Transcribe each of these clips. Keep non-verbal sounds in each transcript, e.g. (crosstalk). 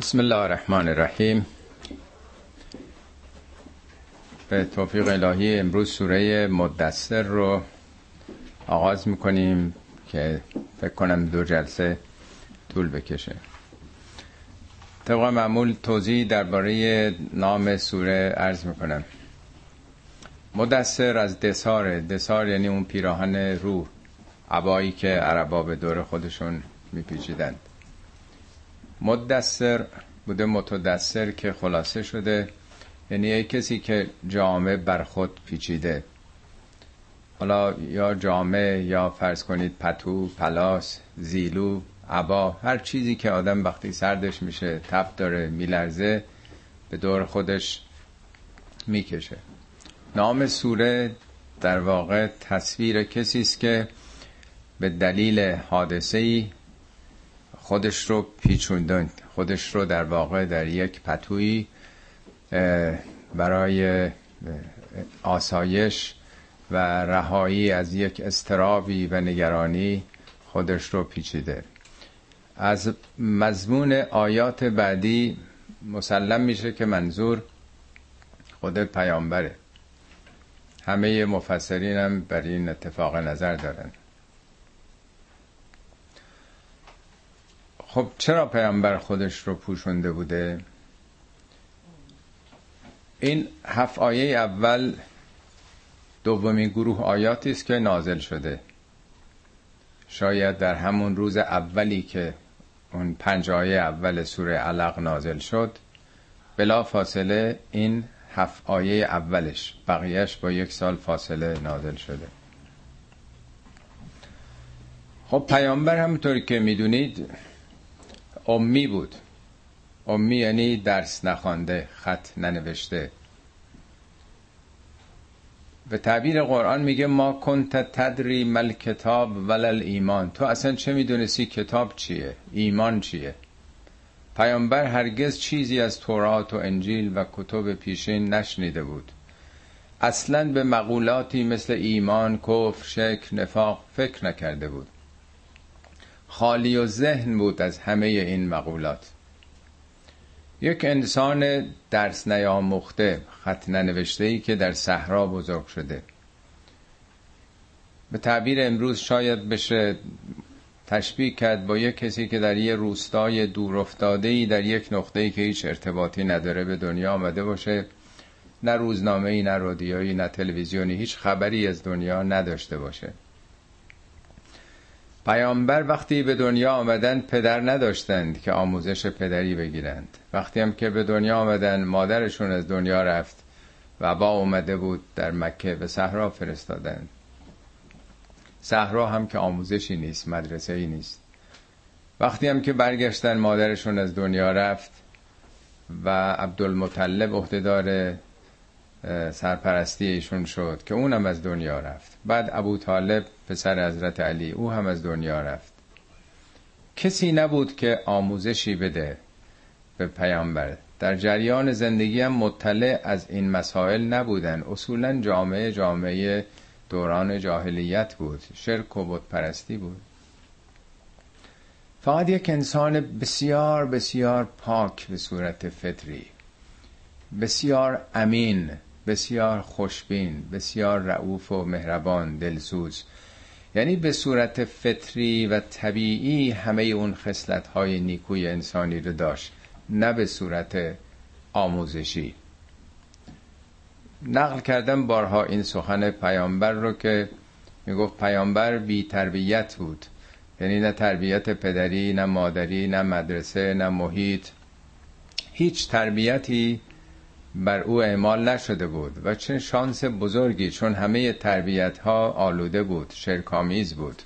بسم الله الرحمن الرحیم به توفیق الهی امروز سوره مدثر رو آغاز می‌کنیم که فکر کنم دو جلسه طول بکشه. طبق معمول توضیح درباره نام سوره عرض می‌کنم. مدثر از دسار دسار یعنی اون پیراهن روح عبایی که عربا به دور خودشون میپیچیدند. مدثر بوده متدثر که خلاصه شده. یعنی یک کسی که جامعه بر خود پیچیده. حالا یا جامعه یا فرض کنید پتو پلاس زیلو عبا هر چیزی که آدم وقتی سردش میشه تب داره میلرزه به دور خودش می‌کشه. نام سوره در واقع تصویر کسی است که به دلیل حادثه ای خودش رو پیچوندن خودش رو در واقع در یک پتویی برای آسایش و رهایی از یک استرابی و نگرانی خودش رو پیچیده. از مضمون آیات بعدی مسلم میشه که منظور خود پیامبره. همه مفسرین هم بر این اتفاق نظر دارن. خب چرا پیامبر خودش رو پوشونده بوده؟ این هفت آیه اول دومین گروه آیاتی است که نازل شده. شاید در همون روز اولی که اون پنج آیه اول سوره علق نازل شد بلا فاصله این هفت آیه اولش بقیهش با یک سال فاصله نازل شده. خب پیامبر همونطوری که می‌دونید امی بود. امی یعنی درس نخوانده خط ننوشته. به تعبیر قرآن میگه ما کنت تدری مل کتاب ولل ایمان. تو اصلا چه می‌دونستی کتاب چیه؟ ایمان چیه؟ پیامبر هرگز چیزی از تورات و انجیل و کتب پیشین نشنیده بود. اصلا به مقولاتی مثل ایمان، کفر، شک، نفاق فکر نکرده بود. خالی و ذهن بود از همه این مقولات. یک انسان درس نیاموخته خط ننوشته ای که در صحرا بزرگ شده. به تعبیر امروز شاید بشه تشبیه کرد با یک کسی که در یه روستای دور ای در یک نقطه ای که هیچ ارتباطی نداره به دنیا آمده باشه. نه روزنامه ای نه رادیویی نه تلویزیونی هیچ خبری از دنیا نداشته باشه. پیامبر وقتی به دنیا آمدن پدر نداشتند که آموزش پدری بگیرند. وقتی هم که به دنیا آمدن مادرشون از دنیا رفت و با اومده بود در مکه به صحرا فرستادند. صحرا هم که آموزشی نیست مدرسه ای نیست. وقتی هم که برگشتن مادرشون از دنیا رفت و عبدالمطلب عهدهدار سرپرستی ایشون شد که اونم از دنیا رفت. بعد ابو طالب پسر حضرت علی او هم از دنیا رفت. کسی نبود که آموزشی بده به پیامبر. در جریان زندگی هم مطلع از این مسائل نبودن. اصولا جامعه جامعه دوران جاهلیت بود. شرک و پرستی بود. فقط یک انسان بسیار بسیار پاک به صورت فطری. بسیار امین بسیار خوشبین بسیار رعوف و مهربان دلسوز. یعنی به صورت فطری و طبیعی همه اون خصلت های نیکوی انسانی رو داشت نه به صورت آموزشی. نقل کردم بارها این سخن پیامبر رو که می‌گفت پیامبر بی تربیت بود. یعنی نه تربیت پدری نه مادری نه مدرسه نه محیط. هیچ تربیتی بر او اعمال نشده بود و چه شانس بزرگی چون همه تربیت ها آلوده بود شرکامیز بود.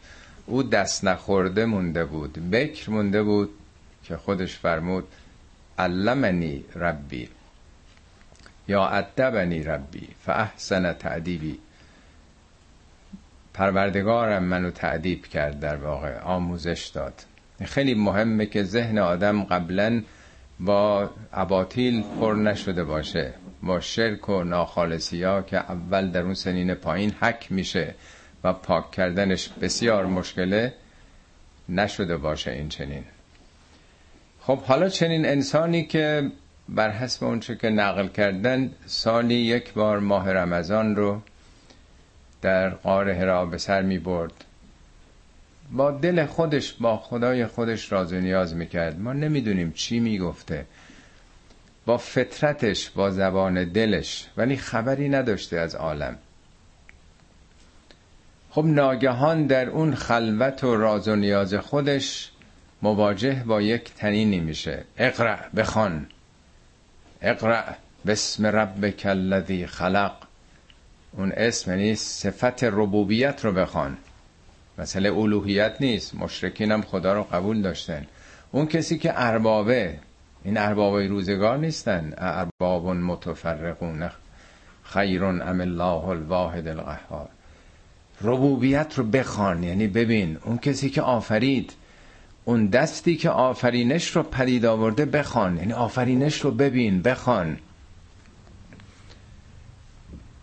او دست نخورده مونده بود بکر مونده بود که خودش فرمود علمنی ربی یا ادبنی ربی فاحسن تعدیبی. پروردگارم منو تعدیب کرد در واقع آموزش داد. خیلی مهمه که ذهن آدم قبلا با اباطیل پر نشده باشه با شرک و ناخالصی ها که اول در اون سنین پایین حک میشه و پاک کردنش بسیار مشکله نشده باشه این چنین. خب حالا چنین انسانی که بر حسب اونچه که نقل کردن سالی یک بار ماه رمضان رو در قار هرا به سر می برد با دل خودش با خدای خودش راز و نیاز می‌کرد. ما نمی‌دونیم چی می‌گفته. با فطرتش با زبان دلش. ولی خبری نداشته از عالم. خب ناگهان در اون خلوت و راز و نیاز خودش مواجه با یک تنینی میشه. اقرأ بخوان. اقرأ بسم ربک الذی خلق. اون اسم یعنی صفت ربوبیت رو بخوان. مسئله الوهیت نیست. مشرکین هم خدا رو قبول داشتن. اون کسی که اربابه این اربابای روزگار نیستن. ارباب متفرقون. خیرون ام الله الواحد القهار. ربوبیت رو بخوان. یعنی ببین اون کسی که آفرید اون دستی که آفرینش رو پدید آورده بخوان. یعنی آفرینش رو ببین بخوان.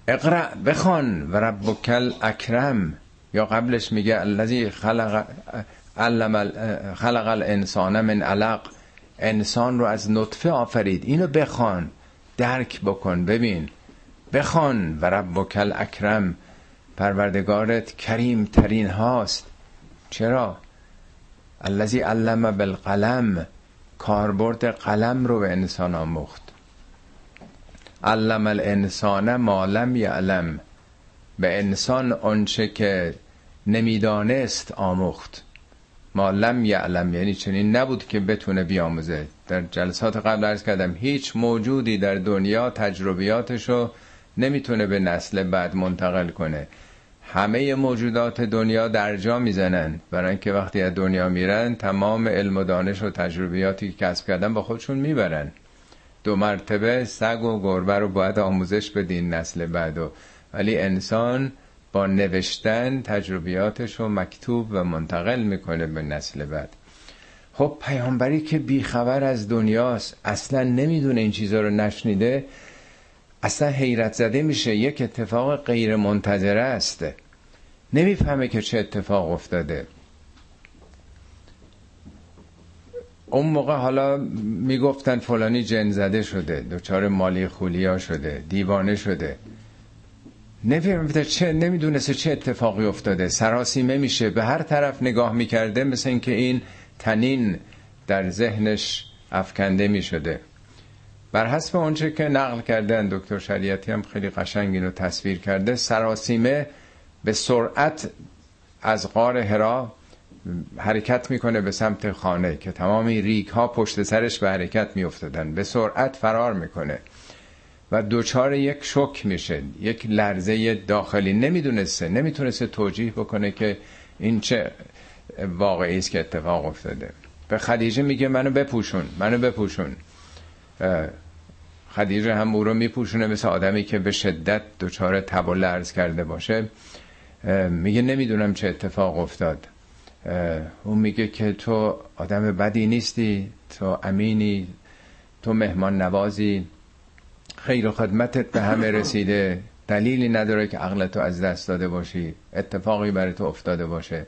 اقرأ بخوان. و ربک اکرم. یا قبلش میگه الذی خلق علم خلق الانسان من علق. انسان رو از نطفه آفرید. اینو بخوان. درک بکن. ببین. بخوان. و ربک اکرم پروردگارت کریم ترین هاست. چرا؟ الذی علم بالقلم. کاربرد قلم رو به انسان آموخت. علم الانسان ما لم یعلم. به انسان آنچه که نمی‌دانست آموخت. ما لم یعلم یعنی چنین نبود که بتونه بیاموزه. در جلسات قبل ارز کردم هیچ موجودی در دنیا تجربیاتشو نمی‌تونه به نسل بعد منتقل کنه. همه موجودات دنیا در جا می‌زنن. برای اینکه وقتی از دنیا میرن تمام علم و دانش و تجربیاتی که کسب کردن با خودشون می‌برن. دو مرتبه سگ و گربه رو باید آموزش بدین نسل بعدو ولی انسان با نوشتن تجربیاتش رو مکتوب و منتقل می‌کنه به نسل بعد. خب پیامبری که بیخبر از دنیاست اصلا نمی‌دونه این چیزها رو نشنیده اصلا حیرت زده میشه. یک اتفاق غیر منتظره است. نمی‌فهمه که چه اتفاق افتاده. اون موقع حالا می‌گفتن فلانی جن زده شده دچار مالی خولیا شده دیوانه شده. نمی‌دونه چه نمی‌دونسته چه اتفاقی افتاده. سراسیمه میشه. به هر طرف نگاه می‌کرده مثل اینکه این تنین در ذهنش افکنده می‌شده. بر حسب اونچه که نقل کردن دکتر شریعتی هم خیلی قشنگ اینو تصویر کرده سراسیمه به سرعت از غار هرا حرکت می‌کنه به سمت خانه که تمامی ریک ها پشت سرش به حرکت میافتادن. به سرعت فرار می‌کنه. و دوچار یک شک میشه یک لرزه داخلی. نمی‌دونسته نمی‌تونسته توجیه بکنه که این چه واقعی است که اتفاق افتاده. به خدیجه میگه منو بپوشون منو بپوشون. خدیجه هم او رو میپوشونه مثل آدمی که به شدت دچار تب و لرز کرده باشه. میگه نمی‌دونم چه اتفاق افتاد. اون میگه که تو آدم بدی نیستی تو امینی تو مهمان نوازی خیر و خدمتت به همه رسیده. دلیلی نداره که عقلتو از دست داده باشی. اتفاقی برای تو افتاده باشه.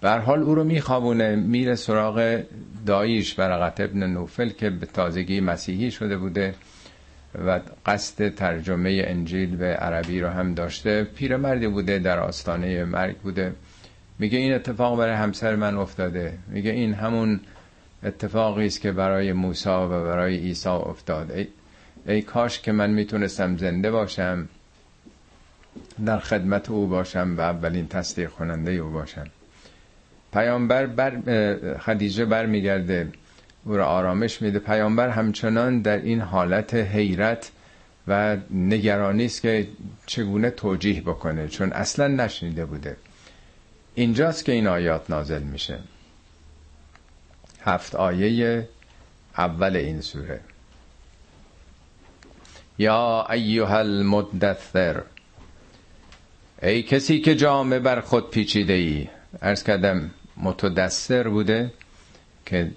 بر حال او رو میخوابونه. میره سراغ داییش برقت ابن نوفل که به تازگی مسیحی شده بوده و قصد ترجمه انجیل به عربی رو هم داشته. پیرمردی بوده در آستانه مرگ بوده. میگه این اتفاق برای همسر من افتاده. میگه این همون اتفاقی است که برای موسی و برای عیسی افتاد ای, کاش که من می‌تونستم زنده باشم در خدمت او باشم و اولین تصدیق کننده او باشم. پیامبر بر خدیجه برمیگرده او را آرامش میده. پیامبر همچنان در این حالت حیرت و نگرانی است که چگونه توجیه بکنه چون اصلا نشنیده بوده. اینجاست که این آیات نازل میشه. هفت آیه اول این سوره. یا ایها المدثر. ای کسی که جامعه بر خود پیچیده ای. ارز کردم متدثر بوده که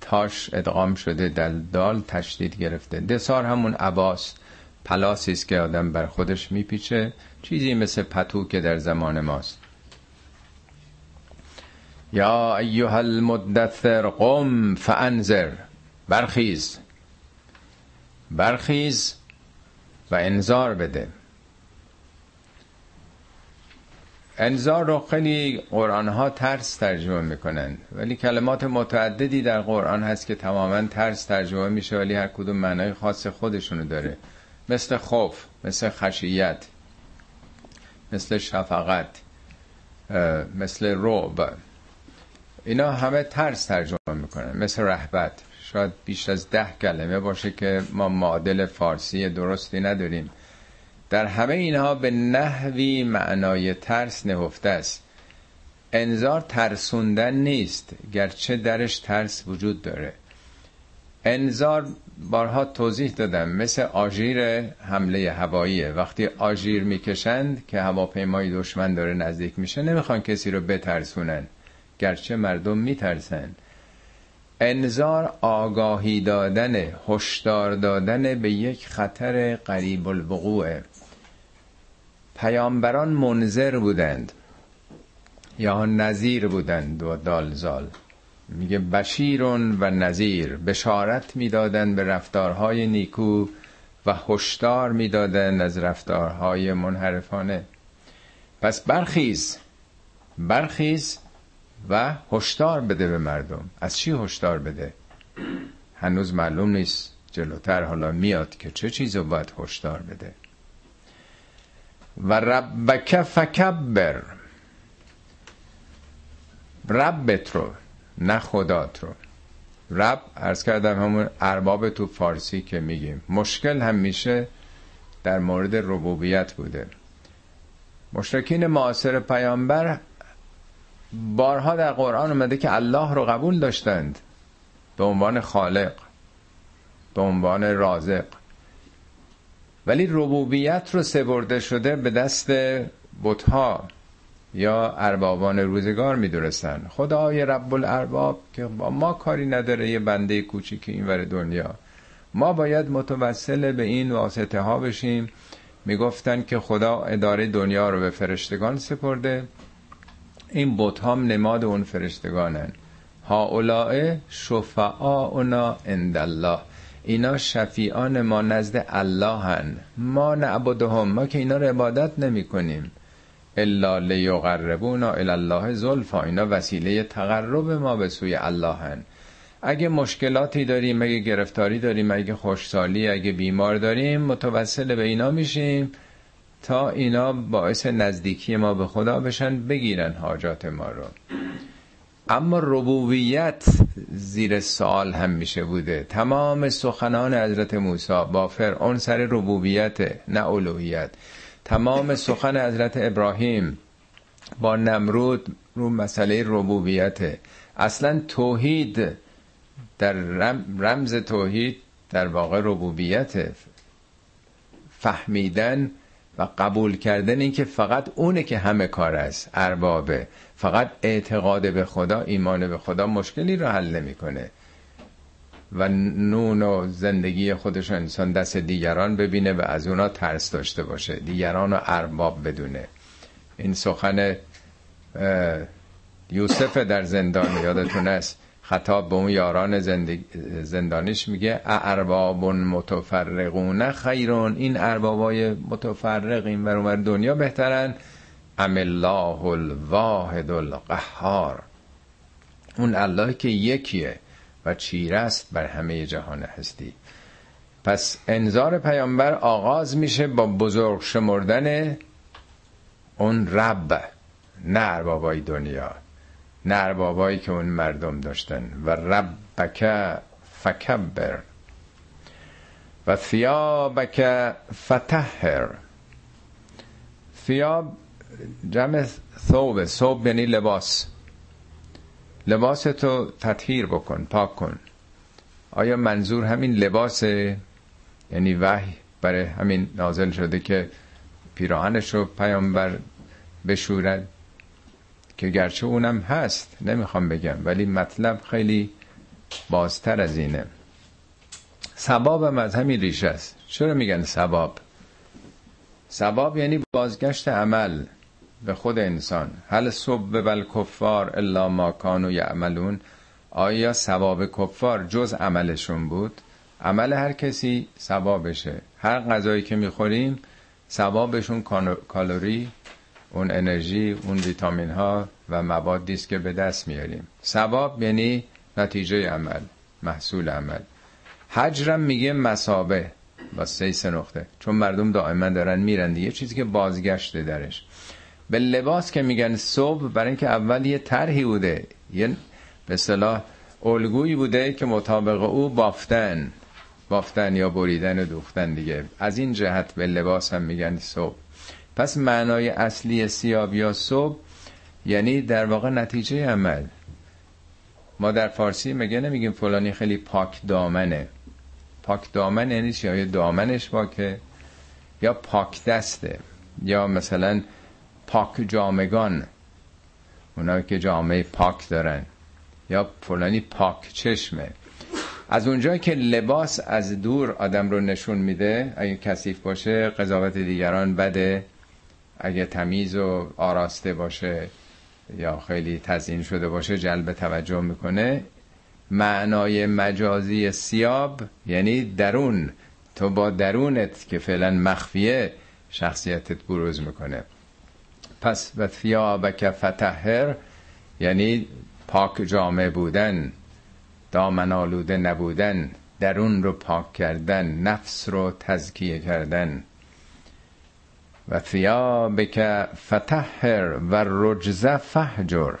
تاش ادغام شده در دال تشدید گرفته. دسار همون عباس پلاسی است که آدم بر خودش میپیچه. چیزی مثل پتو که در زمان ماست. یا ایها المدثر قم فانذر. برخیز. برخیز و انذار بده. انذار رو خیلی قرآن ها ترس ترجمه می‌کنن ولی کلمات متعددی در قرآن هست که تماما ترس ترجمه میشه ولی هر کدوم معنای خاص خودشونو داره. مثل خوف مثل خشیت مثل شفقت مثل رعب. اینا همه ترس ترجمه می‌کنن مثل رهبت. شاید بیش از ده کلمه باشه که ما معادل فارسی درستی نداریم. در همه اینها به نحوی معنای ترس نهفته است. انذار ترسوندن نیست گرچه درش ترس وجود داره. انذار بارها توضیح دادم مثل آژیر حمله هواییه. وقتی آژیر می‌کشند که هواپیمای دشمن داره نزدیک میشه نمی‌خوان کسی رو بترسونن گرچه مردم میترسن. انذار آگاهی دادن هشدار دادن به یک خطر قریب الوقوعه پیامبران منذر بودند یا نظیر بودند و دالزال. میگه بشیرون و نظیر بشارت می‌دادند به رفتارهای نیکو و هشدار می‌دادند از رفتارهای منحرفانه. پس برخیز برخیز و هشدار بده به مردم. از چی هشدار بده؟ هنوز معلوم نیست. جلوتر حالا میاد که چه چیزو باید هشدار بده. و ربک فکبر. ربت رو نه خدات رو. رب ارز کردم همون ارباب تو فارسی که میگیم. مشکل هم میشه در مورد ربوبیت بوده. مشرکین معاصر پیامبر بارها در قرآن اومده که الله رو قبول داشتند. به عنوان خالق. به عنوان رازق. ولی ربوبیت رو سپرده شده به دست بتها یا اربابان روزگار می‌دونستن. خدای رب الارباب که با ما کاری نداره یه بنده کوچیک اینور دنیا. ما باید متوسل به این واسطه ها بشیم. می‌گفتن که خدا اداره دنیا رو به فرشتگان سپرده. این بت هم نماد اون فرشتگانن. ها شفعاؤنا عند الله اینا شفیعان ما نزد الله هن ما نعبدهم. ما که اینا رو عبادت نمی کنیم الا لیقربونا الی الله زلفا. اینا وسیله تقرب ما به سوی الله هن اگه مشکلاتی داریم اگه گرفتاری داریم اگه خوشسالی اگه بیمار داریم متوسل به اینا میشیم. تا اینا باعث نزدیکی ما به خدا بشن بگیرن حاجات ما رو. اما ربوبیت زیر سوال هم میشه بوده. تمام سخنان حضرت موسی با فرعون سر ربوبیت نه الوهیت. تمام سخن حضرت ابراهیم با نمرود رو مسئله ربوبیت. اصلا توحید در رمز توحید در واقع ربوبیت. فهمیدن و قبول کردن این که فقط اونه که همه کار است اربابه فقط اعتقاد به خدا ایمان به خدا مشکلی رو حل نمی‌کنه. و نون و زندگی خودش انسان دست دیگران ببینه و از اونا ترس داشته باشه. دیگران رو ارباب بدونه. این سخن یوسف در زندان یادتون است خطاب به اون یاران زندانیش میگه ارباب متفرقون. خیرون. این اربابای متفرق این ور دنیا بهترن. ام الله الواحد القهار. اون الله که یکیه و چیره است بر همه جهان هستی. پس انظار پیامبر آغاز میشه با بزرگ شمردن اون رب نه اربابای دنیا. نه بابایی که اون مردم داشتن. و ربک فکبر. و ثیابک فتحر. ثیاب جمع ثوب ثوب یعنی لباس. لباس تو تطهیر بکن پاک کن. آیا منظور همین لباس یعنی وحی برای همین نازل شده که پیراهنش رو پیامبر بشورد؟ که گرچه اونم هست نمی‌خوام بگم ولی مطلب خیلی بازتر از اینه. سبابم از همین ریشه است. چرا میگن سباب سباب یعنی بازگشت عمل به خود انسان. هل صبح بل کفار الا ما کانوا یعملون؟ آیا ثواب کفار جز عملشون بود؟ عمل هر کسی ثوابشه. هر غذایی که می‌خوریم ثوابشون کالری اون انرژی اون ویتامین ها و موادی است که به دست میاریم. ثواب یعنی نتیجه عمل محصول عمل. حجرم میگه مسابه با سه سه نقطه. چون مردم دائما دارن میرن دیگه چیزی که بازگشته درش. به لباس که میگن صبح برای اینکه اول یه طرحی بوده. یه به صلاح الگویی بوده که مطابق او بافتن. بافتن یا بریدن و دوختن دیگه. از این جهت به لباس هم میگن صبح. پس معنای اصلی سیاب یا صبح یعنی در واقع نتیجه عمل. ما در فارسی مگه نمیگیم فلانی خیلی پاک دامنه. پاک دامن یعنی چی؟ یا دامنش پاکه؟ یا پاک دسته؟ یا مثلا پاک جامگان. اونا که جامعه پاک دارن. یا فلانی پاک چشمه. از اونجا که لباس از دور آدم رو نشون میده اگه کثیف باشه قضاوت دیگران بده. اگه تمیز و آراسته باشه یا خیلی تزیین شده باشه جلب توجه می‌کنه. معنای مجازی سیاب یعنی درون. تو با درونت که فعلا مخفیه شخصیتت بروز می‌کنه. پس و ثیابک فتحر یعنی پاک جامعه بودن دامن آلوده نبودن درون رو پاک کردن نفس رو تزکیه کردن. و ثیابک فتحر و رجز فهجر.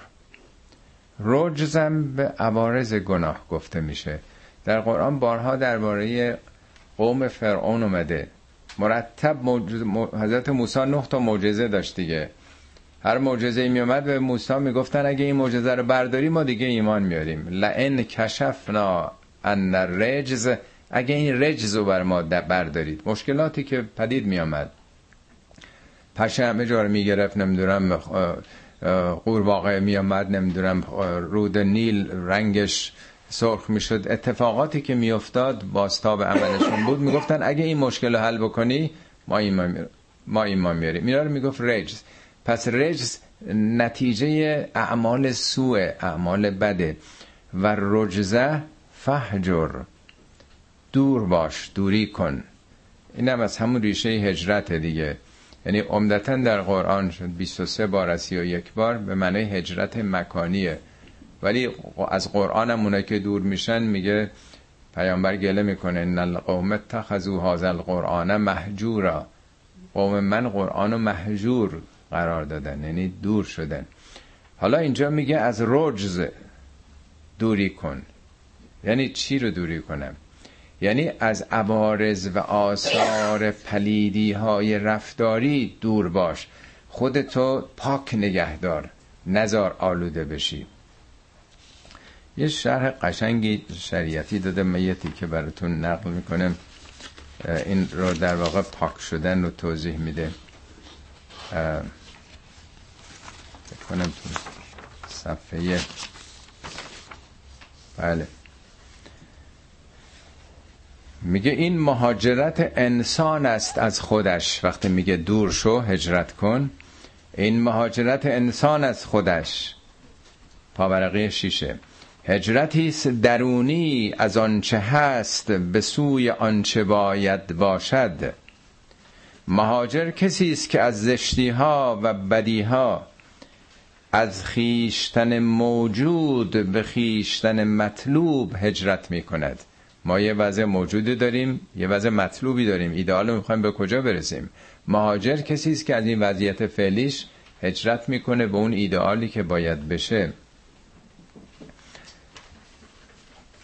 رجزم به عوارض گناه گفته میشه. در قرآن بارها درباره قوم فرعون اومده. مرتب حضرت موسی نه تا معجزه داشت دیگه. هر معجزه می اومد به موسی می‌گفتن اگه این معجزه رو برداری ما دیگه ایمان میاریم. لئن کشفنا ان رجز اگه این رجز رو بر ما بردارید. مشکلاتی که پدید می آمد پشه همه جا رو می‌گرفت نمی‌دونم قورباغه می آمد نمی‌دونم رود نیل رنگش سرخ می‌شد. اتفاقاتی که میافتاد باستاب عملشون بود. می‌گفتن اگه این مشکل رو حل بکنی ما ایمان ما میاریم میرا رو می‌گفت رجز. پس رجز نتیجه اعمال سوء اعمال بده. و رجزه فهجر دور باش دوری کن. اینم از همون ریشه هجرت دیگه. یعنی عمدتا در قرآن شد. 23 بار از یک بار به معنی هجرت مکانیه. ولی از قرآن هم اونایی که دور میشن میگه پیامبر گله می‌کنه ان القوم اتخذوا هذا القرآن محجورا. قوم من قرآن و محجور قرار دادن یعنی دور شدن. حالا اینجا میگه از رجز دوری کن. یعنی چی رو دوری کنم؟ یعنی از عوارض و آثار پلیدی های رفتاری دور باش. خودتو پاک نگهدار نزار آلوده بشی. یه شرح قشنگی شریعتی داده میتی که براتون نقل می‌کنم. این رو در واقع پاک شدن رو توضیح میده. کنم تو صفحه بله. میگه این مهاجرت انسان است از خودش. وقتی میگه دور شو هجرت کن. این مهاجرت انسان از خودش. پاورقی شیشه. هجرتی درونی از آنچه هست به سوی آنچه باید باشد. مهاجر کسی است که از زشتی ها و بدی ها از خیشتن موجود به خیشتن مطلوب هجرت می کند ما یه وضع موجودی داریم یه وضع مطلوبی داریم. ایدئال می‌خوایم به کجا برسیم؟ مهاجر کسی است که از این وضعیت فعلیش هجرت می‌کنه به اون ایدئالی که باید بشه.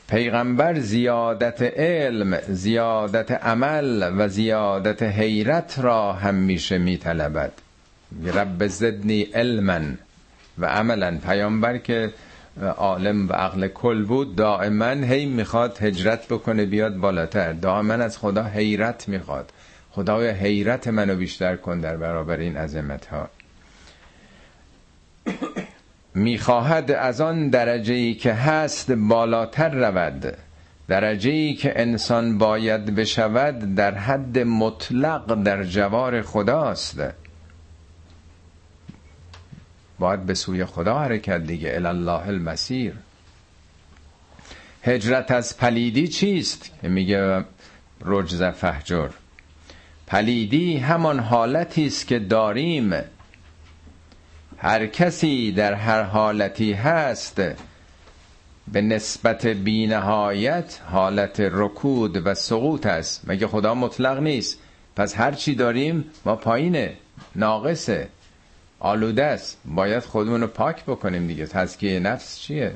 پیغمبر زیادت علم زیادت عمل و زیادت حیرت را همیشه میطلبد. رب زدنی علما و عملا. پیامبر که عالم و عقل کل بود دائما هی می‌خواد هجرت بکنه بیاد بالاتر. دائما از خدا حیرت می‌خواد. خدای حیرت منو بیشتر کن در برابر این عظمت ها می‌خواهد از آن درجه ای که هست بالاتر رود. درجه ای که انسان باید بشود در حد مطلق در جوار خداست. باید به سوی خدا حرکت دیگه الله المسیر. هجرت از پلیدی چیست؟ که میگه رجز فهجر. پلیدی همان حالتی است که داریم. هر کسی در هر حالتی هست به نسبت بینهایت حالت رکود و سقوط است. مگه خدا مطلق نیست؟ پس هر چی داریم ما پایینه ناقصه. آلوده است. باید خودمون رو پاک بکنیم دیگه. تزکیه نفس چیه؟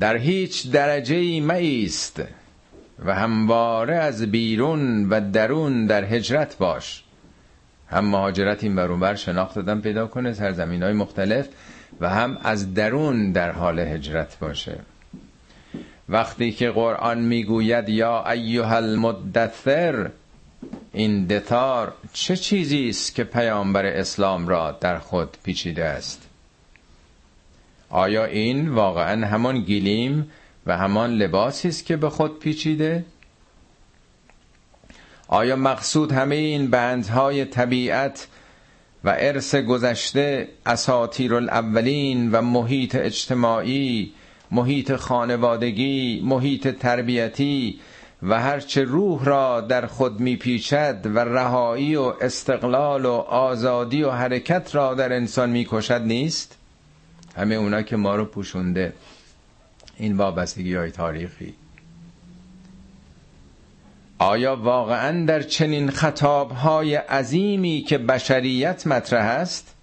در هیچ درجه ای است و همواره از بیرون و درون در هجرت باش. هم مهاجرت این برون بر شناخت دادن پیدا کنه سرزمین های مختلف و هم از درون در حال هجرت باشه. وقتی که قرآن می‌گوید یا ایها المدثر این دتار چه چیزی است که پیامبر اسلام را در خود پیچیده است؟ آیا این واقعا همان گیلیم و همان لباسی است که به خود پیچیده؟ آیا مقصود همه این بندهای طبیعت و ارث گذشته اساتیر الاولین و محیط اجتماعی محیط خانوادگی محیط تربیتی و هرچه روح را در خود میپیچد و رهایی و استقلال و آزادی و حرکت را در انسان می‌کشد نیست؟ همه اونا که ما رو پوشونده. این وابستگی های تاریخی. آیا واقعا در چنین خطاب های عظیمی که بشریت مطرح است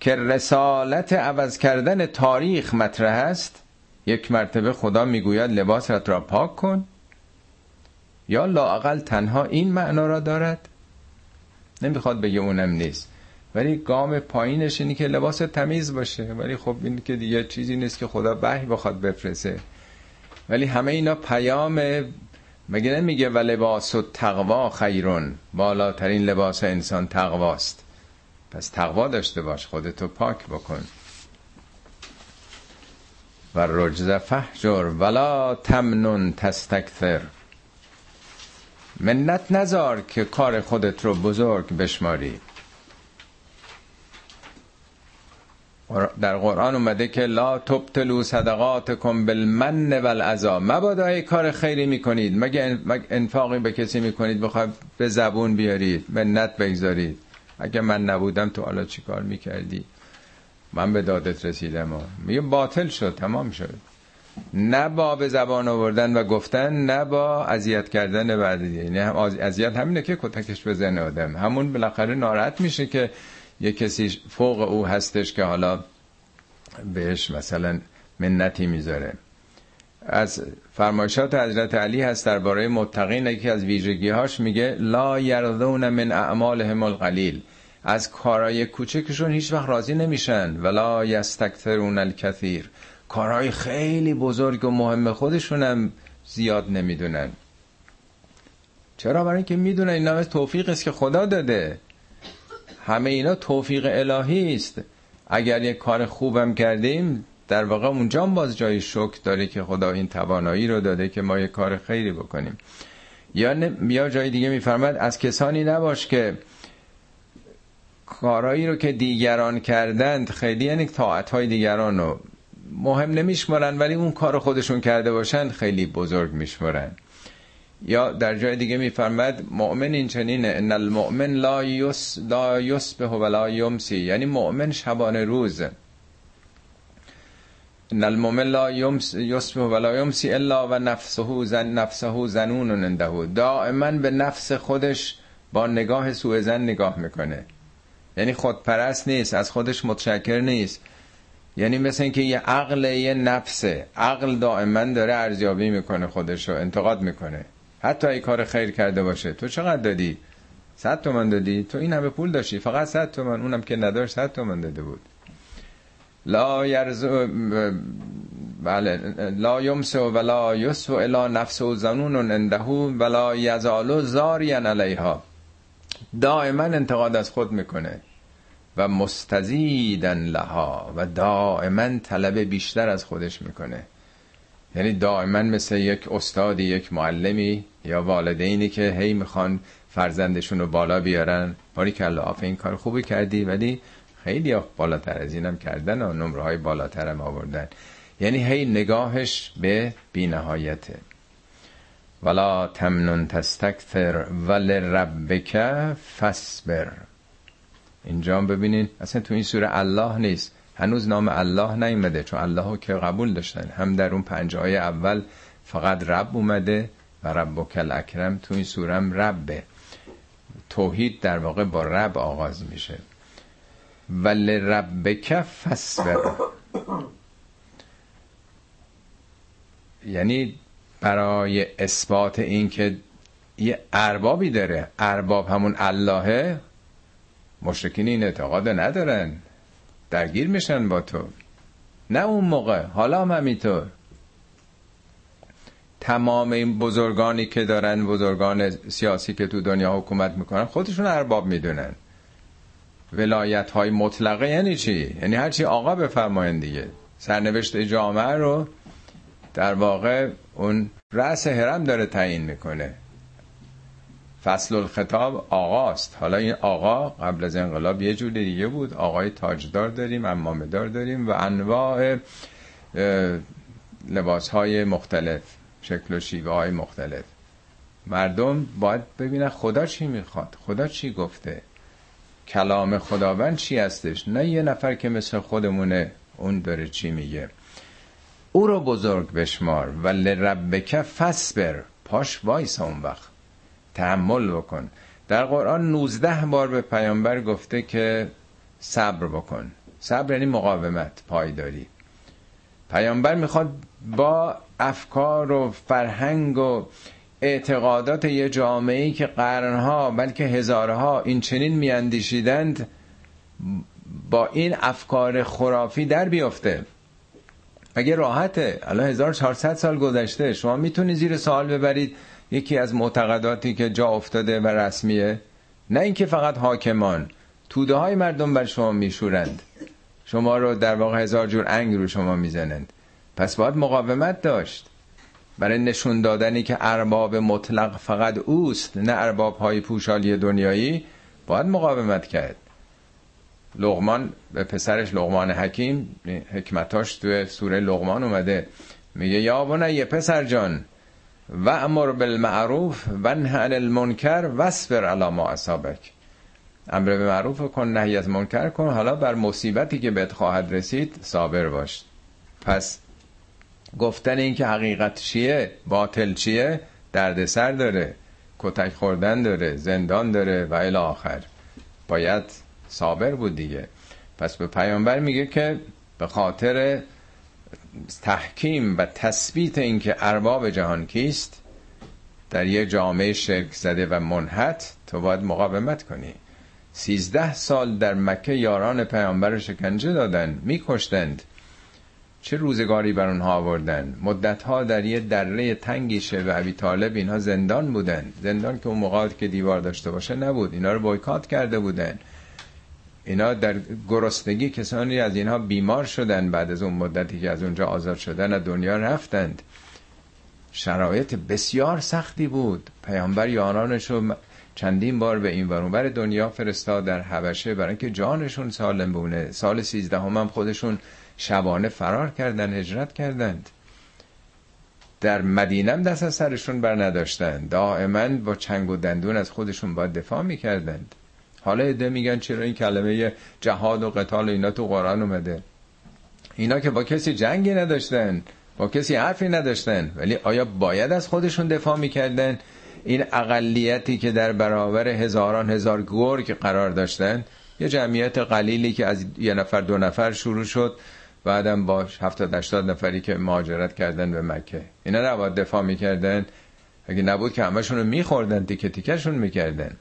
که رسالت عوض کردن تاریخ مطرح است یک مرتبه خدا می‌گوید لباست را پاک کن؟ یا لاقل تنها این معنا را دارد؟ نمی‌خواد بگه اونم نیست. ولی گام پایینش اینی که لباس تمیز باشه. ولی خب این که دیگه چیزی نیست که خدا وحی بخواد بفرسه. ولی همه اینا پیام مگه نمیگه و لباس و تقوا خیرون؟ بالاترین لباس انسان تقواست. پس تقوا داشته باش خودتو پاک بکن. و رجز فحجر ولا تمنون تستکثر. منت نزار که کار خودت رو بزرگ بشماری. در قرآن اومده که لا تبتلو صدقاتکم بالمن والعذا مبادا کار خیری می‌کنید. مگه انفاقی به کسی می‌کنید؟ بخواید به زبون بیارید منت بگذارید. اگه من نبودم تو حالا چی کار می‌کردی؟ من به دادت رسیدم و میگه باطل شد تمام شد. نه با به زبان آوردن و گفتن نه با اذیت کردن بعد. یعنی اذیت همینه که کتکش بزنه آدم. همون بالاخره ناراحت میشه که یه کسی فوق او هستش که حالا بهش مثلا منتی می‌ذاره. از فرمایشات حضرت علی هست درباره متقین. یکی از ویژگی هاش میگه لا یرضون من اعمالهم القلیل. از کارهای کوچکشون هیچ وقت راضی نمیشن. ولا یستکثرون الکثیر. کارهای خیلی بزرگ و مهم خودشون هم زیاد نمی‌دونن. چرا؟ برای اینکه می‌دونن این نام توفیق است که خدا داده. همه اینا توفیق الهی است. اگر یک کار خوبم کردیم در واقع اونجا باز جای شکر داره که خدا این توانایی رو داده که ما یک کار خیری بکنیم. یا, یا جای دیگه میفرماد از کسانی نباش که کارهایی رو که دیگران کردند خیلی یعنی طاعت دیگران رو مهم نمیشمارن ولی اون کار خودشون کرده باشن خیلی بزرگ میشمارن. یا در جای دیگه میفرماد مؤمن این چنینه ان المؤمن لا یس لا یصبح ولا یمسی. یعنی مؤمن شبانه روز ان المؤمن لا یصبح ولا یمسی الا و نفسه زن نفسه زنون عنده. دائما به نفس خودش با نگاه سوء زن نگاه می‌کنه. یعنی خودپرست نیست از خودش متشکر نیست. یعنی مثل اینکه یه عقل یه نفسه. عقل دائما داره ارزیابی می‌کنه خودش رو انتقاد می‌کنه. حتی ای کار خیر کرده باشه. تو چقدر دادی؟ صد تومن دادی؟ تو این همه پول داشتی. فقط صد تومن اونم که نداشت صد تومن داده بود. لا یرز بله. لا یمسو ولا یسو الا نفس و زنون اندهو ولا یزالو زارین علیها. دائما انتقاد از خود می‌کنه. و مستزیدن لها و دائما طلب بیشتر از خودش می‌کنه. یعنی دائما مثل یک استادی یک معلمی یا والدینی که هی می‌خوان فرزندشون رو بالا بیارن. باری الله این کار خوبی کردی ولی خیلی بالاتر از اینم کردن و نمره های بالاتر هم آوردن. یعنی هی نگاهش به بینهایته ولا تمنن تستکثر ول فصبر اینجا ببینین اصلا تو این سوره الله نیست. هنوز نام الله نیومده چون الله که قبول داشتن. هم در اون پنجه های اول فقط رب اومده و رب کل اکرم تو این سورم ربه. توحید در واقع با رب آغاز میشه. ول ربک فصبر یعنی برای اثبات این که یه اربابی داره. ارباب همون اللهه. مشرکین این اعتقاد ندارن. درگیر میشن با تو. نه اون موقع حالا هم همینطور. تمام این بزرگانی که دارن بزرگان سیاسی که تو دنیا حکومت می‌کنن خودشون ارباب می‌دونن. ولایت های مطلقه یعنی چی؟ یعنی هرچی آقا بفرماین دیگه. سرنوشت جامعه رو در واقع اون رأس حرم داره تعیین می‌کنه. فصل الخطاب آقاست. حالا این آقا قبل از انقلاب یه جور دیگه بود. آقای تاجدار داریم امامدار داریم و انواع لباس های مختلف شکل و شیوه های مختلف. مردم باید ببینن خدا چی می‌خواد خدا چی گفته. کلام خداوند چی هستش؟ نه یه نفر که مثل خودمونه اون داره چی میگه. او رو بزرگ بشمار. و لربک فسبر پاش وایس اون وقت. تحمل بکن. در قرآن 19 بار به پیامبر گفته که صبر بکن. صبر یعنی مقاومت پایداری. پیامبر می‌خواد با افکار و فرهنگ و اعتقادات یه جامعه که قرنها بلکه هزارها این چنین میاندیشیدند با این افکار خرافی در بیفته. اگه راحته الان 1400 سال گذشته شما می‌تونی زیر سوال ببرید یکی از معتقداتی که جا افتاده و رسمیه نه اینکه فقط حاکمان توده های مردم بر شما میشورند. شما رو در واقع هزار جور انگ رو شما می‌زنند. پس باید مقاومت داشت. برای نشون دادنی که ارباب مطلق فقط اوست نه ارباب های پوشالی دنیایی باید مقاومت کرد. لغمان به پسرش لغمان حکیم حکمتاش توی سوره لغمان اومده. میگه یا یه پسر جان و امر بالمعروف و عن المنکر وصبر علی ما اصابک. امر به معروف کن نهی از منکر کن. حالا بر مصیبتی که بهت خواهد رسید صابر باش. پس گفتن این که حقیقت چیه باطل چیه دردسر داره کتک خوردن داره زندان داره و الی آخر. باید صابر بود دیگه. پس به پیامبر میگه که به خاطر تحکیم و تثبیت اینکه ارباب جهان کیست؟ در یک جامعه شرک زده و منحت تو باید مقاومت کنی. سیزده سال در مکه یاران پیامبر شکنجه دادن میکشتند. چه روزگاری بر اونها آوردن؟ مدت ها در یه دره تنگی و ابی طالب اینها زندان بودن. زندان که اون موقعات که دیوار داشته باشه نبود. اینا رو بایکات کرده بودن. اینا در گرسنگی کسانی از اینها بیمار شدن بعد از اون مدتی که از اونجا آزاد شدن از دنیا رفتند. شرایط بسیار سختی بود. پیامبر یارانش رو چندین بار به این ورانور دنیا فرستاد در حبشه برای اینکه جانشون سالم بونه سال سیزده هم, هم خودشون شبانه فرار کردن هجرت کردند. در مدینه دست از سرشون بر نداشتن دائما با چنگ و دندون از خودشون باید دفاع می‌کردند. حالا ایده میگن چرا این کلمه جهاد و قتال اینا تو قرآن اومده. اینا که با کسی جنگی نداشتن با کسی حرفی نداشتن ولی آیا باید از خودشون دفاع می‌کردن؟ این اقلیتی که در برابر هزاران هزار گرگ قرار داشتن یه جمعیت قلیلی که از یه نفر دو نفر شروع شد بعدم با 70 80 نفری که مهاجرت کردن به مکه. اینا نباید دفاع می‌کردن. اگه نبود که همشون رو میخوردن تیکه تیکشون می‌کردن.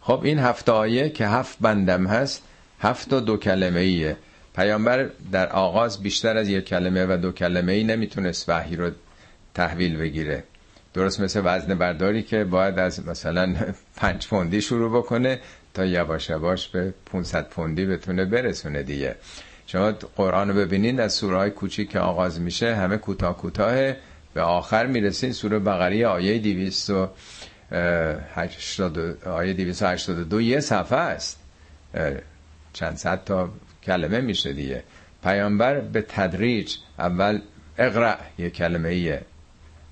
خب این هفت آیه که هفت بندم هست هفت و دو کلمه ایه. پیامبر در آغاز بیشتر از یک کلمه و دو کلمه ای نمی‌تونست وحی رو تحویل بگیره. درست مثل وزن برداری که باید از مثلا (laughs) پنج پوندی شروع بکنه تا یواش یواش به 500 پوندی بتونه برسونه دیگه. شما قرآن رو ببینین از سوره های کوچیک که آغاز میشه همه کوتاه کوتاه به آخر می‌رسین سوره بقری آیه 200 آیه 282 یه صفحه است. چند صد تا کلمه میشه دیگه. پیامبر به تدریج اول اقرا یه کلمه ایه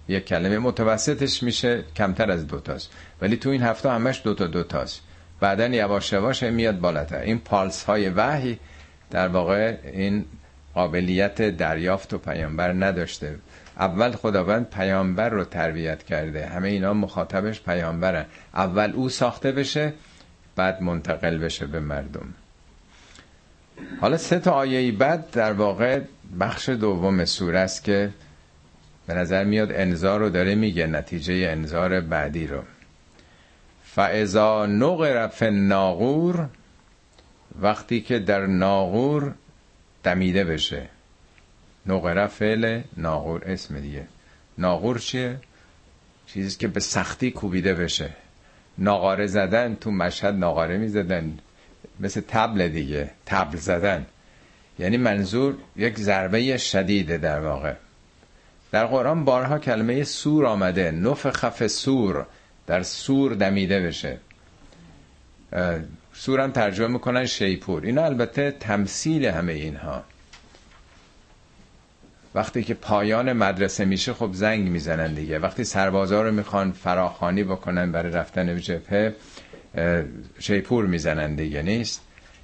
یک کلمه متوسطش میشه کمتر از دوتاست ولی تو این هفته همش دوتا دوتاست بعدا یواش یواش میاد بالاتر. این پالس های وحی در واقع این قابلیت دریافت و پیامبر نداشته. اول خداوند پیامبر رو تربیت کرده. همه اینا مخاطبش پیامبرن. اول او ساخته بشه بعد منتقل بشه به مردم. حالا سه تا آیه بعد در واقع بخش دوم سوره است که به نظر میاد انذار رو داره میگه نتیجه انذار بعدی رو. فعضا نقر فی ناغور وقتی که در ناغور دمیده بشه. نقره فعل ناغور اسم دیگه. ناغور چیه؟ چیزی که به سختی کوبیده بشه. ناغاره زدن تو مشهد ناغاره می‌زدن. مثل تبل دیگه تبل زدن. یعنی منظور یک ضربه شدیده در واقع. در قرآن بارها کلمه سور آمده. نف خف سور در سور دمیده بشه. سورم ترجمه می‌کنن شیپور. اینا البته تمثیل همه اینها. وقتی که پایان مدرسه میشه خب زنگ می‌زنن دیگه. وقتی سربازا رو می‌خوان فراخانی بکنن برای رفتن به جبهه شیپور می‌زنن دیگه نیست؟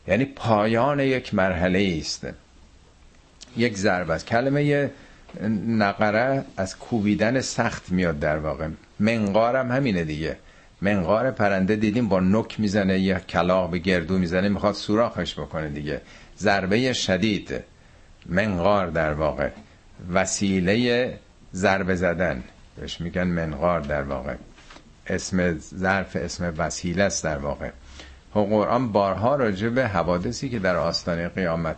یعنی پایان یک مرحله است یک ضرب است. کلمه نقره از کوبیدن سخت میاد در واقع. منقار هم همینه دیگه. منقار پرنده دیدیم با نک می‌زنه یا کلاق به گردو می‌زنه می‌خواد سوراخش بکنه دیگه. ضربه شدید. منقار در واقع. وسیله ضربه زدن. بهش میگن منقار در واقع. اسم ظرف اسم وسیله است در واقع. قرآن بارها راجع به حوادثی که در آستانه قیامت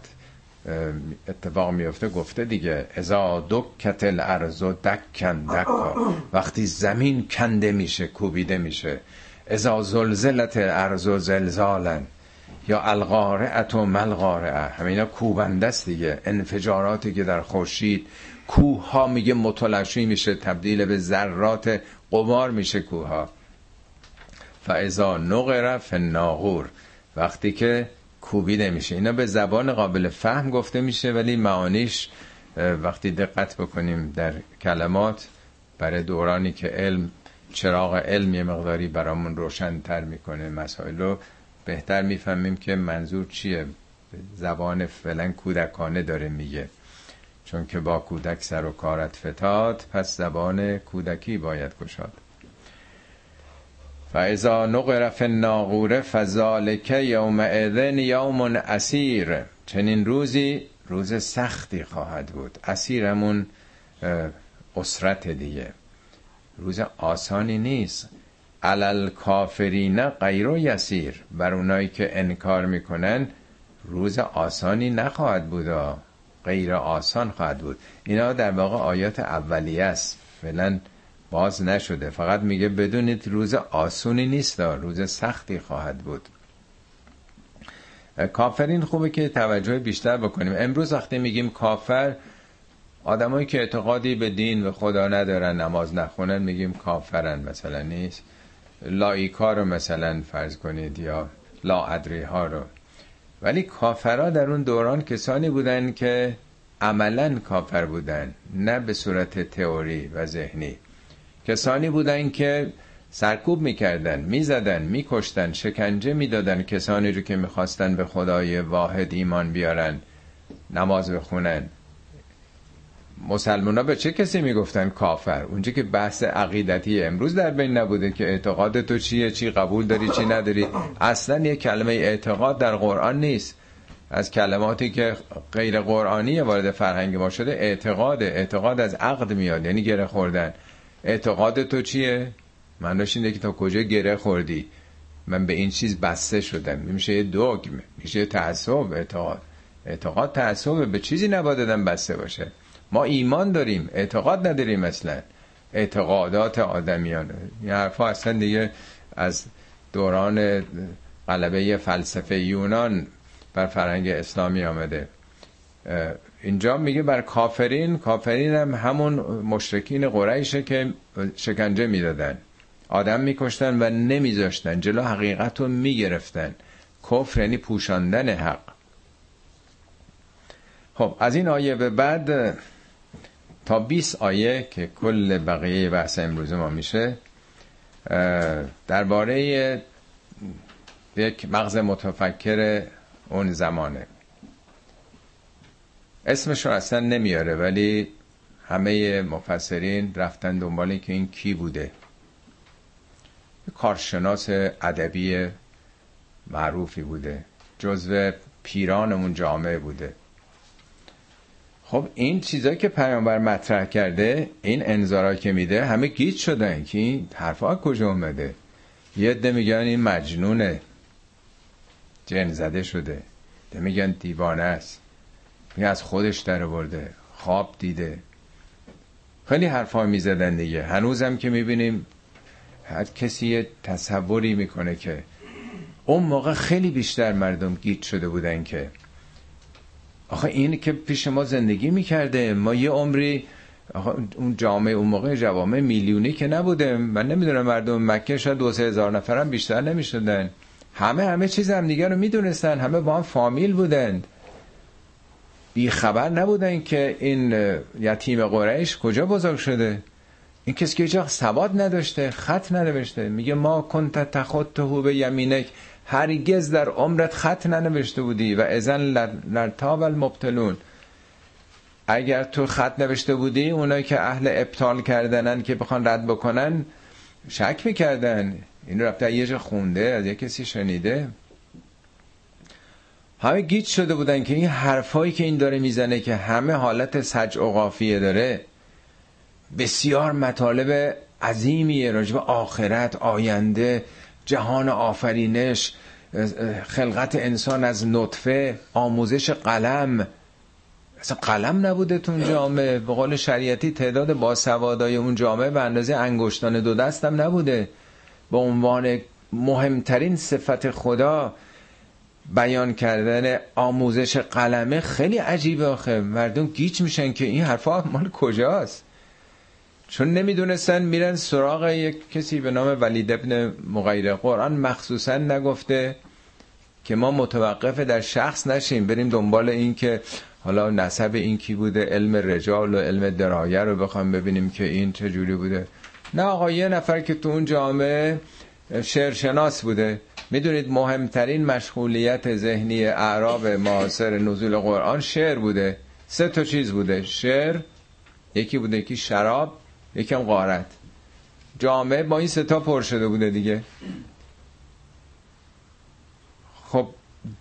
اتفاق میفته گفته دیگه ازا دکت الارض و دکن دکا. وقتی زمین کنده میشه کوبیده میشه. ازا زلزلت الارض و زلزالن یا القارعت و ملقارعه همینا کوبنده است دیگه. انفجاراتی که در خورشید کوه ها میگه متلاشی میشه تبدیل به ذرات قمار میشه کوه ها فاذا نقر فی وقتی که کوبیده میشه. اینا به زبان قابل فهم گفته میشه ولی معانیش وقتی دقت بکنیم در کلمات برای دورانی که علم چراغ علم یه مقداری برامون روشنتر می‌کنه مسائل رو بهتر می‌فهمیم که منظور چیه. زبان فعلا کودکانه داره میگه. چون که با کودک سر و کارت فتاد پس زبان کودکی باید گشاد. فاذا نقر فی الناقور فذلک یومئذ یوم اسیر چنین روزی روز سختی خواهد بود. اسیرمون اسرت دیگه. روز آسانی نیست. علل کافرین غیر و یسیر. بر اونایی که انکار می‌کنن روز آسانی نخواهد بود غیر آسان خواهد بود. اینا در واقع آیات اولیه است. فعلا باز نشده. فقط میگه بدونید روز آسونی نیست روز سختی خواهد بود. کافرین خوبه که توجه بیشتر بکنیم. امروز وقتی میگیم کافر آدمایی که اعتقادی به دین و خدا ندارن نماز نخونن میگیم کافرن مثلا نیست. لایکا رو مثلا فرض کنید یا لا ادری ها رو. ولی کافرها در اون دوران کسانی بودن که عملا کافر بودن نه به صورت تئوری و ذهنی. کسانی بودن که سرکوب می‌کردن می‌زدن میکشتن شکنجه می‌دادن کسانی رو که می‌خواستن به خدای واحد ایمان بیارن نماز بخونن. مسلمان ها به چه کسی می‌گفتن کافر؟ اونجا که بحث عقیدتی امروز در بین نبوده که اعتقاد تو چیه چی قبول داری چی نداری. اصلا یه کلمه اعتقاد در قرآن نیست. از کلماتی که غیر قرآنی وارد فرهنگ ما شده اعتقاد اعتقاد از عقد میاد یعنی گره خوردن. اعتقاد تو چیه؟ معناش اینه که تا کجا گره خوردی؟ من به این چیز بسته شدم. میشه یه دوگم میشه تعصب اعتقاد. اعتقاد تعصب به چیزی نباید بسته باشه. ما ایمان داریم اعتقاد نداریم اصلا اعتقادات آدمیان. این حرفا اصلا دیگه از دوران غلبه فلسفه یونان بر فرهنگ اسلامی آمده. اینجا میگه بر کافرین کافرین هم همون مشرکین قریشه که شکنجه می‌دادن. آدم میکشتن و نمیذاشتن جلو حقیقت رو می‌گرفتن. کفر یعنی پوشاندن حق. خب از این آیه به بعد تا 20 آیه که کل بقیه بحث امروز ما میشه درباره یک مغز متفکر اون زمانه. اسمش رو اصلا نمیاره ولی همه مفسرین رفتن دنبال که این کی بوده. کارشناس ادبی معروفی بوده جزو پیران اون جامعه بوده. خب این چیزایی که پیامبر مطرح کرده این انذارا که میده همه گیج شدن که این حرفا کجا اومده؟ یه عده میگن این مجنونه. جن زده شده. ده میگن دیوانه است. میگن از خودش در برده خواب دیده. خیلی حرفا می‌زدن دیگه. هنوزم که می‌بینیم هر کسی یه تصوری می‌کنه که اون موقع خیلی بیشتر مردم گیت شده بودن که آخه این که پیش ما زندگی می‌کرده ما یه عمری اون جامعه اون موقع جوامع میلیونی که نبوده من نمی‌دونم مردم مکه شاید دو سه هزار نفرم بیشتر نمی‌شدن. همه همه چیز هم دیگه رو می‌دونستن. همه با هم فامیل بودند. بی خبر نبودن که این یتیم قریش کجا بزرگ شده. این کسی که هیچ سواد نداشته خط ننوشته میگه ما کنت تخطه به یمینک. هرگز در عمرت خط ننوشته بودی و ازن لرتاب المبتلون. اگر تو خط نوشته بودی اونایی که اهل ابطال کردنن که بخوان رد بکنن شک می‌کردن. این رفته یه خونده از یه کسی شنیده. همه گیت شده بودن که این حرفایی که این داره می‌زنه که همه حالت سج و قافیه داره بسیار مطالب عظیمیه راجب آخرت آینده. جهان آفرینش خلقت انسان از نطفه آموزش قلم. اصلا قلم نبوده تو اون جامعه. به قول شریعتی تعداد باسوادای اون جامعه به اندازه انگشتان دو دستم نبوده. به عنوان مهمترین صفت خدا بیان کردن آموزش قلمه خیلی عجیبه آخه. مردم گیج میشن که این حرفا مال کجاست؟ چون نمی‌دونستن میرن سراغ یک کسی به نام ولید ابن مغیره. قرآن مخصوصا نگفته که ما متوقف در شخص نشیم بریم دنبال این که حالا نسب این کی بوده علم رجال و علم درایه رو بخوام ببینیم که این چه جوری بوده. نه آقا یه نفر که تو اون جامعه شعرشناس بوده. می‌دونید مهمترین مشغولیت ذهنی اعراب معاصر نزول قرآن شعر بوده. سه تا چیز بوده. شعر یکی بوده یکی شراب یکم غارت. جامعه با این ستا پر شده بوده دیگه. خب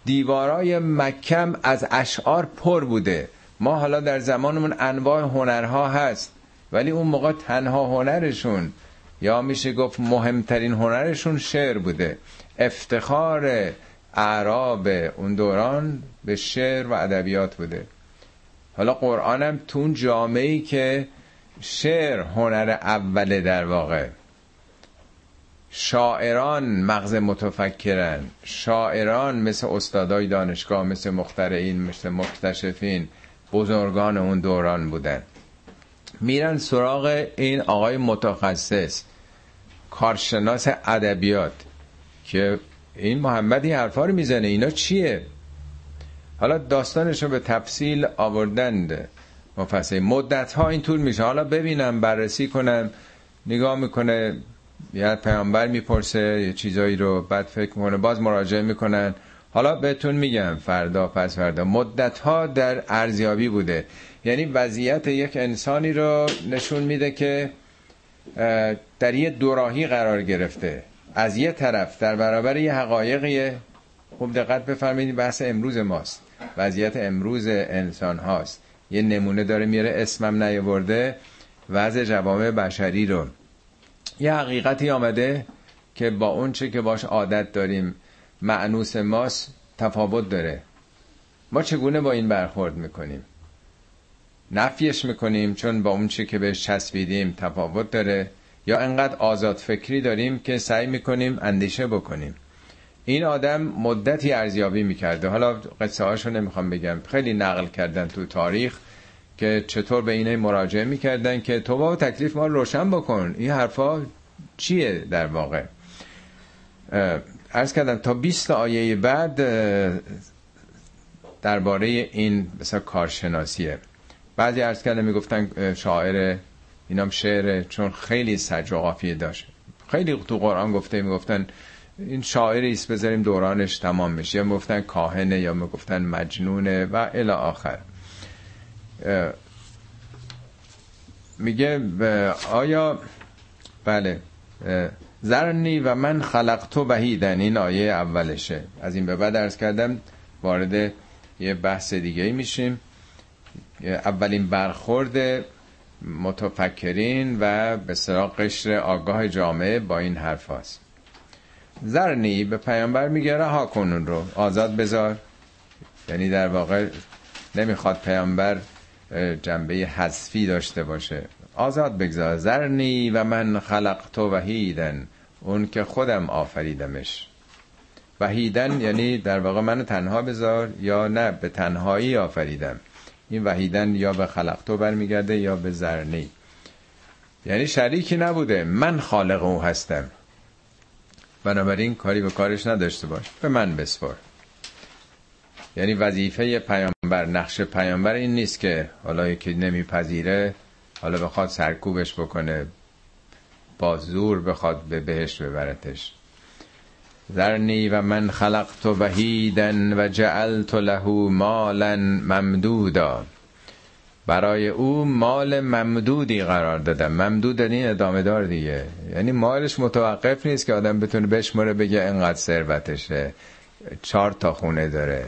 دیوارای مکم از اشعار پر بوده. ما حالا در زمانمون انواع هنرها هست ولی اون موقع تنها هنرشون یا میشه گفت مهمترین هنرشون شعر بوده. افتخار اعراب اون دوران به شعر و ادبیات بوده. حالا قرآنم تو اون جامعه که شعر هنر اوله در واقع. شاعران مغز متفکرن. شاعران مثل استادای دانشگاه مثل مخترعین مثل مکتشفین بزرگان اون دوران بودن. میرن سراغ این آقای متخصص کارشناس ادبیات که این محمدی حرفا رو می‌زنه. اینا چیه؟ حالا داستانش رو به تفصیل آوردند. مفصل مدت ها این طول میشه حالا ببینم بررسی کنم. نگاه می‌کنه یه پیامبر می‌پرسه یه چیزایی رو بعد فکر می‌کنه. باز مراجعه می‌کنن. حالا بهتون میگم فردا پس فردا. مدت ها در ارزیابی بوده. یعنی وضعیت یک انسانی رو نشون میده که در یه دوراهی قرار گرفته. از یه طرف در برابر یه حقایقیه. خوب دقت بفرمایید بحث امروز ماست. وضعیت امروز انسان هاست. یه نمونه داره میاره اسمم نیاورده. وضع جوامع بشری رو. یه حقیقتی آمده که با اون چه که باش عادت داریم معنوس ماست تفاوت داره. ما چگونه با این برخورد می‌کنیم؟ نفیش می‌کنیم چون با اون چه که بهش چسبیدیم تفاوت داره یا انقدر آزاد فکری داریم که سعی می‌کنیم اندیشه بکنیم؟ این آدم مدتی ارزیابی می‌کرده. حالا قصه هاشو نمی‌خوام بگم. خیلی نقل کردن تو تاریخ که چطور به اینه مراجعه می‌کردن که تو با تکلیف ما روشن بکن. این حرفا چیه در واقع؟ ارز کردم تا 20 آیه بعد درباره این مثلا کارشناسیه. بعضی ارز کردم می‌گفتن شاعر اینام شعره چون خیلی سج و قافیه داشت. خیلی تو قرآن گفته می‌گفتن این شاعری است بذاریم دورانش تمام بشه. یا می‌گفتن کاهنه یا می‌گفتن مجنونه و الی آخر. میگه آیا بله زرنی و من خلق تو وحیدن. این آیه اولشه. از این به بعد ارز کردم وارد یه بحث دیگه میشیم. اولین برخورد متفکرین و به سراغ قشر آگاه جامعه با این حرف هاست زرنی به پیامبر میگه رها کنون رو آزاد بذار. یعنی در واقع نمی‌خواد پیامبر جنبه حذفی داشته باشه. آزاد بگذار. زرنی و من خلق تو وحیدن. اون که خودم آفریدمش. وحیدن یعنی در واقع منو تنها بذار یا نه به تنهایی آفریدم. این وحیدن یا به خلقتو برمیگرده یا به زرنی یعنی شریکی نبوده. من خالق او هستم. بنابراین کاری به کارش نداشته باش. به من بسپار. یعنی وظیفه پیامبر نقش پیامبر این نیست که حالا یکی نمیپذیره حالا بخواد سرکوبش بکنه با زور بخواد به بهش ببرتش. ذرنی و من خلقت وحیدن و جعلت له مالا ممدودا. برای او مال ممدودی قرار دادم. ممدود این ادامه دار دیگه. یعنی مالش متوقف نیست که آدم بتونه بشمره بگه انقدر ثروتشه. چهار تا خونه داره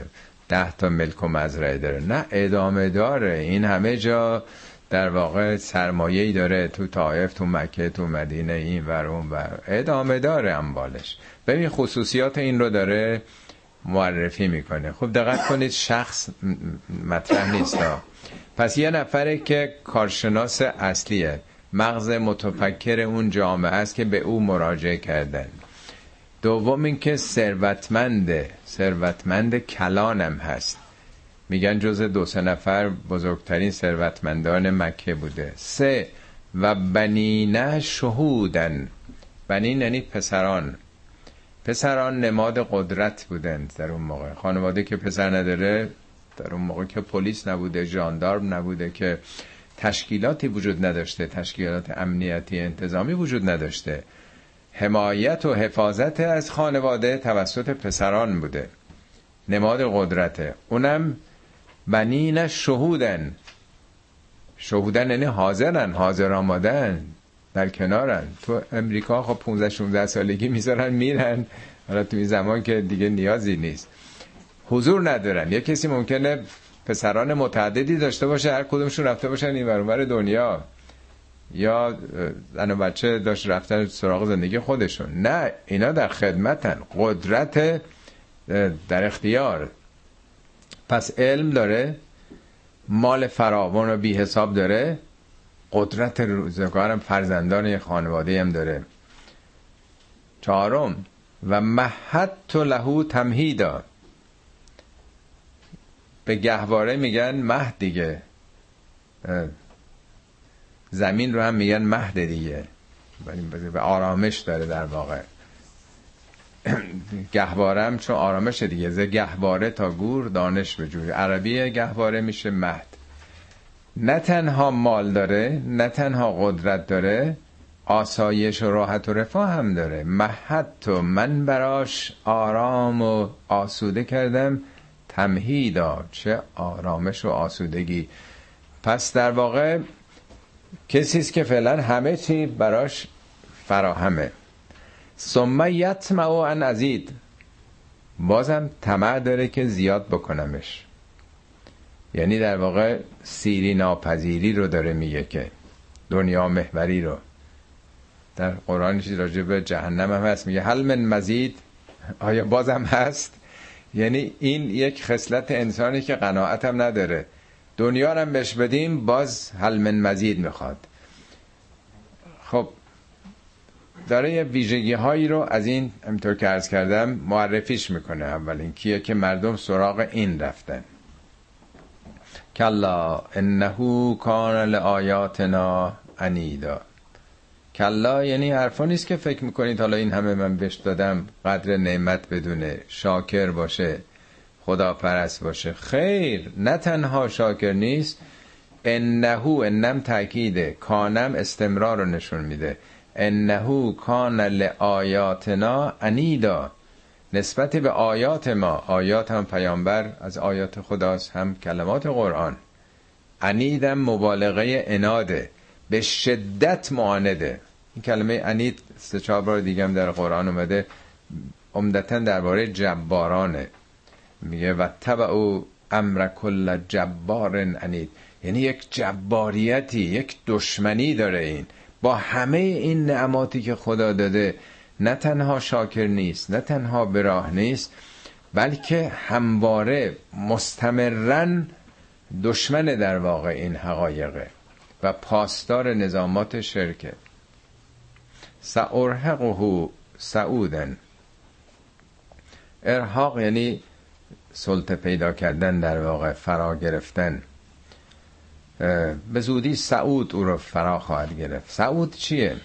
ده تا ملک و مزرعه داره. نه ادامه داره. این همه جا در واقع سرمایه داره. تو طائف تو مکه تو مدینه این ور اون ور. ادامه داره اموالش ببین خصوصیات این رو داره معرفی می‌کنه. خب دقت کنید شخص مطرح نیست. پس یه نفره که کارشناس اصلیه مغز متفکر اون جامعه است که به او مراجعه کردن. دوم اینکه ثروتمنده ثروتمند کلانم هست. میگن جز دو سه نفر بزرگترین ثروتمندان مکه بوده. سه و بنینه شهودن. بنین یعنی پسران. پسران نماد قدرت بودند در اون موقع. خانواده که پسر نداره در اون موقع که پلیس نبوده جاندارم نبوده که تشکیلاتی وجود نداشته تشکیلات امنیتی انتظامی وجود نداشته. حمایت و حفاظت از خانواده توسط پسران بوده. نماد قدرته. اونم بنین شهودن. شهودن یعنی حاضرن حاضر آمادن در کنارن. تو امریکا خب 15 16 سالگی می‌ذارن میرن. حالا تو این زمان که دیگه نیازی نیست. حضور ندارن یه کسی ممکنه پسران متعددی داشته باشه هر کدومشون رفته باشن این ورانور دنیا. یا زن و بچه داشت رفتن سراغ زندگی خودشون. نه اینا در خدمتن. قدرت در اختیار. پس علم داره مال فراوان و بی حساب داره. قدرت روزگارم فرزندان خانواده هم داره. چهارم و محت لهو تمهیدا. به گهواره میگن مهد دیگه. زمین رو هم میگن مهد دیگه. به آرامش داره در واقع. (clears throat) گهوارم چون آرامش دیگه. ز گهواره تا گور دانش به جوی عربی گهواره میشه مهد. نه تنها مال داره نه تنها قدرت داره آسایش و راحت و رفاه هم داره. محت و من براش آرام و آسوده کردم. تمهیدا چه آرامش و آسودگی. پس در واقع کسی است که فعلا همه چی براش فراهمه. ثم یطمع ان ازید. بازم طمع داره که زیاد بکنمش. یعنی در واقع سیری ناپذیری رو داره میگه که دنیا محوری رو. در قرآن راجع به جهنم هم هست. میگه هل من مزید؟ آیا بازم هست؟ یعنی این یک خصلت انسانی که قناعت هم نداره. دنیا هم بهش بدیم باز هل من مزید می‌خواد. خب داره یه ویژگی هایی رو از این همطور که ارز کردم معرفیش می‌کنه اولین کیه که مردم سراغ این رفتن. کلا انه کان لآیاتنا انیدا کلا یعنی حرفا نیست که فکر می‌کنید حالا این همه من بهش دادم قدر نعمت بدونه شاکر باشه خدا پرست باشه. خیر نه تنها شاکر نیست انهو انم تاکیده کانم استمرار رو نشون میده. انهو کان لآیاتنا انیدا. نسبت به آیات ما آیات هم پیامبر از آیات خداست هم کلمات قرآن. انیدم مبالغه اناده به شدت معانده. این کلمه انید سه چهار بار دیگه هم در قرآن اومده. عمدتا درباره جبارانه. میگه و تبعو امر کل جبار انید یعنی یک جباریتی یک دشمنی داره این. با همه این نعماتی که خدا داده نه تنها شاکر نیست نه تنها به راه نیست بلکه همواره مستمرن دشمن در واقع این حقایقه و پاسدار نظامات شرکه سأرهقه سعودن ارهاق یعنی سلطه پیدا کردن در واقع فرا گرفتن. به زودی سعود او رو فرا خواهد گرفت. سعود چیه؟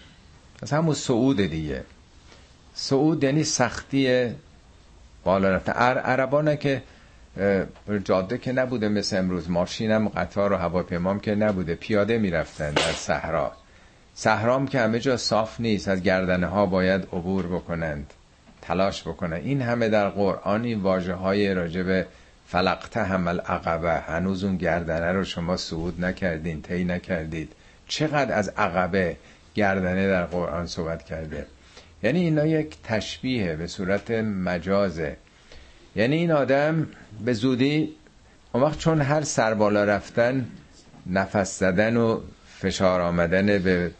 از همون سعود دیگه. سعود یعنی سختی بالا رفته. عربانه که جاده که نبوده مثل امروز ماشینم قطار و هواپیمام که نبوده پیاده می‌رفتن در صحرا. صحرام که همه جا صاف نیست از گردنه ها باید عبور بکنند تلاش بکنن این همه در قرآنی واجه های راجب فلقته همل عقبه هنوز اون گردنه رو شما صعود نکردین طی نکردید. چقدر از عقبه گردنه در قرآن صحبت کرده؟ یعنی اینا یک تشبیه به صورت مجازه. یعنی این آدم به زودی اون وقت چون هر سر بالا رفتن نفس زدن و فشار آمدن به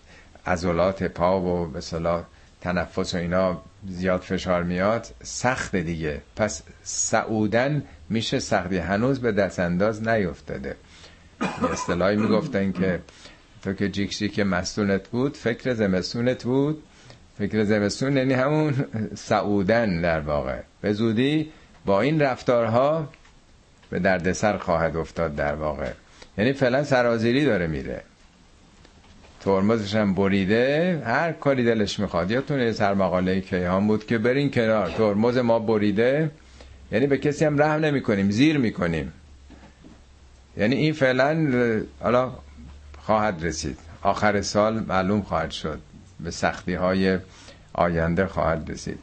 عضلات پا و به صلاح تنفس و اینا زیاد فشار میاد سخت دیگه. پس سعودن میشه سختی. هنوز به دست انداز نیفتاده اصطلاحی می‌گفتن که تو که جیکشی که مستونت بود فکر زمستونت بود. فکر زمستون یعنی همون سعودن در واقع. به زودی با این رفتارها به دردسر خواهد افتاد در واقع. یعنی فعلا سرازیری داره میره. ترمزش هم بریده هر کاری دلش می‌خواد. یادتون یه سر مقاله کیهان بود که برین کنار ترمز ما بریده. یعنی به کسی هم رحم نمی کنیم زیر می‌کنیم. یعنی این فعلا حالا خواهد رسید. آخر سال معلوم خواهد شد. به سختی های آینده خواهد رسید.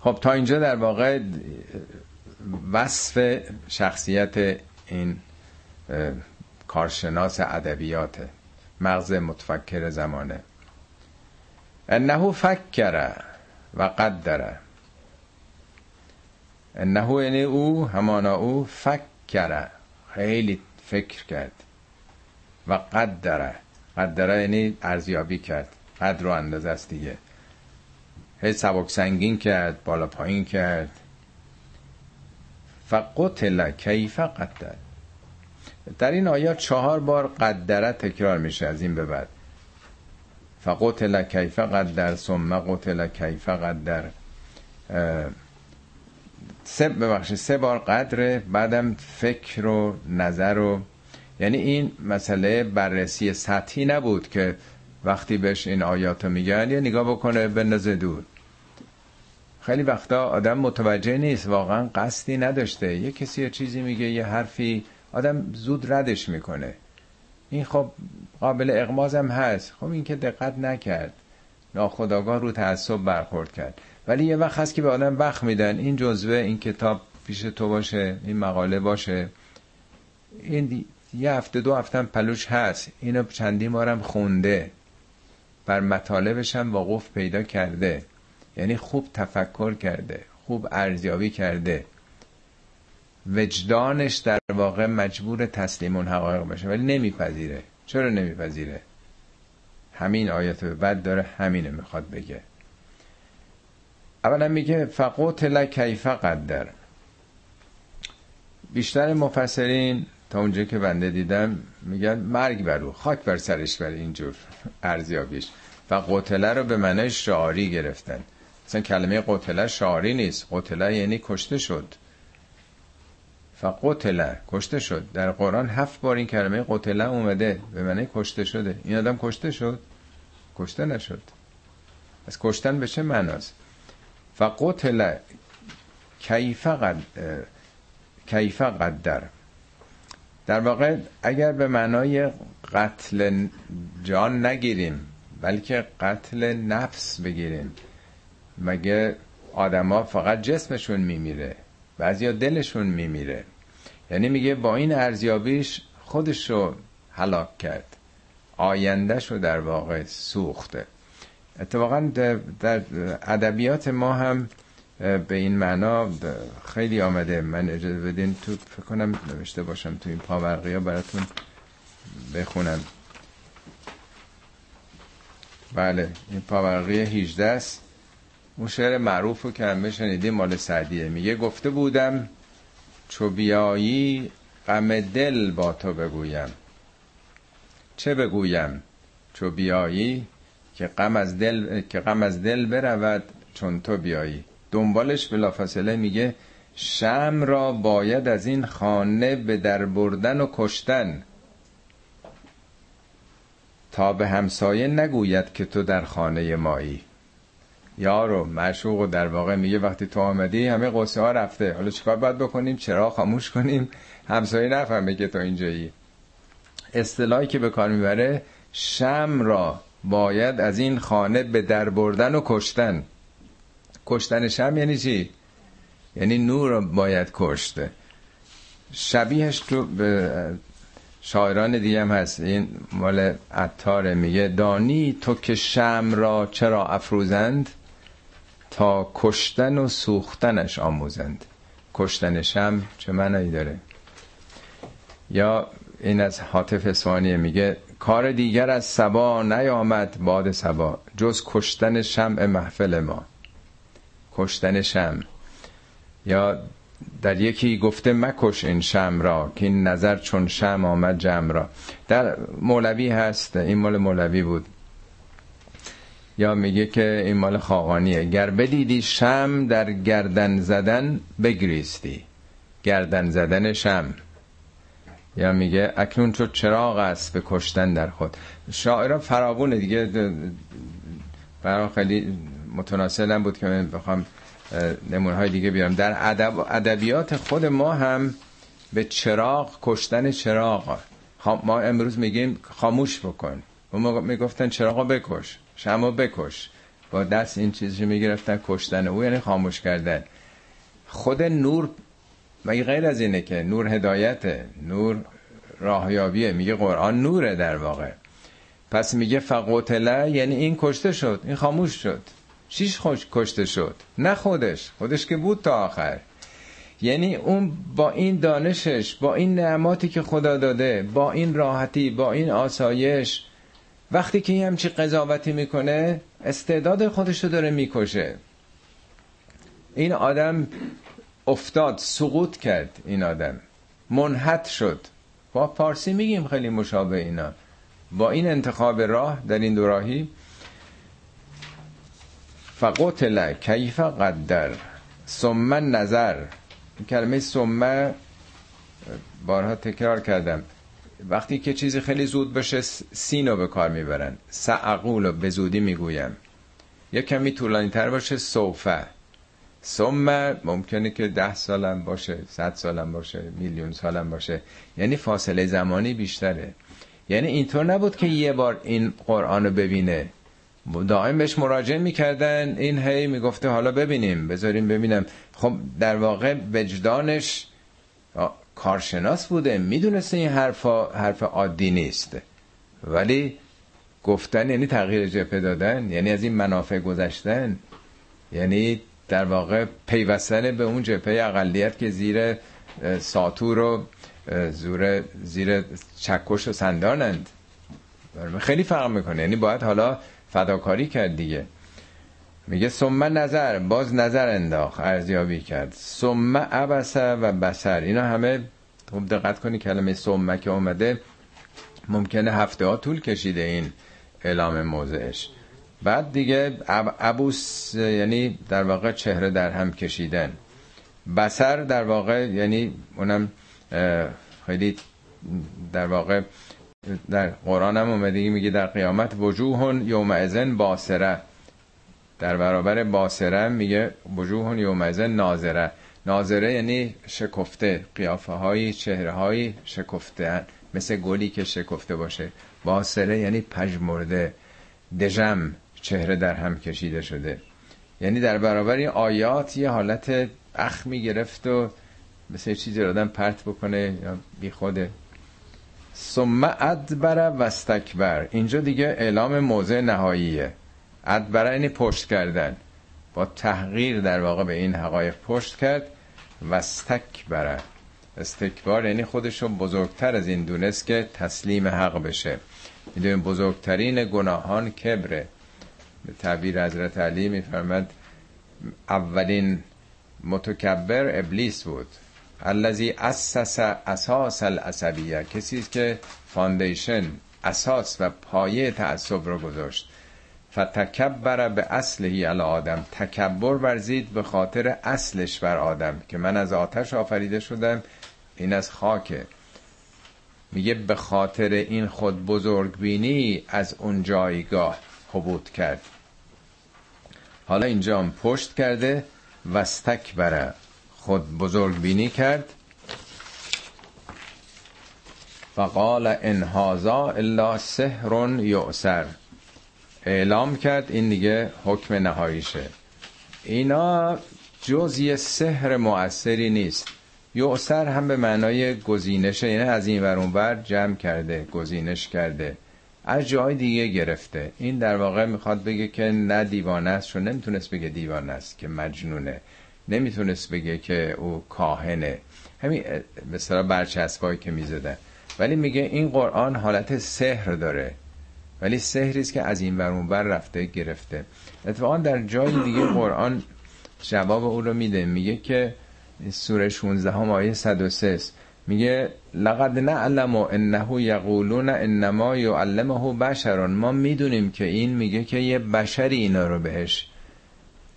خب تا اینجا در واقع وصف شخصیت این کارشناس ادبیات مغز متفکر زمانه. انه فکر و قدره انه یعنی او همانا او فکر. خیلی فکر کرد. و قدره قدره یعنی ارزیابی کرد. قدر و اندازه است دیگه. هی سبک سنگین کرد بالا پایین کرد. فقتل کیف قدر. در این آیات چهار بار قدره تکرار میشه از این به بعد. فقتل کیف قدر ثم قتل کیف قدر. سه ببخشید سه بار قدره بعدم فکر و نظر و یعنی این مسئله بررسی سطحی نبود که وقتی بهش این آیاتو میگن یه نگاه بکنه به دور خیلی وقتا آدم متوجه نیست واقعا قصدی نداشته. یه کسی یه چیزی میگه یه حرفی آدم زود ردش می‌کنه. این خب قابل اقمازم هست. خب این که دقت نکرد. ناخداگاه رو تعصب برخورد کرد. ولی یه وقت هست که به آدم وقت میدن. این جزوه این کتاب پیش تو باشه این مقاله باشه. این یه هفته دو هفته پلوش هست. اینو چندی مارم خونده. بر مطالبش هم وقوف پیدا کرده. یعنی خوب تفکر کرده. خوب ارزیابی کرده. وجدانش در واقع مجبور تسلیم اون حقایق باشه ولی نمیپذیره. چرا نمیپذیره؟ همین آیت به بعد داره همینه می‌خواد بگه. اولا میگه فقوت کیف قدر. بیشتر مفسرین تا اونجا که بنده دیدم میگن مرگ برو خاک بر سرش بر اینجور ارزیابیش. و قتله رو به معنای شعاری گرفتن. مثلا کلمه قتله شعاری نیست. قتله یعنی کشته شد. فقتله کشته شد. در قرآن هفت بار این کلمه قتله اومده به معنی کشته شده. این آدم کشته شد؟ کشته نشد. از کشتن به چه معناست؟ فقتل کیف قد کیف قدر. در واقع اگر به معنای قتل جان نگیریم بلکه قتل نفس بگیریم مگه آدما فقط جسمشون میمیره؟ بعضیا دلشون میمیره. یعنی میگه با این ارزیابیش خودش رو هلاک کرد. آیندهش رو در واقع سوخته. اتفاقا در ادبیات ما هم به این معنا خیلی آمده. من اجازه بدین تو فکر کنم نوشته باشم تو این پاورقی ها براتون بخونم. بله این پاورقی 18 است. اون شعر معروف رو که همه شنیدیم مال سعدیه. میگه گفته بودم چو بیایی غم دل با تو بگویم. چه بگویم؟ چو بیایی که غم از دل که غم از دل برود چون تو بیایی. دنبالش بلافاصله میگه شم را باید از این خانه به در بردن و کشتن. تا به همسایه نگوید که تو در خانه مایی. یارو معشوق و در واقع میگه وقتی تو آمدی همه قصه ها رفته. حالا چیکار باید بکنیم؟ چرا خاموش کنیم؟ همسایه نفهمه که تو اینجایی. اصطلاحی که به کار می‌بره شم را باید از این خانه به در بردن و کشتن. کشتن شم یعنی چی؟ یعنی نور باید کشته شبیهش تو شاعران دیگه هم هست. این مال عطاره میگه دانی تو که شم را چرا افروزند؟ تا کشتن و سوختنش آموزند. کشتن شم چه معنی داره؟ یا این از حاطف اسوانیه میگه کار دیگر از سبا نیامد باد سبا جز کشتن شمع محفل ما. کشتن شم یا در یکی گفته مکش این شم را که این نظر چون شم آمد جمع را. در مولوی هست این مال مولوی بود. یا میگه که این مال خاقانیه. گر بدیدی شم در گردن زدن بگریستی. گردن زدن شم. یا میگه اکنون چو چراغ است به کشتن در خود. شاعرها فراوونه دیگه. برای خیلی متناسب بود که من بخوام نمونه های دیگه بیارم. در ادب ادبیات خود ما هم به چراغ کشتن چراغ. ما امروز میگیم خاموش بکن. ما می‌گفتن چراغ بکش. شما بکش. با دست این چیزی می‌گرفتن کشتن او یعنی خاموش کردن. خود نور مگه غیر از اینه که نور هدایته نور راهیابیه. میگه قرآن نوره در واقع. پس میگه فقوتله یعنی این کشته شد این خاموش شد. چیش خوش کشته شد نه خودش. خودش که بود تا آخر. یعنی اون با این دانشش با این نعماتی که خدا داده با این راحتی با این آسایش وقتی که این همچی قضاوتی می‌کنه استعداد خودش رو داره می‌کشه. این آدم افتاد سقوط کرد این آدم. منحت شد. با پارسی میگیم خیلی مشابه اینا. با این انتخاب راه در این دوراهی فقتل کیف قدر ثم نظر. کلمه ثم بارها تکرار کردم. وقتی که چیزی خیلی زود بشه سینو به کار می‌برن. سعقول به زودی می‌گویم. یک کمی طولانی تر باشه صوفه ثم ممکنه که ده سالم باشه صد سالم باشه میلیون سالم باشه. یعنی فاصله زمانی بیشتره. یعنی اینطور نبود که یه بار این قرآن رو ببینه. دائم بهش مراجعه می‌کردن این هی می‌گفته حالا ببینیم بذاریم ببینم. خب در واقع وجدانش کارشناس بوده می‌دونسته این حرف حرف عادی نیست. ولی گفتن یعنی تغییر جبهه دادن یعنی از این منافع گذشتن یعنی در واقع پیوستن به اون جبهه اقلیت که زیر ساتور و زور زیر چکش و سندانند. خیلی فرق می‌کنه. یعنی باید حالا فداکاری کرد دیگه. میگه ثم نظر باز نظر انداخت ارزیابی کرد. ثم عبسه و بسر. اینا همه خوب دقت کنی کلمه ثم که اومده ممکنه هفته ها طول کشیده این اعلام موضعش. بعد دیگه عبوس یعنی در واقع چهره در هم کشیدن. بسر در واقع یعنی اونم خیلی در واقع در قرآن هم اومده میگه در قیامت وجوه یوم ازن باسره. در برابر باسره میگه وجوه یوم ازن ناظره. ناظره یعنی شکفته قیافه های چهره های شکفته مثل گلی که شکفته باشه. باسره یعنی پژمرده. دژم چهره در هم کشیده شده. یعنی در برابر این آیات یه حالت اخمی گرفت و مثل چیزی رو آدم پرت بکنه یا بی خوده. ثم ادبر و استکبر. اینجا دیگه اعلام موضع نهاییه. ادبر یعنی پشت کردن. با تحقیر در واقع به این حقایق پشت کرد و استکبر استکبار یعنی خودشو بزرگتر از این دونست که تسلیم حق بشه. می‌دونیم بزرگترین گناهان کبره. به تعبیر حضرت علی میفرمد اولین متکبر ابلیس بود. الذی اسس اساس العصبیه. کسی که foundation اساس و پایه تعصب رو گذاشت. فتکبر به اصلهی علی آدم. تکبر ورزید به خاطر اصلش بر آدم که من از آتش آفریده شدم این از خاکه میگه به خاطر این خود بزرگ بینی از اون جایگاه حبوط کرد. حالا اینجا هم پشت کرده وستک بره خود بزرگ بینی کرد. فقال ان هذا الا سحر یؤسر اعلام کرد. این دیگه حکم نهاییشه. اینا جز یه سحر مؤثری نیست. یؤسر هم به معنای گزینشه یعنی از این ورون بر جمع کرده گزینش کرده. از جای دیگه گرفته. این در واقع می‌خواد بگه که نه دیوانه است چون نمی‌تونست بگه دیوانه است که مجنونه. نمی‌تونست بگه که او کاهنه. همین صلاح برچسبایی که می‌زدن ولی میگه این قرآن حالت سحر داره. ولی سحری است که از این ور بر رفته گرفته. اتفاقا در جای دیگه قرآن جواب او رو میده. میگه که سوره 16 هم آیه 103 میگه لقد نعلم انه یقولون انما یعلمه بشران ما می‌دونیم که این میگه که یه بشری اینا رو بهش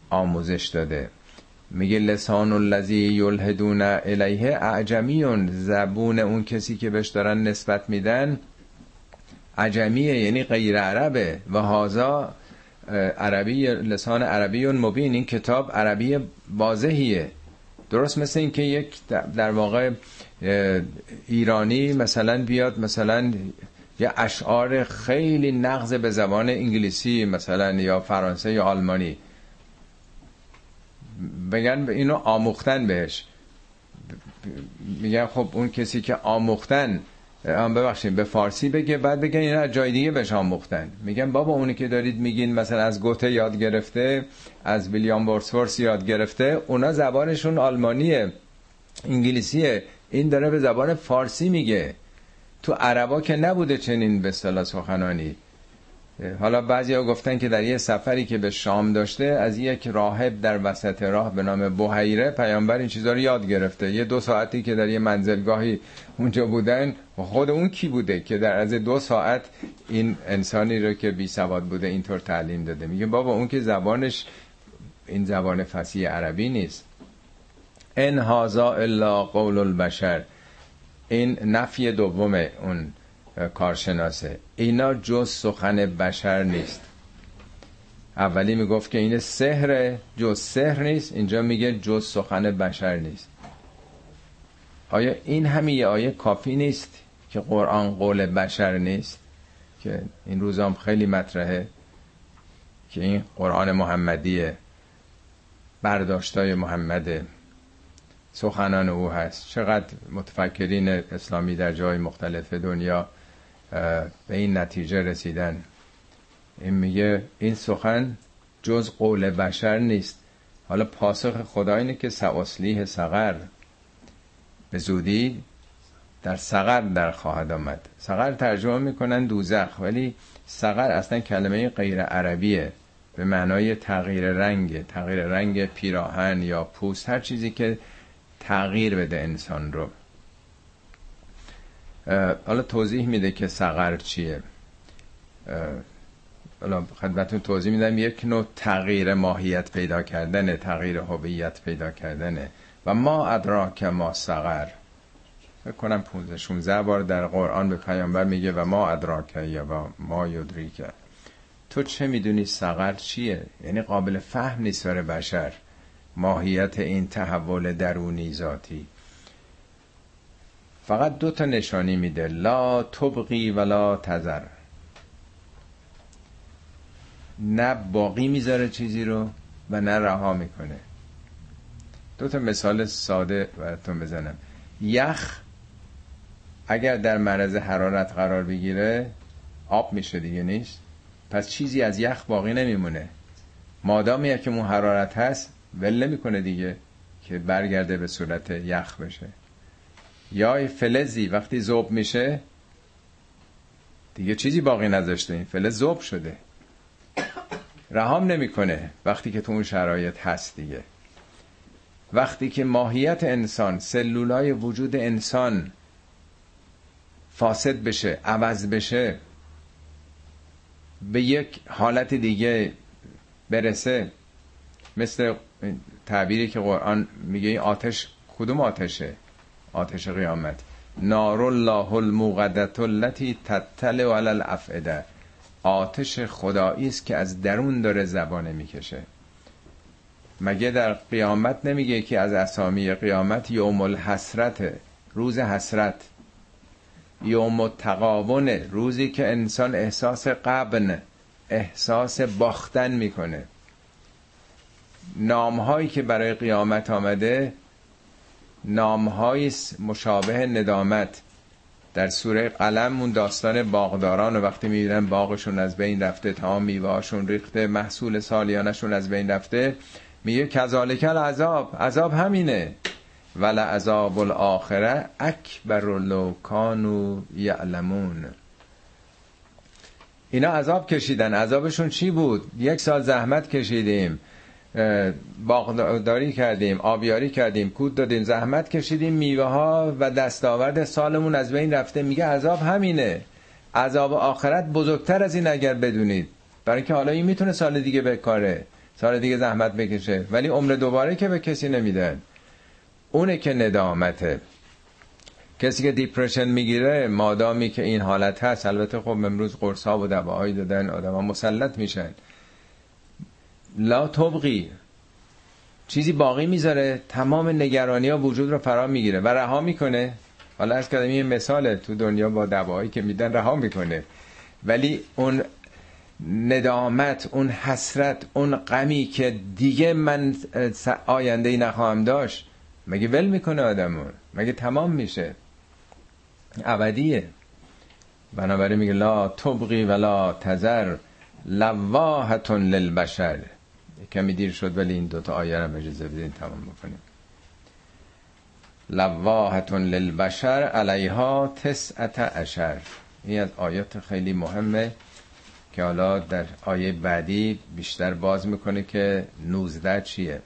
آموزش داده. میگه لسان الذی یلهدون الیه اعجمیون. زبون اون کسی که بهش دارن نسبت میدن عجمیه یعنی غیر عربه. و هازا عربی لسان عربی مبین. این کتاب عربی واضحیه. درست مثل این که یک در واقع ایرانی مثلا بیاد مثلا یه اشعار خیلی نقض به زبان انگلیسی مثلا یا فرانسه یا آلمانی. بگن اینو آموختن بهش. میگن خب اون کسی که آموختن ببخشید به فارسی بگه بعد بگن اینا از جای دیگه بهش آموختن. میگن بابا اونی که دارید میگین مثلا از گوته یاد گرفته از ویلیام ورسورس یاد گرفته اونا زبانشون آلمانیه انگلیسیه. این داره به زبان فارسی میگه. تو عربا که نبوده چنین به اصطلاح سخنانی. حالا بعضیا گفتن که در یه سفری که به شام داشته از یک راهب در وسط راه به نام بوهیره پیامبر این چیزا رو یاد گرفته. یه دو ساعتی که در یه منزلگاهی اونجا بودن خود اون کی بوده که در از دو ساعت این انسانی رو که بی سواد بوده اینطور تعلیم داده؟ میگه بابا اون که زبانش این زبان فصیح عربی نیست. ان هازا الا قول البشر. این نفی دوم اون. کارشناسه. اینا جز سخن بشر نیست. اولی می‌گفت که این سحر جز سحر نیست. اینجا میگه جز سخن بشر نیست. آیا این همین یه آیه کافی نیست که قرآن قول بشر نیست؟ که این روزام خیلی مطرحه که این قرآن محمدیه برداشتای محمده سخنان او هست. چقدر متفکرین اسلامی در جای مختلف دنیا به این نتیجه رسیدن. این میگه این سخن جز قول بشر نیست. حالا پاسخ خدا اینه که سواسلیه سقر. به زودی در سقر در خواهد آمد. سقر ترجمه می‌کنن دوزخ ولی سقر اصلا کلمه غیر عربیه. به معنای تغییر رنگ تغییر رنگ پیراهن یا پوست هر چیزی که تغییر بده انسان رو. حالا توضیح میده که سقر چیه. حالا خدمتون توضیح میدم یک نوع تغییر ماهیت پیدا کردنه تغییر هویت پیدا کردنه. و ما ادراک ما سقر فکر کنم 15 16 بار در قرآن به پیامبر میگه و ما ادراکه یا و ما یدریکه تو چه می‌دونی سقر چیه؟ یعنی قابل فهم نیست برای بشر. ماهیت این تحول درونی ذاتی. فقط دو تا نشانی میده. لا تبقی ولا تذر. نه باقی می‌ذاره چیزی رو و نه رها می‌کنه. دو تا مثال ساده براتون بزنم. یخ اگر در معرض حرارت قرار بگیره آب میشه دیگه نیست؟ پس چیزی از یخ باقی نمیمونه. مادامی که اون حرارت هست ول نمی‌کنه دیگه که برگرده به صورت یخ بشه. یا فلزی وقتی زوب میشه دیگه چیزی باقی نذاشته. این فلز زوب شده. رهام نمی‌کنه وقتی که تو اون شرایط هست دیگه. وقتی که ماهیت انسان سلولای وجود انسان فاسد بشه عوض بشه به یک حالت دیگه برسه مثل تعبیری که قرآن میگه این آتش کدوم آتشه؟ آتش قیامت. نار الله الموقدت التي تطلع علی الافئده. آتش خدایی است که از درون داره زبانه می‌کشه. مگه در قیامت نمیگه که از اسامی قیامت یوم الحسرت روز حسرت. یوم التقاون روزی که انسان احساس قبن احساس باختن می‌کنه. نامهایی که برای قیامت آمده نامهایی مشابه ندامت. در سوره قلم اون داستان باغداران و وقتی می‌بینن باغشون از بین رفته تمام میوهاشون ریخته محصول سالیانشون از بین رفته میگه کذالک العذاب. عذاب همینه. ول عذاب الاخره اکبر لو کانوا یعلمون. اینا عذاب کشیدن. عذابشون چی بود؟ یک سال زحمت کشیدیم. باغداری کردیم آبیاری کردیم کود دادیم زحمت کشیدیم میوه ها و دستاورد سالمون از بین رفته. میگه عذاب همینه. عذاب آخرت بزرگتر از این اگر بدونید. برای اینکه حالا این می‌تونه سال دیگه بکاره سال دیگه زحمت بکشه ولی عمر دوباره که به کسی نمیدن. اونه که ندامته. کسی که دیپرشن می‌گیره مادامی که این حالت هست البته خب امروز قرص ها و دواهایی دادن آدم ها مسلط میشن. لا تبقی چیزی باقی می‌ذاره. تمام نگرانی ها وجود رو فرا می‌گیره و رها می‌کنه. حالا از این مثاله تو دنیا با دواهایی که میدن رها می‌کنه. ولی اون ندامت اون حسرت اون غمی که دیگه من آینده ای نخواهم داشت مگه ول می‌کنه آدمون مگه تمام میشه؟ ابدیه. بنابراین میگه لا تبقی ولا تذر لواحتون للبشر. کمی دیر شد ولی این دوتا آیه رو اجازه بدین تمام بکنیم. لواحتون للبشر علیها تسعت اشر این از آیات خیلی مهمه که حالا در آیه بعدی بیشتر باز می‌کنه که 19 چیه.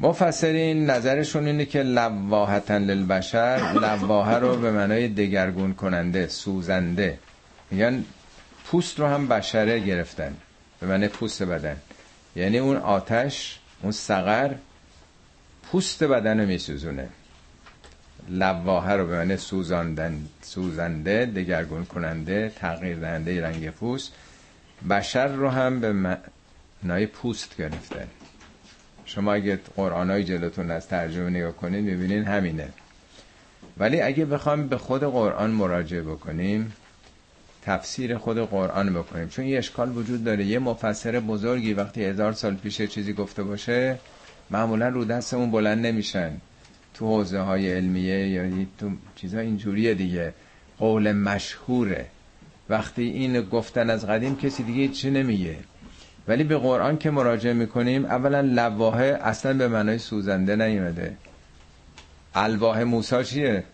مفسرین نظرشون اینه که لواحتن للبشر لواحه رو به معنای دگرگون کننده سوزنده. میگن پوست رو هم بشره گرفتن. به معنی پوست بدن. یعنی اون آتش اون سقر پوست بدن رو میسوزونه. لواحه رو به معنی سوزاندن سوزنده دگرگون کننده تغییر دهنده رنگ پوست. بشر رو هم به معنای پوست گرفتن. شما اگه قرآن های جلوتون از ترجمه نگاه کنید می‌بینین همینه. ولی اگه بخوام به خود قرآن مراجعه بکنیم تفسیر خود قرآن بکنیم. چون یه اشکال وجود داره. یه مفسر بزرگی وقتی هزار سال پیش چیزی گفته باشه معمولا رو دستمون بلند نمیشن. تو حوزه های علمیه یا تو چیزها اینجوریه دیگه. قول مشهوره. وقتی این گفتن از قدیم کسی دیگه چی نمیگه. ولی به قرآن که مراجعه می‌کنیم اولا لواحه اصلا به معنای سوزنده نیومده. الواح موسا چیه؟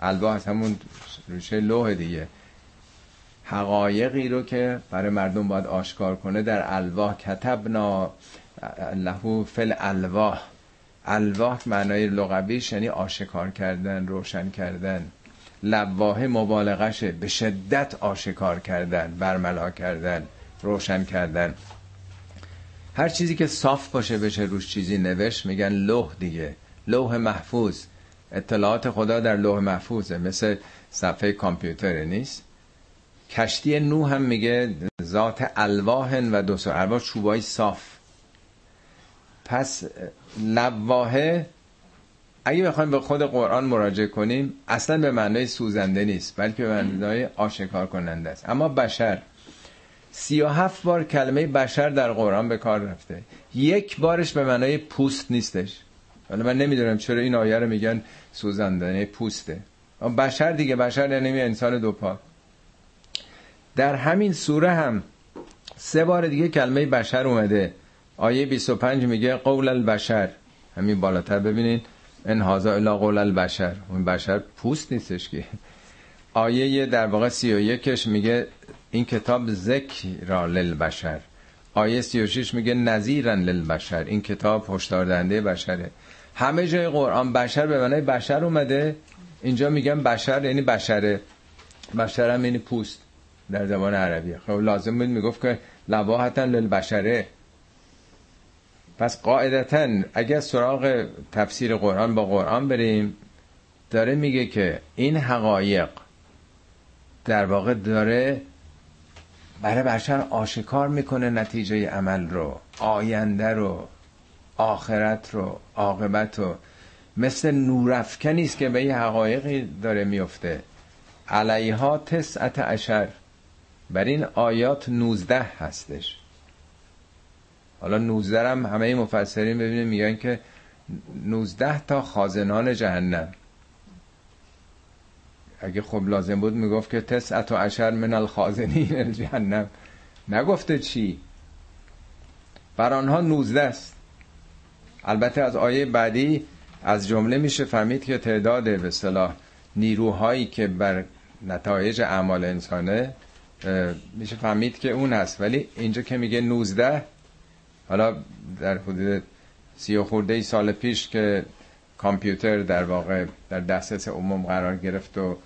الواح همون ریشه لوح دیگه. حقایقی رو که برای مردم باید آشکار کنه در الواح کتبنا لهو فل الواح الواح معنای لغویش یعنی آشکار کردن روشن کردن. لواحه مبالغشه به شدت آشکار کردن برملا کردن روشن کردن. هر چیزی که صاف باشه بشه روش چیزی نوشت میگن لوح دیگه. لوح محفوظ. اطلاعات خدا در لوح محفوظه مثل صفحه کامپیوتر نیست. کشتی نو هم میگه ذات الواهن و دو الواح چوبای صاف. پس لواهه اگه بخوایم به خود قرآن مراجعه کنیم اصلا به معنای سوزنده نیست بلکه به معنای آشکار کننده است. اما بشر سی و هفت بار کلمه بشر در قرآن به کار رفته. یک بارش به معنای پوست نیستش. ولی من نمی‌دونم چرا این آیه رو میگن سوزنده یعنی پوسته. بشر دیگه بشر یعنی انسان دو پا. در همین سوره هم سه بار دیگه کلمه بشر اومده. آیه 25 میگه قول البشر. همین بالاتر ببینید ان هاذا الا قول البشر. اون بشر پوست نیستش که. آیه در واقع 31 میگه این کتاب ذکر للبشر. آیه 36 میگه نذیرن للبشر. این کتاب هشدار دهنده بشره. همه جای قرآن بشر به معنای بشر اومده. اینجا میگن بشر یعنی بشره. بشر هم یعنی پوست. در زبان عربی. خب لازم بود می‌گفت که لواحتا للبشره. پس قاعدتا اگر سراغ تفسیر قرآن با قرآن بریم داره میگه که این حقایق در واقع داره برای بشر آشکار می‌کنه نتیجه عمل رو آینده رو آخرت رو عاقبت رو. مثل نورافکنی است که به یه حقایقی داره میفته علیها تسعت عشر. بر این آیات 19 هستش. حالا 19 هم همه مفسرین ببینیم میگن که 19 تا خازنان جهنم. اگه خب لازم بود می‌گفت که تسعت و عشر من الخازنین جهنم نگفته چی؟ بر آنها 19 است. البته از آیه بعدی از جمله میشه فهمید که تعداد به صلاح نیروهایی که بر نتایج اعمال انسانه میشه فهمید که اون هست ولی اینجا که میگه 19 حالا در حدود سی و خورده ای سال پیش که کامپیوتر در واقع در دسترس عموم قرار گرفت و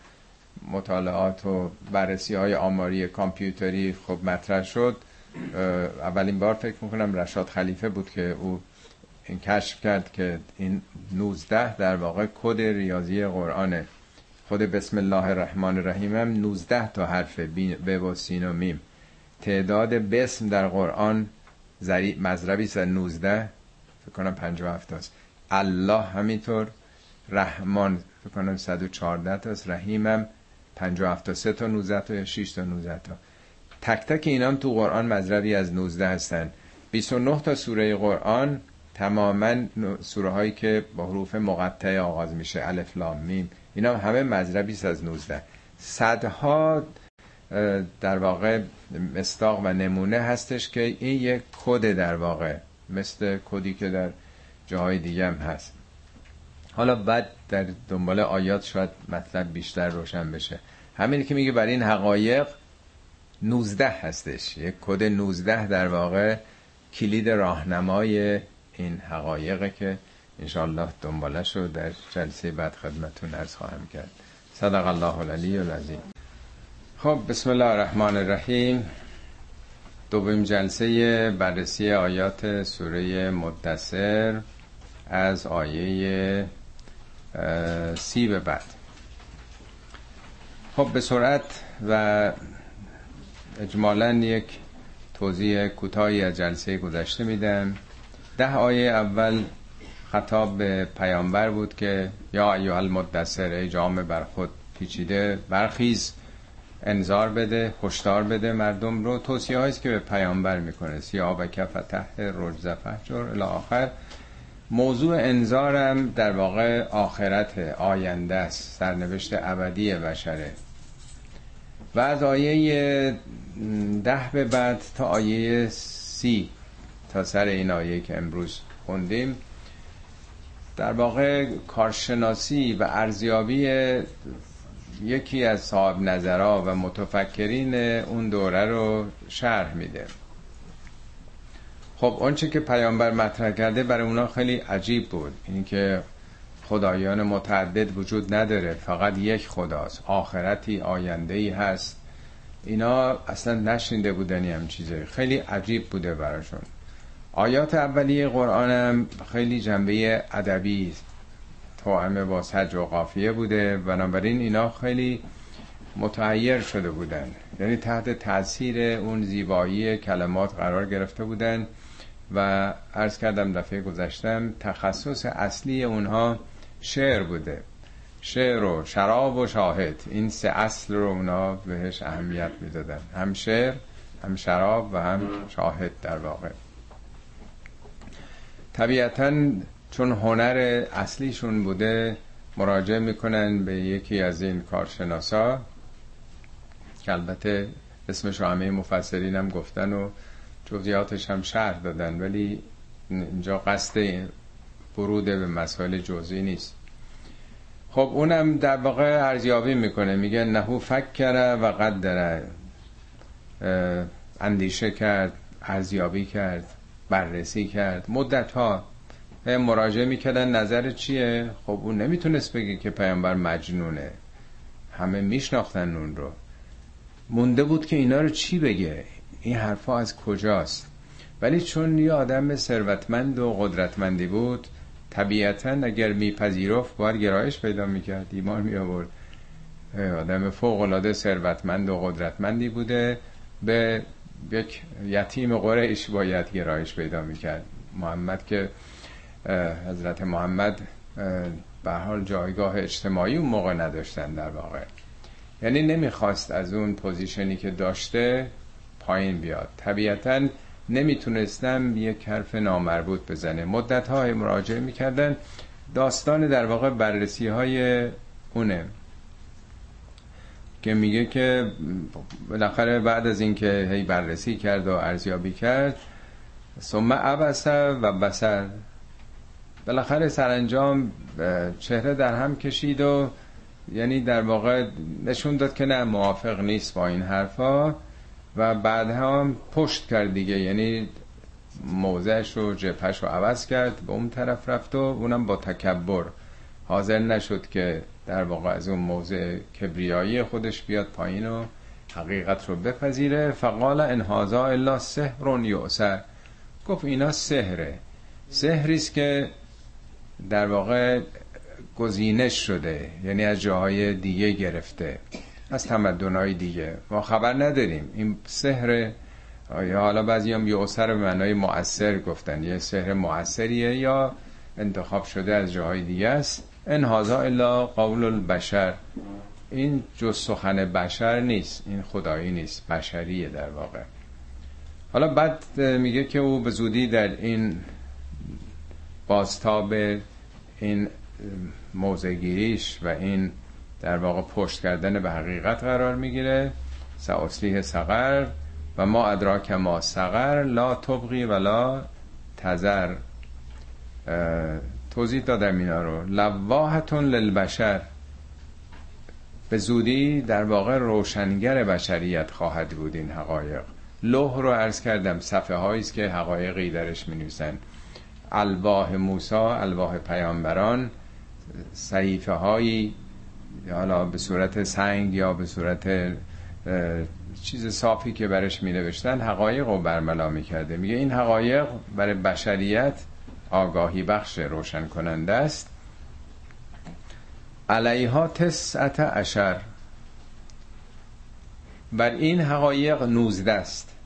مطالعات و بررسی های آماری کامپیوتری خب مطرح شد اولین بار فکر می‌کنم رشاد خلیفه بود که او این کشف کرد که این 19 در واقع کد ریاضی قرآنه. خود بسم الله الرحمن الرحیم هم 19 تا حرف ب و سین و میم. تعداد بسم در قرآن ضریب مضربی 19 فکر کنم 57 است الله همینطور رحمان فکر کنم 114 تاست رحیم هم 57 تا 3 تا 19 تا یا 6 تا 19 تا. تک تک اینام تو قرآن مضربی از 19 هستن. 29 تا سوره قرآن تماما سوره هایی که با حروف مقطع آغاز میشه. الف لام میم. اینا همه مضربی از 19 صدها در واقع مستاق و نمونه هستش که این یک کد در واقع مثل کدی که در جاهای دیگه هم هست. حالا بعد در دنبال آیات شاید مطلب بیشتر روشن بشه. همین که میگه برای این حقایق 19 هستش. یک کد 19 در واقع کلید راهنمای این حقایقه که انشاءالله دنبالش رو در جلسه بعد خدمتون ارز خواهم کرد. صدق الله العلی العظیم. خب بسم الله الرحمن الرحیم. دومین جلسه بررسی آیات سوره مدثر از آیه سی به بعد. خب به سرعت و اجمالا یک توضیح کوتاهی از جلسه گذشته میدم. ده آیه اول خطاب به پیامبر بود که یا ایها المدثر ای جامع بر خود پیچیده برخیز انذار بده هشدار بده مردم رو. توصیه هاییست که به پیامبر می‌کنه. سیا و کف ته رجز فحجر الی آخر. موضوع انذارم در واقع آخرت آینده است سرنوشت ابدی بشره. و از آیه ده به بعد تا آیه سی تا سر این آیه که امروز خوندیم در واقع کارشناسی و ارزیابی یکی از صاحب نظرها و متفکرین اون دوره رو شرح میده. خب آنچه که پیامبر مطرح کرده برای اونا خیلی عجیب بود. اینکه خدایان متعدد وجود نداره فقط یک خداست. آخرتی آینده ای هست. اینا اصلا نشینده بودنی هم چیزه خیلی عجیب بوده براشون. آیات اولیه هم خیلی جنبه ادبی توعمه با سج و قافیه بوده. بنابراین اینا خیلی متعیر شده بودن. یعنی تحت تاثیر اون زیبایی کلمات قرار گرفته بودن و عرض کردم دفعه گذشتم تخصص اصلی اونها شعر بوده. شعر و شراب و شاهد. این سه اصل رو اونا بهش اهمیت می‌دادن. هم شعر هم شراب و هم شاهد در واقع. طبیعتا چون هنر اصلیشون بوده مراجعه می‌کنن به یکی از این کارشناسا که البته اسمش رو همه مفسرین هم گفتن و جزئیاتش هم شرح دادن ولی اینجا قصد ورود به مسائل جزئی نیست. خب اونم در واقع ارزیابی می‌کنه میگه نهو فکر و قدره اندیشه کرد ارزیابی کرد. بررسی کرد. مدت ها مراجعه می‌کردن نظر چیه؟ خب اون نمی‌تونست بگه که پیامبر مجنونه. همه میشناختن اون رو. مونده بود که اینا رو چی بگه؟ این حرفا از کجاست؟ ولی چون یه آدم ثروتمند و قدرتمندی بود طبیعتا اگر میپذیرفت باید گرایش پیدا می‌کرد. ایمان می آورد آدم فوق العاده ثروتمند و قدرتمندی بوده. به یک یتیم قریش باید گرایش پیدا می‌کرد. محمد که حضرت محمد به حال جایگاه اجتماعی اون موقع نداشتن در واقع. یعنی نمی‌خواست از اون پوزیشنی که داشته پایین بیاد. طبیعتا نمی‌تونستم یک حرف نامربوط بزنه. مدت های مراجعه می‌کردن. داستان در واقع بررسی های اونه. که میگه که بالاخره بعد از اینکه هی بررسی کرد و ارزیابی کرد ثم عبسه و بسر. بالاخره سرانجام چهره در هم کشید و یعنی در واقع نشون داد که نه موافق نیست با این حرفا و بعد هم پشت کرد دیگه. یعنی موضعش و جبهش رو عوض کرد به اون طرف رفت و اونم با تکبر. حاضر نشد که در واقع از اون موضع کبریایی خودش بیاد پایین و حقیقت رو بپذیره. فقال انهازا الا سحر یعسر گفت اینا سحره. سحری که در واقع گزینش شده یعنی از جاهای دیگه گرفته از تمدنهای دیگه. ما خبر نداریم. این سحر یا حالا بعضی هم یعسر به معنای مؤثر گفتن یه سحر مؤثریه یا انتخاب شده از جاهای دیگه است؟ ان هازا الا قول البشر. این جز سخن بشر نیست این خدایی نیست بشریه در واقع. حالا بعد میگه که او به زودی در این بازتاب این موزگیریش و این در واقع پشت کردن به حقیقت قرار می‌گیره. سعصلیه سقر و ما ادراک ما سقر لا تبقی ولا تذر. توضیح دادم اینا رو. لواحتون للبشر. به زودی در واقع روشنگر بشریت خواهد بود این حقایق. لوح رو عرض کردم صفحه است که حقایقی درش می نویسن الواح موسا الواح پیامبران صحیفه هایی حالا به صورت سنگ یا به صورت چیز صافی که برش می نوشتن حقایق رو برملا می کرده میگه این حقایق برای بشریت آگاهی بخش روشن کننده است. علیها تسعت اشر بر این حقایق نوزده است.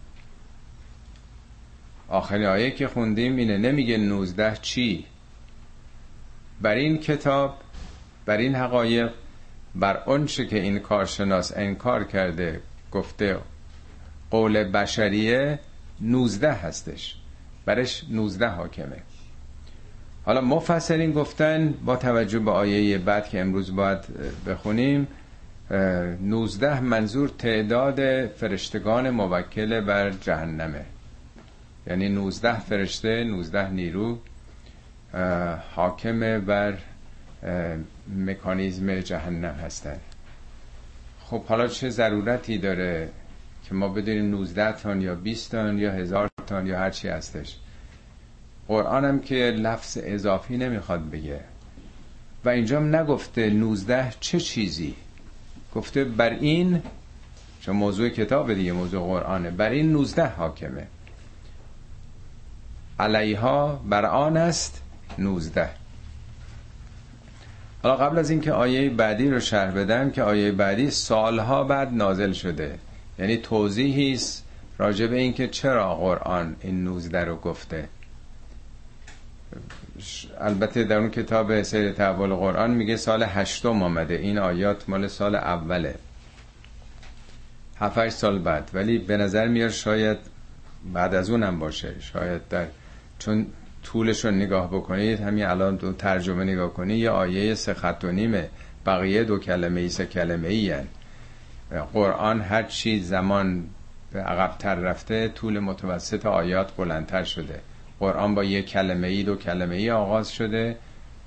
آخرین آیه که خوندیم اینه نمیگه نوزده چی. بر این کتاب بر این حقایق بر آنچه که این کارشناس انکار کرده گفته قول بشریه نوزده هستش. برش نوزده حاکمه. حالا مفسرین گفتن با توجه به آیه بعد که امروز باید بخونیم نوزده منظور تعداد فرشتگان موکل بر جهنمه. یعنی نوزده فرشته نوزده نیرو حاکم بر مکانیزم جهنم هستن. خب حالا چه ضرورتی داره که ما بدونیم 19 تن یا 20 تن یا هزار تن یا هرچی هستش؟ قرآن هم که لفظ اضافی نمی‌خواد بگه. و اینجا نگفته 19 چه چیزی. گفته بر این چون موضوع کتاب دیگه موضوع قرآنه. بر این 19 حاکمه. علیها بر آن است 19 حالا قبل از اینکه آیه بعدی رو شرح بدم که آیه بعدی سالها بعد نازل شده. یعنی توضیحی است راجع به اینکه چرا قرآن این 19 رو گفته. البته در اون کتاب سیر تحول قرآن میگه سال هشتم آمده. این آیات مال سال اوله. هفت سال بعد. ولی به نظر میاد شاید بعد از اونم باشه. شاید در چون طولش رو نگاه بکنید همین الان دو ترجمه نگاه کنید یه آیه سه خط و نیمه. بقیه دو کلمه ای سه کلمه ای قرآن هر چی زمان به عقبتر رفته طول متوسط آیات بلندتر شده. قرآن با یک کلمه ای دو کلمه ای آغاز شده.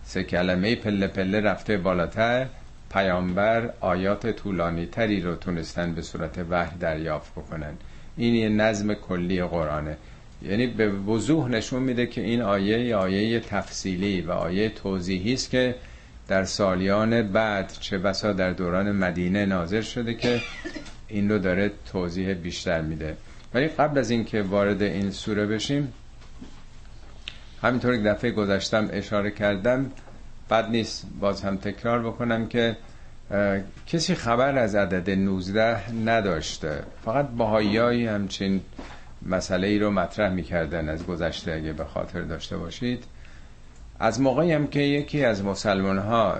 سه کلمه ای پله پله رفته بالاتر. پیامبر آیات طولانی تری رو تونستن به صورت وحی دریافت بکنن. این یه نظم کلی قرآنه. یعنی به وضوح نشون میده که این آیه آیه تفصیلی و آیه توضیحی است که در سالیان بعد چه بسا در دوران مدینه نازل شده که این رو داره توضیح بیشتر میده. ولی قبل از اینکه وارد این سوره بشیم همینطور که دفعه گذاشتم اشاره کردم بد نیست باز هم تکرار بکنم که کسی خبر از عدد 19 نداشته. فقط باهایی همچین مسئله ای رو مطرح می‌کردن از گذشته اگه به خاطر داشته باشید. از موقعی هم که یکی از مسلمان ها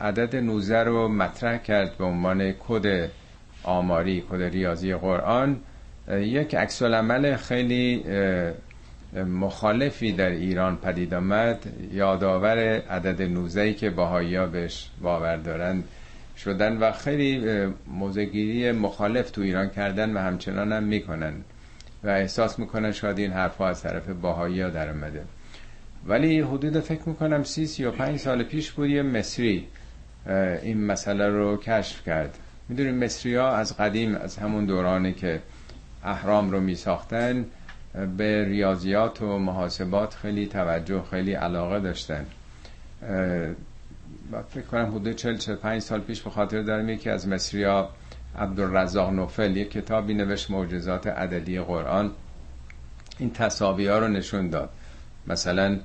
عدد 19 رو مطرح کرد به عنوان کد آماری کد ریاضی قرآن یک عکس عمل خیلی مخالفی در ایران پدید آمد. یادآور عدد 19 که باهایی ها بهش باور دارند شدن و خیلی موزگیری مخالف تو ایران کردن و همچنان هم می‌کنن و احساس می‌کنن شاید این حرفها از طرف باهایی ها در اومده. ولی حدود فکر می‌کنم سی سی و پنج سال پیش بود یه مصری این مسئله رو کشف کرد. می‌دونیم مصری ها از قدیم از همون دورانی که احرام رو میساختن به ریاضیات و محاسبات خیلی توجه خیلی علاقه داشتن. فکر کنم حدود 40 45 سال پیش به خاطر دارم یکی از مصری ها عبدالرزاق نوفل یک کتابی نوشت معجزات عددی قرآن. این تصاوی ها رو نشون داد. مثلا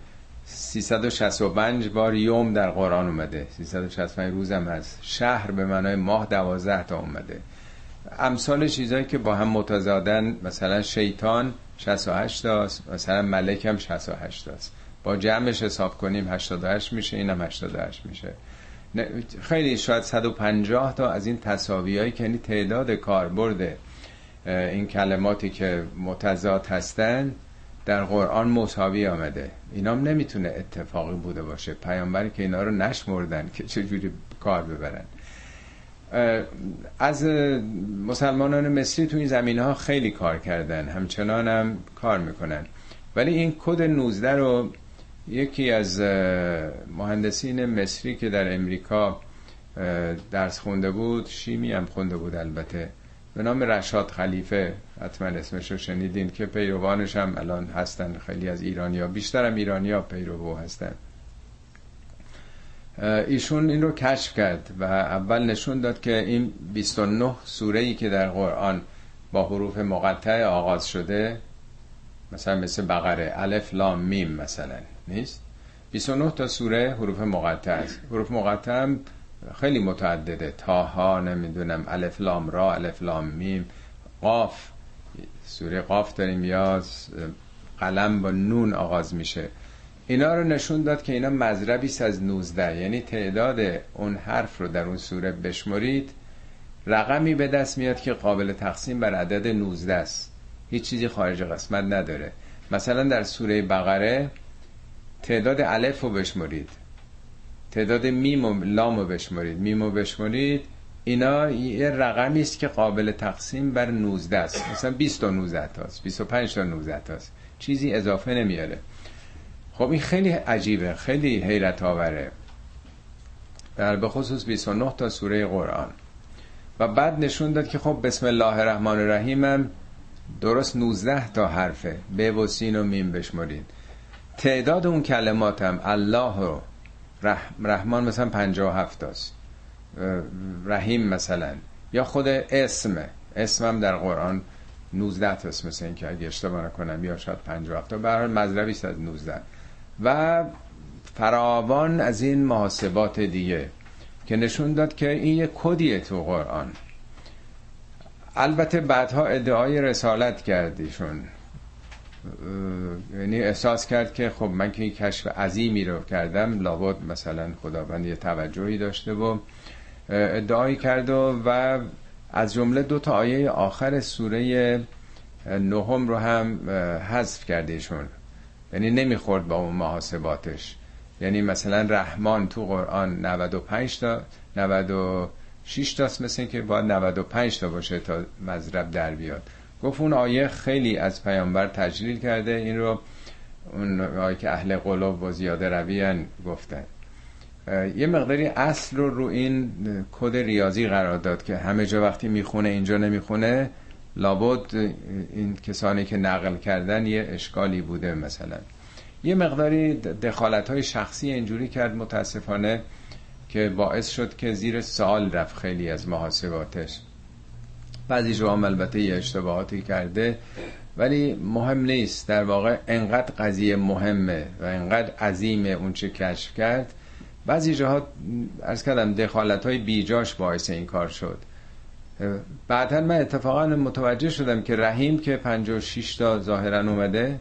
365 بار یوم در قرآن اومده. 365 روز هم هست. شهر به معنای ماه دوازده تا اومده. امثال چیزهایی که با هم متضادن مثلا شیطان 68 تاست مثلا ملک هم 68 تاست با جمعش حساب کنیم 88 میشه اینم 88 میشه. خیلی شاید 150 تا از این تصاویهایی که یعنی تعداد کاربرد این کلماتی که متضاد هستن در قرآن مساوی آمده. اینام نمی‌تونه اتفاقی بوده باشه. پیامبری که اینا رو نشمردن که چجوری کار ببرن. از مسلمانان مصری تو این زمین ها خیلی کار کردن همچنان هم کار می‌کنن. ولی این کد 19 رو یکی از مهندسین مصری که در امریکا درس خونده بود شیمی هم خونده بود البته به نام رشاد خلیفه حتما اسمش رو شنیدین که پیروانش هم الان هستن خیلی از ایرانیا بیشتر هم ایرانیا پیرو هستن. ایشون این رو کشف کرد و اول نشون داد که این 29 سوره ای که در قرآن با حروف مقطع آغاز شده مثلا مثل بقره الف لام میم مثلا نیست؟ 29 تا سوره حروف مقطع است. حروف مقطع هم خیلی متعدده. طاها نمی‌دونم الف لام را الف لام میم قاف. سوره قاف داریم یا قلم با نون آغاز میشه. اینا رو نشون داد که اینا مذربی از 19 یعنی تعداد اون حرف رو در اون سوره بشمرید. رقمی به دست میاد که قابل تقسیم بر عدد 19 است. هیچ چیزی خارج قسمت نداره. مثلا در سوره بقره تعداد الف رو بشمرید. تعداد میم و لام رو بشمرید. میم رو بشمرید اینا یه رقمی است که قابل تقسیم بر 19 است. مثلا 20 تا 19 تاست 25 تا 19 تاست. چیزی اضافه نمیاره. خب این خیلی عجیبه خیلی حیرت آوره. در به خصوص 29 تا سوره قرآن. و بعد نشون داد که خب بسم الله الرحمن الرحیم هم درست 19 تا حرفه. به و سین و میم بشمرید. تعداد اون کلمات هم الله و رحمان مثلا 57 تاست رحیم مثلا. یا خود اسم. اسم هم در قرآن 19 تاست مثل این که اگه اشتباه نکنم یا شاید 57 تا برای مذربی از 19 و فراوان از این محاسبات دیگه که نشون داد که این یه کدیه تو قرآن. البته بعدها ادعای رسالت کردیشون. یعنی احساس کرد که خب من که این کشف عظیمی رو کردم لابد مثلا خداوند یه توجهی داشته و ادعایی کرد و, و از جمله دو تا آیه آخر سوره نهم رو هم حذف کردیشون یعنی نمی‌خورد با اون محاسباتش. یعنی مثلا رحمان تو قرآن 95 تا 96 تاست مثل که باید 95 تا باشه تا مذرب در بیاد. گفت اون آیه خیلی از پیامبر تجلیل کرده این رو اون آیه که اهل قلوب و زیاده رویان گفتن. یه مقداری اصل رو رو این کد ریاضی قرار داد که همه جا وقتی می‌خونه اینجا نمی‌خونه لابد این کسانی که نقل کردن یه اشکالی بوده مثلا. یه مقداری دخالت های شخصی اینجوری کرد متاسفانه که باعث شد که زیر سال رفت خیلی از محاسباتش. بعضی جا هم البته یه اشتباهاتی کرده ولی مهم نیست. در واقع انقدر قضیه مهمه و انقدر عظیمه اون چه کشف کرد. بعضی جاها از کردم دخالت های بیجاش باعث این کار شد. بعدا من اتفاقا متوجه شدم که رحیم که 56 تا ظاهرا اومده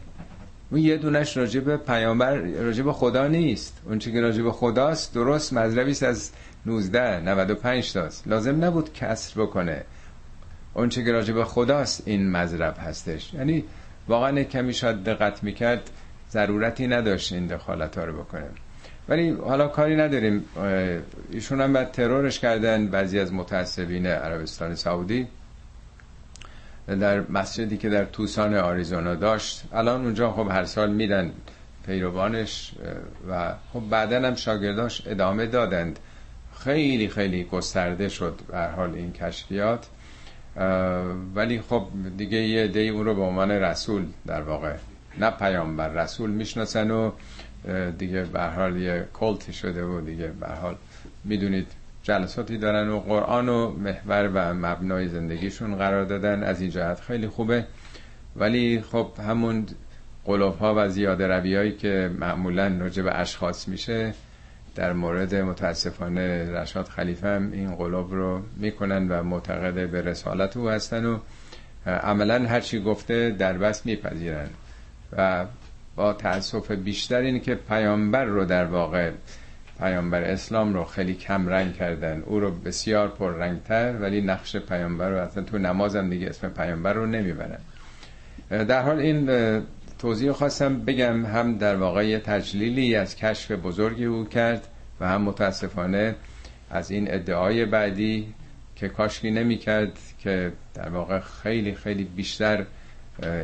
اون یه دونش راجب پیامبر راجب خدا نیست. اون چی که راجب خداست درست مذربیست از 19 95 تاست. لازم نبود کسر بکنه. اون چی که راجب خداست این مذرب هستش. یعنی واقعا کمی شاید دقت می‌کرد ضرورتی نداشت این دخالت ها رو بکنه. ولی حالا کاری نداریم. ایشون هم بعد ترورش کردن بعضی از متعصبین عربستان سعودی در مسجدی که در توسان آریزونا داشت. الان اونجا خب هر سال میدن پیروانش و خب بعدا هم شاگرداش ادامه دادند. خیلی خیلی گسترده شد به حال این کشفیات. ولی خب دیگه یه دی اون رو به عنوان رسول در واقع نه پیامبر رسول می‌شناسن و دیگه به حال یه کلتی شده و دیگه به حال می‌دونید جلساتی دارن و قرآن و محور و مبنای زندگیشون قرار دادن. از این جهت خیلی خوبه. ولی خب همون قلوب ها و زیاده روی هایی که معمولا راجع اشخاص میشه در مورد متاسفانه رشاد خلیفه هم این قلوب رو می‌کنن و معتقد به رسالت او هستن و عملا هرچی گفته در بس میپذیرن. و با تاسف بیشتر اینه که پیامبر رو در واقع پیامبر اسلام رو خیلی کم رنگ کردن. او رو بسیار پر رنگتر ولی نقش پیامبر رو اصلا تو نمازم دیگه اسم پیامبر رو نمی‌برن. در حال این توضیح خواستم بگم هم در واقع یه تجلیلی از کشف بزرگی او کرد و هم متاسفانه از این ادعای بعدی که کاشکی نمی کرد که در واقع خیلی خیلی بیشتر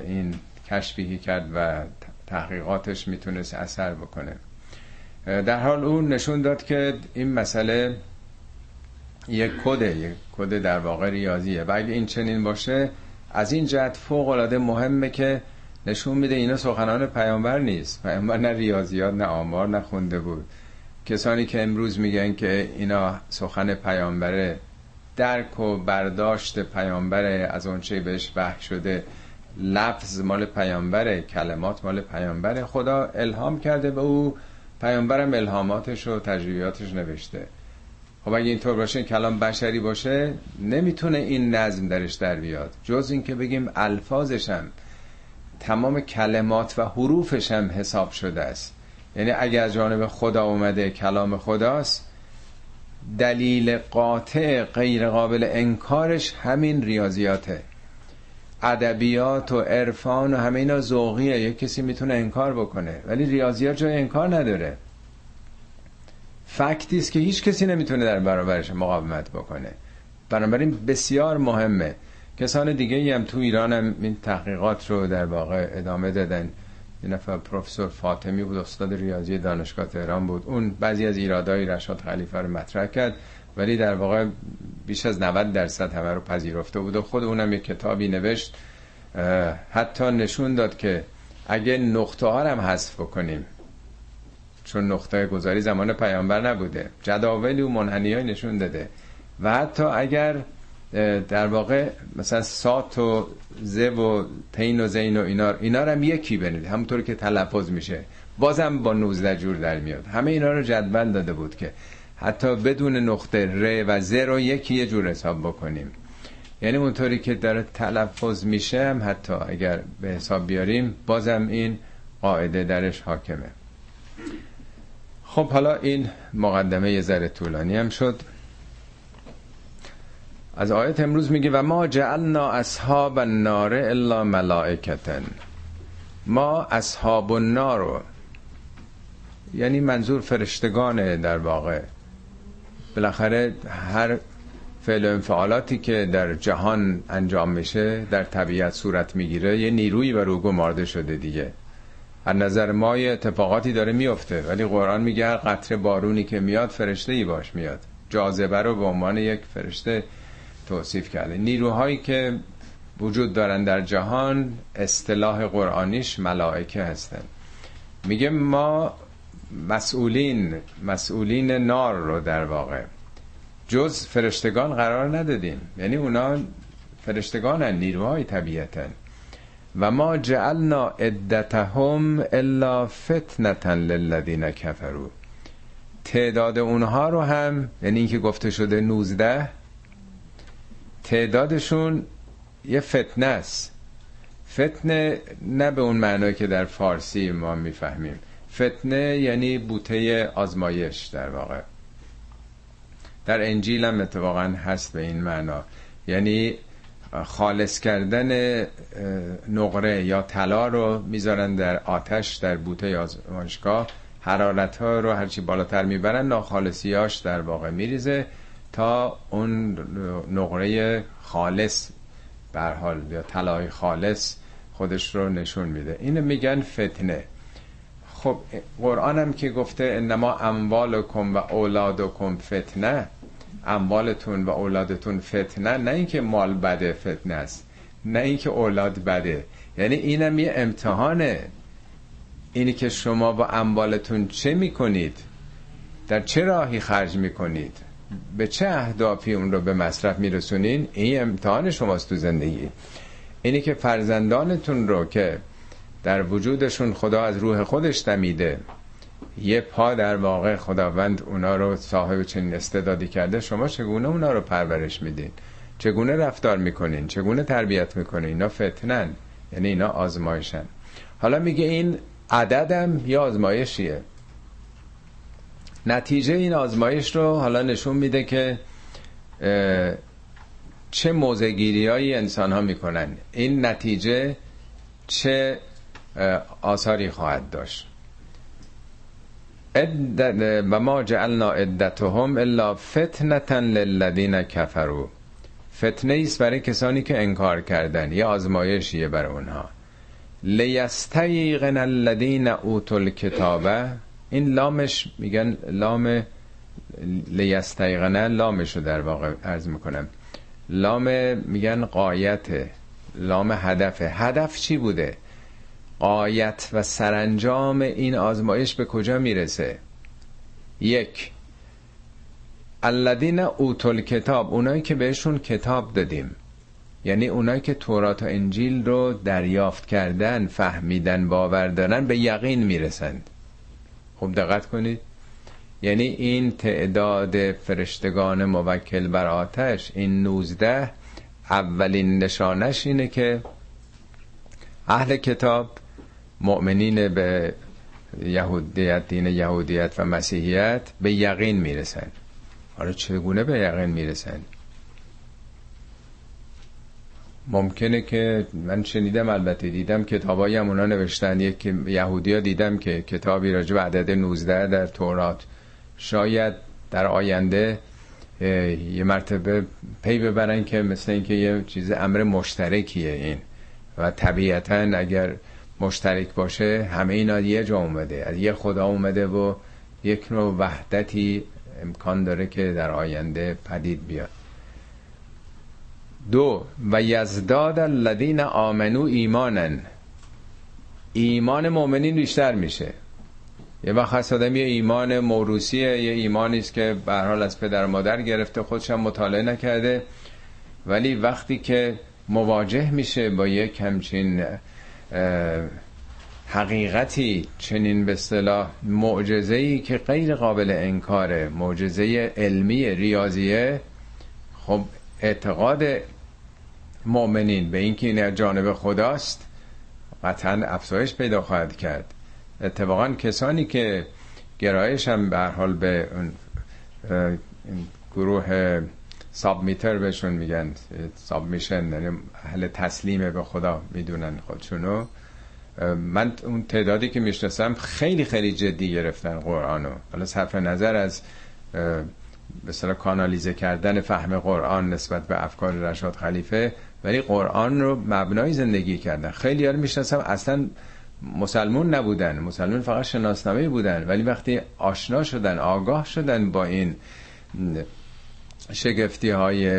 این کشفی کرد و تحقیقاتش می‌تونست اثر بکنه. در حال اون نشون داد که این مسئله یک کده یک کد در واقع ریاضیه. و اگه این چنین باشه از این جهت فوق العاده مهمه که نشون میده اینا سخنان پیامبر نیست. پیامبر نه ریاضیات نه آمار نخونده بود. کسانی که امروز میگن که اینا سخن پیامبره درک و برداشت پیامبره از اونچه بهش وحی شده لفظ مال پیامبره کلمات مال پیامبره. خدا الهام کرده به او پیامبرم الهاماتش و تجربیاتش نوشته. خب اگه اینطور باشه کلام بشری باشه نمی‌تونه این نظم درش در بیاد. جز اینکه بگیم الفاظشم تمام کلمات و حروفش هم حساب شده است. یعنی اگه از جانب خدا اومده کلام خداست دلیل قاطع غیر قابل انکارش همین ریاضیاته. ادبیات و عرفان و همه اینا ذوقیه. یک کسی می‌تونه انکار بکنه. ولی ریاضیات جای انکار نداره. فکتی است که هیچ کسی نمی‌تونه در برابرش مقاومت بکنه. بنابراین بسیار مهمه. کسان دیگه هم تو ایران هم این تحقیقات رو در واقع ادامه دادن. یه نفر پروفسور فاطمی بود استاد ریاضی دانشگاه تهران بود. اون بعضی از ایرادای رشاد خلیفه رو مطرح کرد. ولی در واقع بیش از 90 درصد همه رو پذیرفته بود و خود اونم یک کتابی نوشت. حتی نشون داد که اگه نقطه ها هم حذف بکنیم چون نقطه گذاری زمان پیامبر نبوده جداولی و منحنی های نشون داده. و حتی اگر در واقع مثلا سات و زه و تین و زین و اینا اینا هم یکی بنید همونطور که تلفظ میشه. بازم با 19 جور در میاد. همه اینا رو جدول داده بود که حتی بدون نقطه ر و ز رو یکی یه جور حساب بکنیم. یعنی اونطوری که داره تلفظ میشه هم حتی اگر به حساب بیاریم بازم این قاعده درش حاکمه. خب حالا این مقدمه یه ذره طولانی هم شد. از آیت امروز میگه و ما جعلنا اصحاب النار الا ملائکتن. ما اصحاب النار رو یعنی منظور فرشتگانه در واقع بالاخره هر فعل و انفعالاتی که در جهان انجام میشه در طبیعت صورت می‌گیره یه نیروی بر او گمارده شده دیگه. از نظر ما یه اتفاقاتی داره میفته ولی قرآن میگه هر قطره بارونی که میاد فرشته ای باش میاد. جاذبه رو به عنوان یک فرشته توصیف کرده. نیروهایی که وجود دارن در جهان اصطلاح قرآنیش ملائکه هستن. میگه ما مسئولین مسئولین نار رو در واقع. جز فرشتگان قرار ندادیم یعنی اونا فرشتگان نیروهای طبیعتن. و ما جعلنا عدتهم الا فتنتا للذین کفروا. تعداد اونها رو هم یعنی اینکه گفته شده 19 تعدادشون یه فتنه است. فتنه نه به اون معنی که در فارسی ما می‌فهمیم. فتنه یعنی بوته آزمایش در واقع. در انجیل هم اتفاقا هست به این معنا. یعنی خالص کردن نقره یا طلا رو می‌ذارن در آتش در بوته آزمایشگاه. حرارت ها رو هرچی بالاتر می‌برن ناخالصیاش در واقع میریزه تا اون نقره خالص بر حال یا طلای خالص خودش رو نشون میده. اینو میگن فتنه. خب قرآن هم که گفته انما اموالکم و اولادکم فتنه. اموالتون و اولادتون فتنه نه اینکه مال بده فتنه است نه اینکه اولاد بده. یعنی اینم یه امتحانه. اینی که شما با اموالتون چه می‌کنید؟ در چه راهی خرج می‌کنید؟ به چه اهدافی اون رو به مصرف میرسونین؟ این امتحان شماست تو زندگی. اینی که فرزندانتون رو که در وجودشون خدا از روح خودش دمیده. یه پا در واقع خداوند اونا رو صاحب چنین استعدادی کرده شما چگونه اونا رو پرورش میدین؟ چگونه رفتار می‌کنین؟ چگونه تربیت می‌کنین؟ اینا فتنن. یعنی اینا آزمایشن. حالا میگه این عددم یا آزمایشیه؟ نتیجه این آزمایش رو حالا نشون میده که چه موزگیری هایی انسان ها می‌کنن. این نتیجه چه آثاری خواهد داشت. و ما جعلنا عدتهم الا فتنتا للذین کفروا. فتنه است برای کسانی که انکار کردن یه آزمایشیه برای اونها. لیستیقن الذین اوتوا الکتابه این لامش میگن لام لیستیقن لامش رو در واقع عرض می‌کنم. لام میگن قایت لام هدفه. هدف چی بوده؟ قایت و سرانجام این آزمایش به کجا می‌رسه؟ یک الذین اوتل کتاب اونایی که بهشون کتاب دادیم یعنی اونایی که تورات و انجیل رو دریافت کردن فهمیدن باور دارن به یقین می‌رسند. خوب دقت کنید. یعنی این تعداد فرشتگان موکل بر آتش این نوزده اولین نشانش اینه که اهل کتاب مؤمنین به یهودیت دین یهودیت و مسیحیت به یقین می‌رسن. حالا چگونه به یقین می‌رسن؟ ممکنه که من شنیدم البته دیدم کتابایی هم اونا نوشتن. یک یهودی ها دیدم که کتابی راجع به عدد 19 در تورات. شاید در آینده یه مرتبه پی ببرن که مثل اینکه یه چیز امر مشترکیه این. و طبیعتا اگر مشترک باشه همه اینا یه جا اومده. از یه خدا اومده و یک نوع وحدتی امکان داره که در آینده پدید بیاد. دو و یزداد الذین آمنو ایمانن. ایمان مؤمنین بیشتر میشه. یه وقت هست آدم یه ایمان موروسیه یه ایمانی است که به حال از پدر مادر گرفته خودشم مطالعه نکرده. ولی وقتی که مواجه میشه با یک همچین حقیقتی چنین به اصطلاح معجزه‌ای که غیر قابل انکاره معجزه علمی ریاضیه. خب اعتقاد مؤمنین به اینکه این جانب خداست قطعا افزایش پیدا خواهد کرد. اتفاقا کسانی که گرایش هم به حال به گروه سابمیتر بهشون میگن. سابمیشن یعنی اهل تسلیم به خدا می‌دونن خودشونو. من اون تعدادی که می‌شناسم خیلی خیلی جدی گرفتن قرآنو. حالا صرف نظر از به کانالیزه کردن فهم قرآن نسبت به افکار رشاد خلیفه ولی قرآن رو مبنای زندگی کردن. خیلی ها می‌شناسم اصلا مسلمون نبودن. مسلمون فقط شناسنامه بودن. ولی وقتی آشنا شدن آگاه شدن با این شگفتی های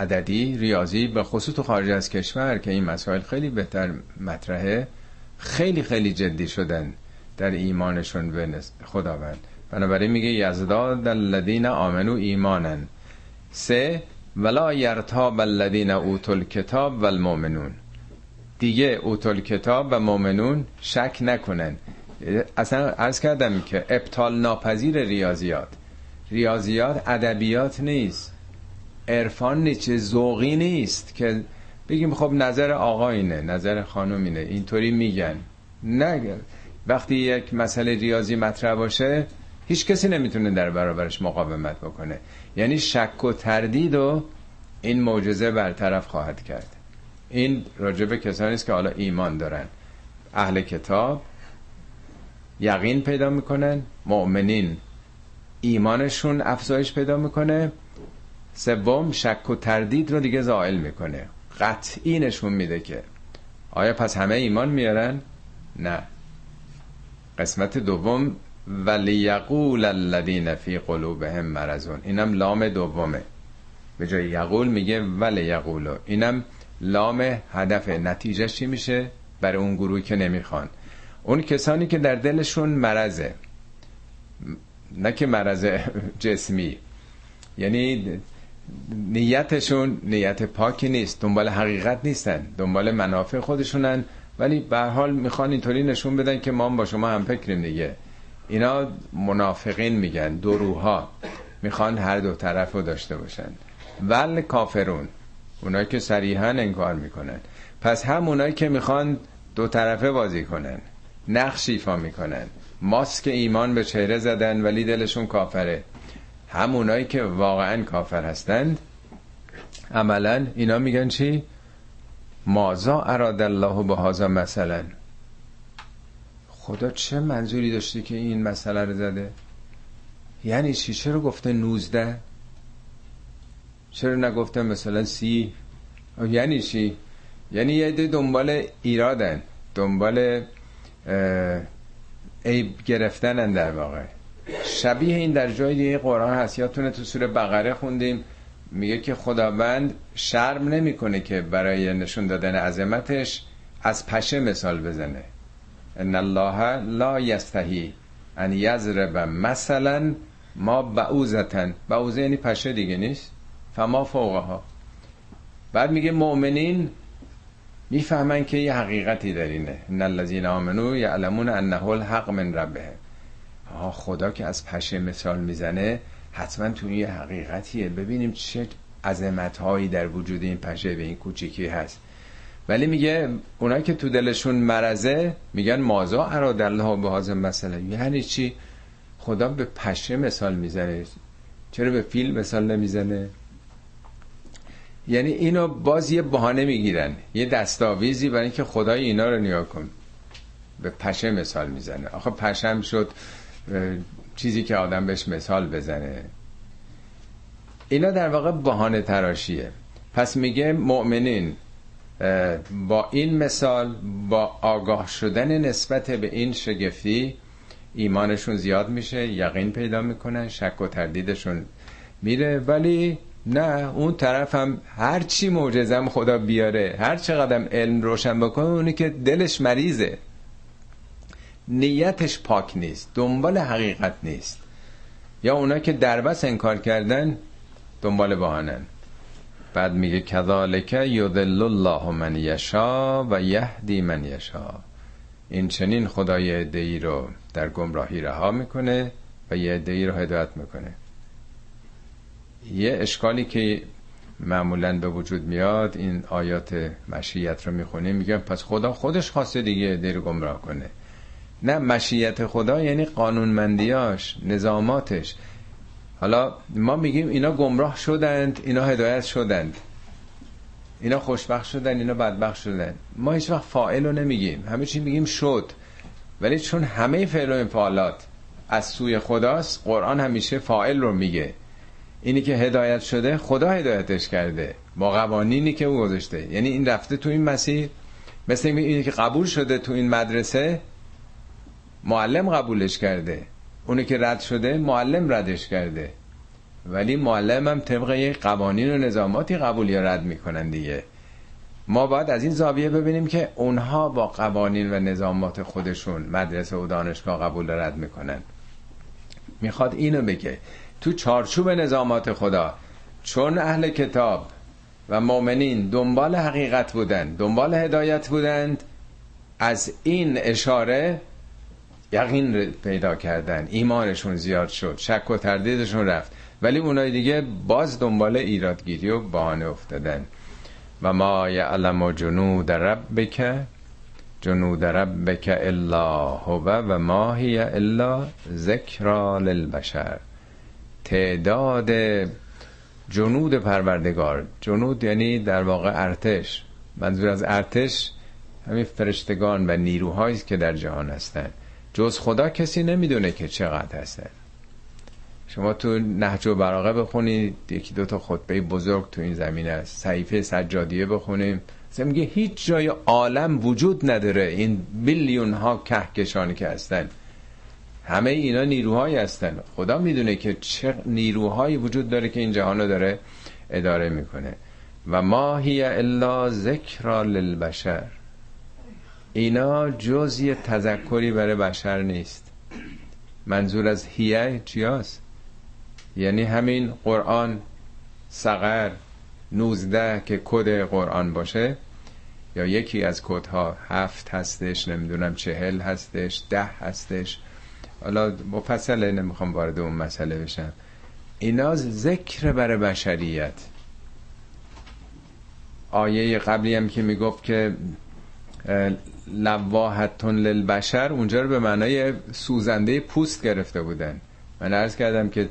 عددی ریاضی به خصوص تو خارج از کشور که این مسائل خیلی بهتر مطرحه خیلی خیلی جدی شدن در ایمانشون به خداوند. بنابراین میگه یزداد الذین آمنو ایمانن سه ولا یرتاب الذین کتاب و المؤمنون دیگه اوتل کتاب و مؤمنون شک نکنن. اصلا از کردم که ابطال ناپذیر ریاضیات. ریاضیات ادبیات نیست. عرفان نیست ذوقی نیست که بگیم خب نظر آقا اینه نظر خانم اینه اینطوری میگن. نه وقتی یک مسئله ریاضی مطرح باشه هیچ کسی نمی‌تونه در برابرش مقاومت بکنه. یعنی شک و تردید و این معجزه برطرف خواهد کرد. این راجبه کسانی است که حالا ایمان دارن. اهل کتاب یقین پیدا می‌کنن مؤمنین ایمانشون افزایش پیدا می‌کنه. سوم شک و تردید رو دیگه زائل می‌کنه. قطعی نشون میده که آیا پس همه ایمان میارن؟ نه. قسمت دوم ولیقول الذین فی قلوبهم مرزون اینم لام دومه. به جای یقول میگه ولی یقولو اینم لام هدف. نتیجه چی میشه؟ برای اون گروهی که نمی‌خوان. اون کسانی که در دلشون مرزه نه که مرض جسمی. یعنی نیتشون نیت پاکی نیست. دنبال حقیقت نیستن. دنبال منافع خودشونن. ولی به حال می‌خوان اینطوری نشون بدن که ما با شما هم فکریم دیگه. اینا منافقین میگن دروها می‌خوان هر دو طرف رو داشته باشن. ول کافرون. اونایی که صریحا انکار می‌کنن. پس هم اونایی که می‌خوان دو طرفه بازی کنن. نقش ایفا می‌کنن. ماسک ایمان به چهره زدن ولی دلشون کافره. همونایی که واقعا کافر هستند عملا اینا میگن چی؟ مازا اراد الله به هازا مثلا؟ خدا چه منظوری داشته که این مسئله رو زده؟ یعنی چی؟ چرا گفته نوزده؟ چرا نگفته مثلا سی؟ یعنی چی؟ یعنی یه دنبال ایرادن دنبال عیب گرفتنن در واقع. شبیه این در جای دیگه قرآن هست. یادتونه تو سوره بقره خوندیم میگه که خداوند شرم نمی‌کنه که برای نشون دادن عظمتش از پشه مثال بزنه. ان الله لا یستحی ان یضرب مثلا ما بعوزتن. بعوزه یعنی پشه دیگه نیست. فما فوقها. بعد میگه مؤمنین می‌فهمن که یه حقیقتی در اینه. ان الذين امنوا یعلمون انه الحق من ربهم خدا که از پشه مثال می‌زنه حتما تو یه حقیقتیه. ببینیم چه عظمت هایی در وجود این پشه به این کوچیکی هست. ولی میگه اونایی که تو دلشون مرزه میگن مازا اراد الله به هازم مثلا یعنی چی؟ خدا به پشه مثال می‌زنه. چرا به فیل مثال نمی‌زنه؟ یعنی اینو باز یه بهانه می‌گیرن. یه دستاویزی برای اینکه خدای اینا رو نیا کن. به پشه مثال می‌زنه. آخه پشم شد چیزی که آدم بهش مثال بزنه. اینا در واقع بهانه تراشیه. پس میگه مؤمنین با این مثال با آگاه شدن نسبت به این شگفتی ایمانشون زیاد میشه یقین پیدا می‌کنن شک و تردیدشون میره. ولی نه اون طرف هم هر چی معجزم خدا بیاره هر چقدر علم روشن بکنه اونی که دلش مریضه. نیتش پاک نیست دنبال حقیقت نیست. یا اونا که دربس انکار کردن دنبال بهانن. بعد میگه کذالک یضل الله من یشا و یهدی من یشا. این چنین خدای عدهای رو در گمراهی رها می‌کنه و یه عدهای رو هدایت می‌کنه. یه اشکالی که معمولا به وجود میاد این آیات مشیت رو می‌خونیم میگن پس خدا خودش خواسته دیگه رو گمراه کنه. نه مشیت خدا یعنی قانونمندیاش نظاماتش. حالا ما میگیم اینا گمراه شدند اینا هدایت شدند. اینا خوشبخت شدن اینا بدبخت شدن ما هیچ وقت فاعل رو نمیگیم. همه چی میگیم شد. ولی چون همه فعل و انفعالات از سوی خداست قرآن همیشه فاعل رو میگه. اینی که هدایت شده خدا هدایتش کرده. با قوانینی که او گذاشته. یعنی این رفته تو این مسیر. مثل اینی که قبول شده تو این مدرسه معلم قبولش کرده. اونی که رد شده معلم ردش کرده. ولی معلم هم طبق قوانین و نظاماتی قبول یا رد می‌کنن دیگه. ما باید از این زاویه ببینیم که اونها با قوانین و نظامات خودشون مدرسه و دانشگاه قبول رد می‌کنن. می‌خواد اینو بگه. تو چارچوب نظامات خدا چون اهل کتاب و مؤمنین دنبال حقیقت بودن دنبال هدایت بودند از این اشاره یقین پیدا کردن ایمانشون زیاد شد شک و تردیدشون رفت. ولی اونای دیگه باز دنبال ایرادگیری و بهانه افتادن. و ما یعلم جنود ربک جنود ربک الا هو و ما هی الا ذکرا للبشر. تعداد جنود پروردگار. جنود یعنی در واقع ارتش. منظور از ارتش همین فرشتگان و نیروهایی که در جهان هستند جز خدا کسی نمی‌دونه که چقدر هستن. شما تو نهج و براغه بخونید یکی دوتا خطبه بزرگ تو این زمین است. صحیفه سجادیه بخونیم. میگه هیچ جای عالم وجود نداره. این بیلیون ها کهکشانی که هستن. همه اینا نیروهایی هستن. خدا می‌دونه که چه نیروهایی وجود داره که این جهان رو داره اداره می‌کنه. و ما هی الا ذکر للبشر. اینا جز یه تذکری برای بشر نیست. منظور از هیه چیاست؟ یعنی همین قرآن سقر نوزده که کد قرآن باشه یا یکی از کدها هفت هستش نمی‌دونم چهل هستش ده هستش حالا مفصله نمی‌خوام وارد اون مسئله بشم. اینا ذکر برای بشریت. آیه قبلی هم که می‌گفت که لواحتون للبشر اونجا رو به معنای سوزنده پوست گرفته بودن. من عرض کردم که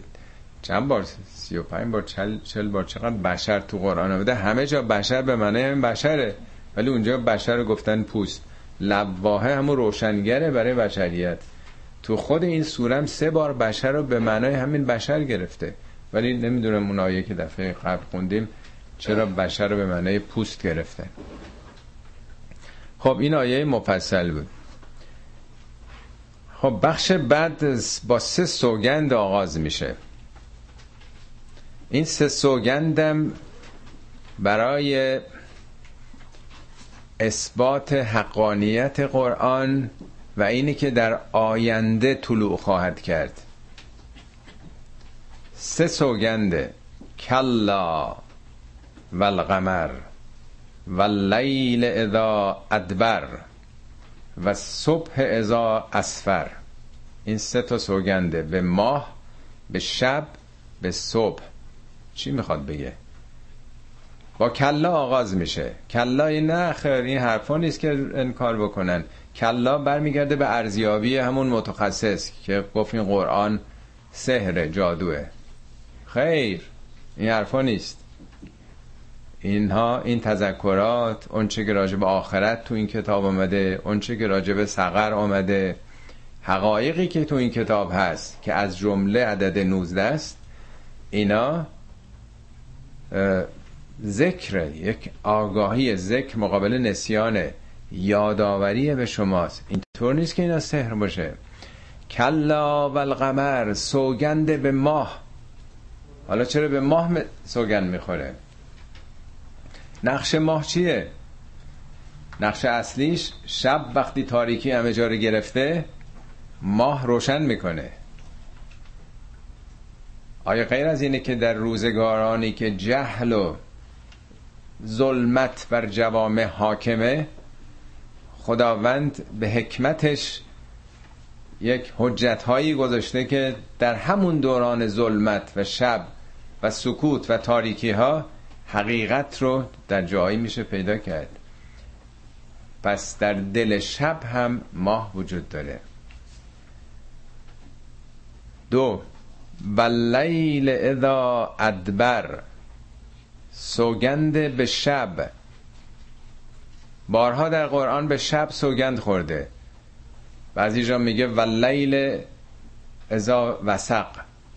چند بار سی و پنج بار چل, چل بار چقدر بشر تو قرآن آمده همه جا بشر به معنای بشره. ولی اونجا بشر رو گفتن پوست. لواحه همون روشنگره برای بشریت. تو خود این سورم سه بار بشر رو به معنای همین بشر گرفته. ولی نمی‌دونم اون آیه که دفعه قبل خوندیم چرا بشر رو به معنای پوست گرفته. خب این آیه مفصل بود. خب بخش بعد با سه سوگند آغاز میشه. این سه سوگندم برای اثبات حقانیت قرآن و اینی که در آینده طلوع خواهد کرد. سه سوگنده کلا و القمر و لیل اذا ادبر و صبح اذا اسفر. این سه تا سوگنده به ماه به شب به صبح. چی می‌خواد بگه؟ با کلا آغاز میشه. کلا این نه خیر این حرفا نیست که انکار بکنن. کلا برمیگرده به ارزیابی همون متخصص که گفت این قرآن سحر جادوه. خیر این حرفا نیست. اینها این تذکرات اونچه که راجب آخرت تو این کتاب آمده اونچه که راجب سقر آمده حقایقی که تو این کتاب هست که از جمله عدد 19 است اینا ذکر یک آگاهی ذکر مقابل نسیان یادآوری به شماست. اینطور نیست که اینا سحر باشه. کلا و القمر سوگند به ماه. حالا چرا به ماه سوگند می‌خوره؟ نقش ماه چیه؟ نقش اصلیش شب وقتی تاریکی همه جا رو گرفته ماه روشن می‌کنه. آیا غیر از اینه که در روزگارانی که جهل و ظلمت بر جوامع حاکمه خداوند به حکمتش یک حجت هایی گذاشته که در همون دوران ظلمت و شب و سکوت و تاریکی ها حقیقت رو در جایی میشه پیدا کرد. پس در دل شب هم ماه وجود داره. دو واللیل اذا ادبر سوگند به شب بارها در قرآن به شب سوگند خورده. بعضی جا میگه واللیل اذا وسق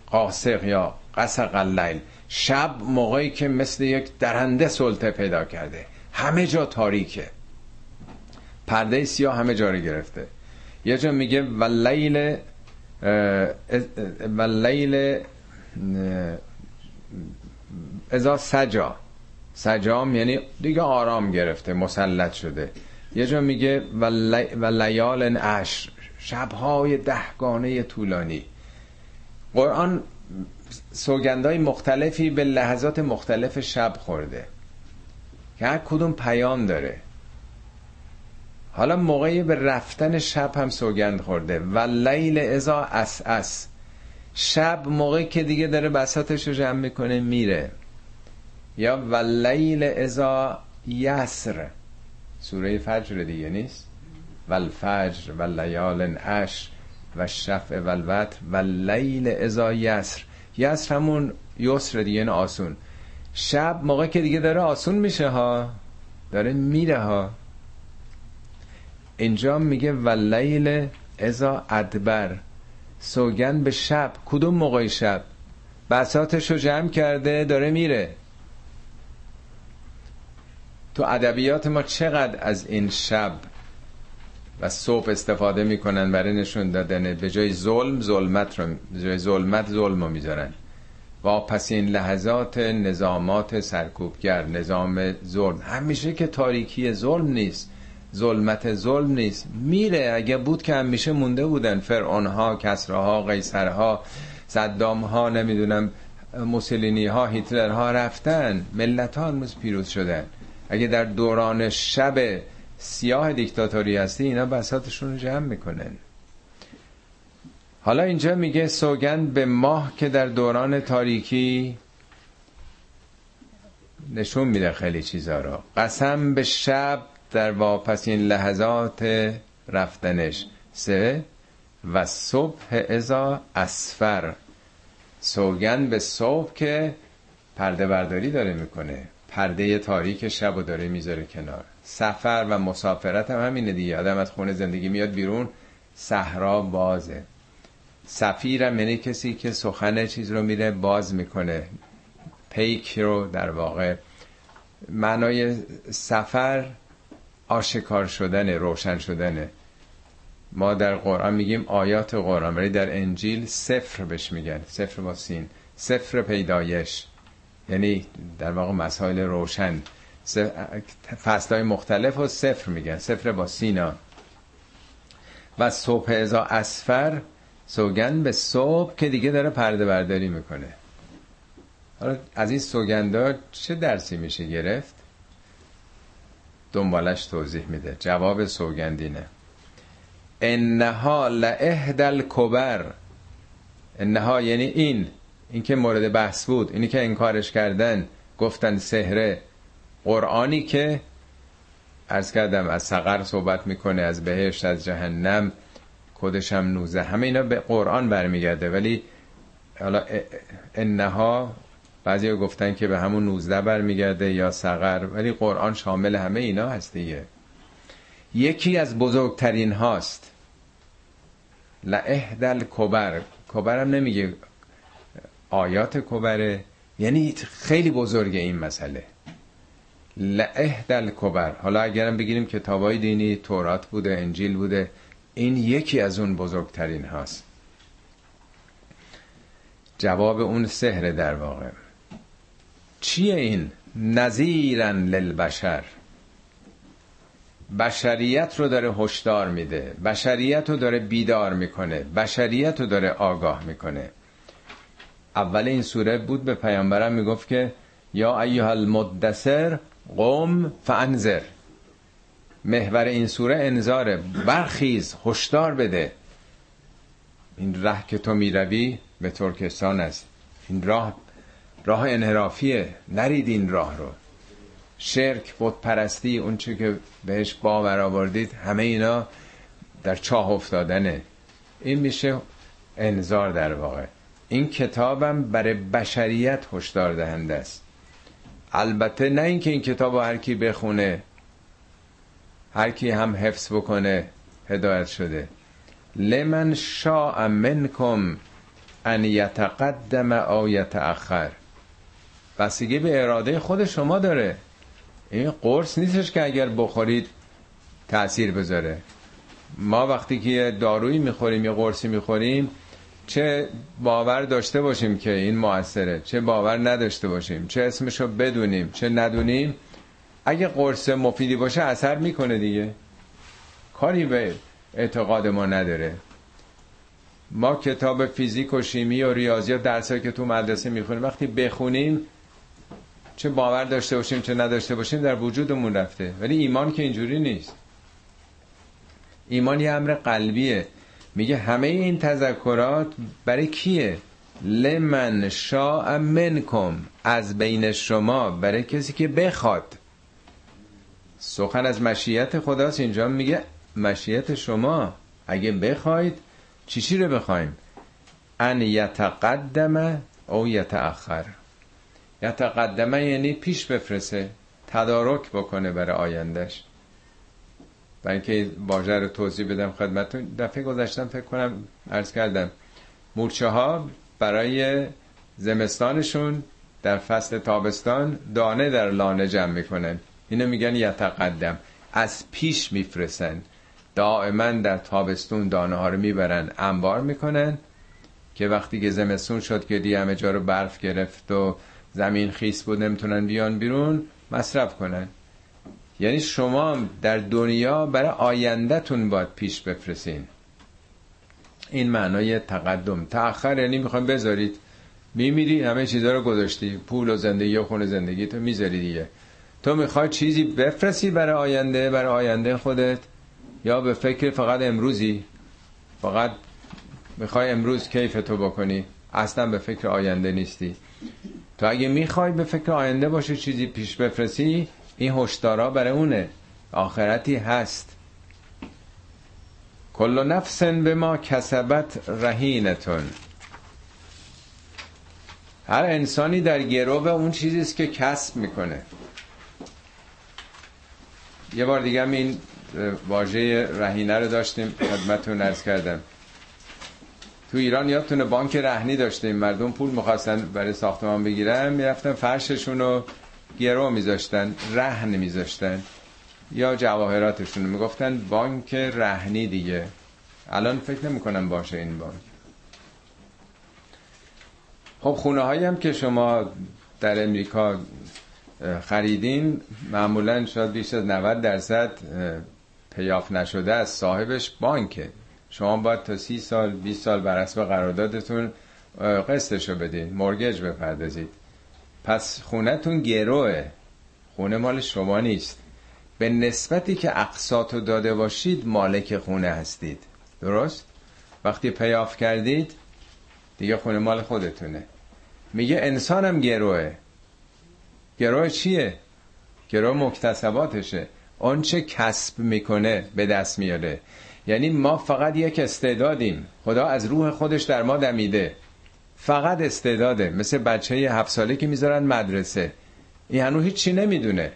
قاسق یا قسق اللیل. شب موقعی که مثل یک درنده سلطه پیدا کرده. همه جا تاریکه. پرده سیاه همه جا رو گرفته. یه جا میگه واللیل واللیل ازا سجا. سجام یعنی دیگه آرام گرفته مسلط شده. یه جا میگه و لیال عشر شبهای دهگانه طولانی. قرآن سوگندهای مختلفی به لحظات مختلف شب خورده. که هر کدوم پیام داره. حالا موقعی به رفتن شب هم سوگند خورده. و اللیل اذا عسعس. شب موقعی که دیگه داره بساطش رو جمع می‌کنه میره. یا و اللیل اذا یسر. سوره فجر دیگه نیست؟ و الفجر و لیال عشر و الشفع و الوتر و اللیل اذا یسر. یسر همون یسر دیگه آسون. شب موقع که دیگه داره آسون میشه ها داره میره ها. اینجا میگه ولیل ازا ادبر. سوگن به شب. کدوم موقع شب؟ بساتش رو جمع کرده داره میره. تو ادبیات ما چقدر از این شب و صبح استفاده می‌کنن برای نشون دادن؟ به جای ظلم ظلمت رو به جای ظلمت ظلم رو می‌ذارن. این لحظات نظامات سرکوبگر نظام ظلم. همیشه که تاریکی ظلم نیست ظلمت ظلم نیست. میره. اگه بود که همیشه مونده بودن. فرعون ها کسراها قیصرها صدام ها نمی‌دونم موسولینی ها هیتلر ها رفتن. ملت ها پیروز شدن. اگه در دوران شب سیاه دیکتاتوری هستی اینا بساتشون رو جمع می‌کنن. حالا اینجا میگه سوگند به ماه که در دوران تاریکی نشون میده خیلی چیزا رو. قسم به شب در واپسین لحظات رفتنش. سه و صبح ازا اسفر. سوگن به صبح که پرده برداری داره می‌کنه. پرده تاریک شب و داره می‌ذاره کنار. سفر و مسافرت هم همینه دیگه. آدم از خونه زندگی میاد بیرون صحرا بازه. سفیرم یعنی کسی که سخن چیز رو میره باز می‌کنه. پیک رو در واقع. معنای سفر آشکار شدن روشن شدنه. ما در قرآن میگیم آیات قرآن ولی در انجیل سفر بهش میگن. سفر با سین. سفر پیدایش. یعنی در واقع مسائل روشن. فصل های مختلف و سفر میگن. سفر با سینا. و صبح ازا اسفر سوگن به صبح که دیگه داره پرده برداری می‌کنه. حالا از این سوگندار چه درسی میشه گرفت؟ دنبالش توضیح میده. جواب سوگندینه. انها لعهدل کبر انها یعنی این. این که مورد بحث بود اینی که انکارش کردن گفتن سهره قرآنی که ارز کردم از سقر صحبت می‌کنه از بهشت از جهنم کدش هم نوزه. همه اینا به قرآن برمیگرده. ولی حالا انها بعضی گفتن که به همون 19 برمیگرده یا سقر ولی قرآن شامل همه اینا هست دیگه. یکی از بزرگترین هاست. لعهدل کبر. کبرم نمیگه. آیات کبره. یعنی خیلی بزرگه این مسئله. لعهدل کبر حالا اگرم بگیریم کتابای دینی تورات بوده انجیل بوده این یکی از اون بزرگترین هاست. جواب اون سهره در واقع. چیه این؟ نظیرن للبشر. بشریت رو داره هشدار میده. بشریت رو داره بیدار می‌کنه. بشریت رو داره آگاه می‌کنه. اول این سوره بود به پیامبرم می‌گفت که یا ایها المدثر قوم فانذر. محور این سوره انذاره برخیز هشدار بده. این ره که تو می‌روی به ترکستان است. این راه راه انحرافیه. نرید این راه رو. شرک بود پرستی اون چه که بهش باور آوردید همه اینا در چاه افتادنه. این میشه انذار در واقع. این کتابم برای بشریت هشدار دهنده است. البته نه اینکه این کتاب هر کی بخونه هر کی هم حفظ بکنه هدایت شده. لمن شاء منکم ان یتقدم او یتأخر. بستگی به اراده خود شما داره. این قرص نیستش که اگر بخورید تأثیر بذاره. ما وقتی که دارویی می‌خوریم یا قرصی می‌خوریم چه باور داشته باشیم که این موثره چه باور نداشته باشیم چه اسمشو بدونیم چه ندونیم. اگه قرص مفیدی باشه اثر می‌کنه دیگه. کاری به اعتقاد ما نداره. ما کتاب فیزیک و شیمی و ریاضیات درسایی که تو مدرسه می‌خونیم وقتی بخونیم چه باور داشته باشیم چه نداشته باشیم در وجودمون رفته. ولی ایمان که اینجوری نیست. ایمان یه امر قلبیه. میگه همه این تذکرات برای کیه؟ لمن شاء منکم از بین شما برای کسی که بخواد. سخن از مشیت خداست اینجا میگه مشیت شما. اگه بخواید چی چی رو بخوایم؟ ان یتقدم او یتأخر. یتقدمه یعنی پیش بفرسه تدارک بکنه برای آیندهش برای اینکه واژه رو توضیح بدم خدمتتون. دفعه گذاشتم فکر کنم عرض کردم مورچه ها برای زمستانشون در فصل تابستان دانه در لانه جمع می‌کنن. اینو میگن یتقدم. از پیش میفرسن دائما در تابستون دانه ها رو می‌برن انبار می‌کنن که وقتی که زمستون شد که دی همه جا رو برف گرفت و زمین خیس بود نمی‌تونن بیان بیرون مصرف کنن. یعنی شما در دنیا برای آیندهتون باید پیش بفرسین این معنای تقدم. تأخر یعنی می‌خوایم بذارید. میمیری همه چیزها رو گذاشتی. پول و زندگی و خون زندگی تو می‌ذاری دیگه. تو می‌خوای چیزی بفرستی برای آینده برای آینده خودت؟ یا به فکر فقط امروزی؟ فقط می‌خوای امروز کیف تو بکنی؟ اصلا به فکر آینده نیستی. تو اگه می‌خوای به فکر آینده باشه چیزی پیش بفرستی این هشدارا برای اونه. آخرتی هست. کل نفس به ما کسبت رهینتون. هر انسانی در گروه اون چیزیست که کسب می‌کنه. یه بار دیگه این واژه رهینه رو داشتیم خدمتتون ارز کردم. تو ایران یادتونه بانک رهنی داشتیم. مردم پول می‌خواستن برای ساختمان بگیرن می‌رفتن فرششون رو گرو میذاشتن رهن میذاشتن. یا جواهراتشون می‌گفتن بانک رهنی دیگه. الان فکر نمی‌کنم باشه این بانک. خب خونه هایی هم که شما در امریکا خریدین معمولا شاید بیش از 90 درصد پیاف نشده از صاحبش بانکه شما باید تا سی سال 20 سال بر حسب قراردادتون قسطشو بدین مورگج بپردازید. پس خونتون گروه خونه مال شما نیست. به نسبتی که اقساطو داده باشید مالک خونه هستید. درست؟ وقتی پیاف کردید دیگه خونه مال خودتونه. میگه انسانم گروه گروه چیه؟ گروه مکتسباتشه. آنچه کسب می‌کنه به دست میاره. یعنی ما فقط یک استعدادیم. خدا از روح خودش در ما دمیده. فقط استعداده. مثل بچه هفت ساله که می‌ذارن مدرسه. این هنو هیچی نمی‌دونه.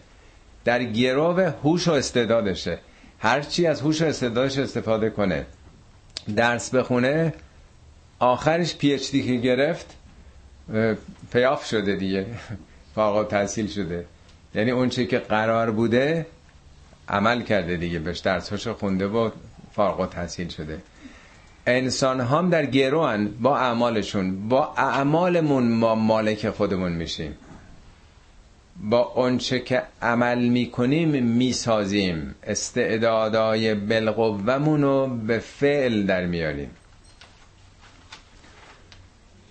در گروه هوش و استعدادشه. هرچی از هوش و استعدادش استفاده کنه. درس بخونه آخرش پی اچ دی که گرفت پیاف شده دیگه. (laughs) فاقا تحصیل شده. یعنی اون چی که قرار بوده عمل کرده دیگه. بهش درساشو خونده و فارغ تحصیل شده. انسان هم در گروهن با اعمالشون با اعمالمون ما مالک خودمون میشیم. با اونچه که عمل می‌کنیم می‌سازیم. استعدادای بلقومون رو به فعل در میاریم.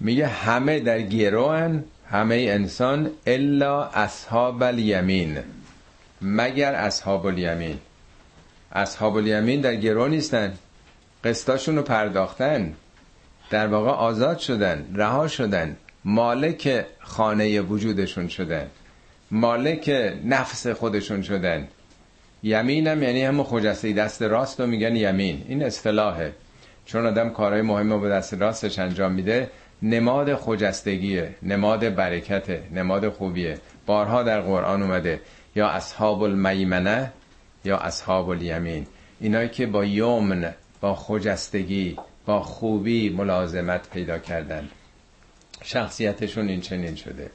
میگه همه در گروهن همه انسان الا اصحاب الیمین مگر اصحاب الیمین اصحاب الیمین در گرو نیستن. قسطاشون رو پرداختن در واقع آزاد شدن رها شدن مالک خانه وجودشون شدن مالک نفس خودشون شدن. یمینم یعنی هم خجسته دست راست رو میگن یمین. این اصطلاحه. چون آدم کارهای مهم رو به دست راستش انجام میده نماد خجستگیه نماد برکته نماد خوبیه. بارها در قرآن اومده یا اصحاب المیمنه یا اصحاب الیمین اینایی که با یمن با خجستگی با خوبی ملازمت پیدا کردن. شخصیتشون این چنین شده.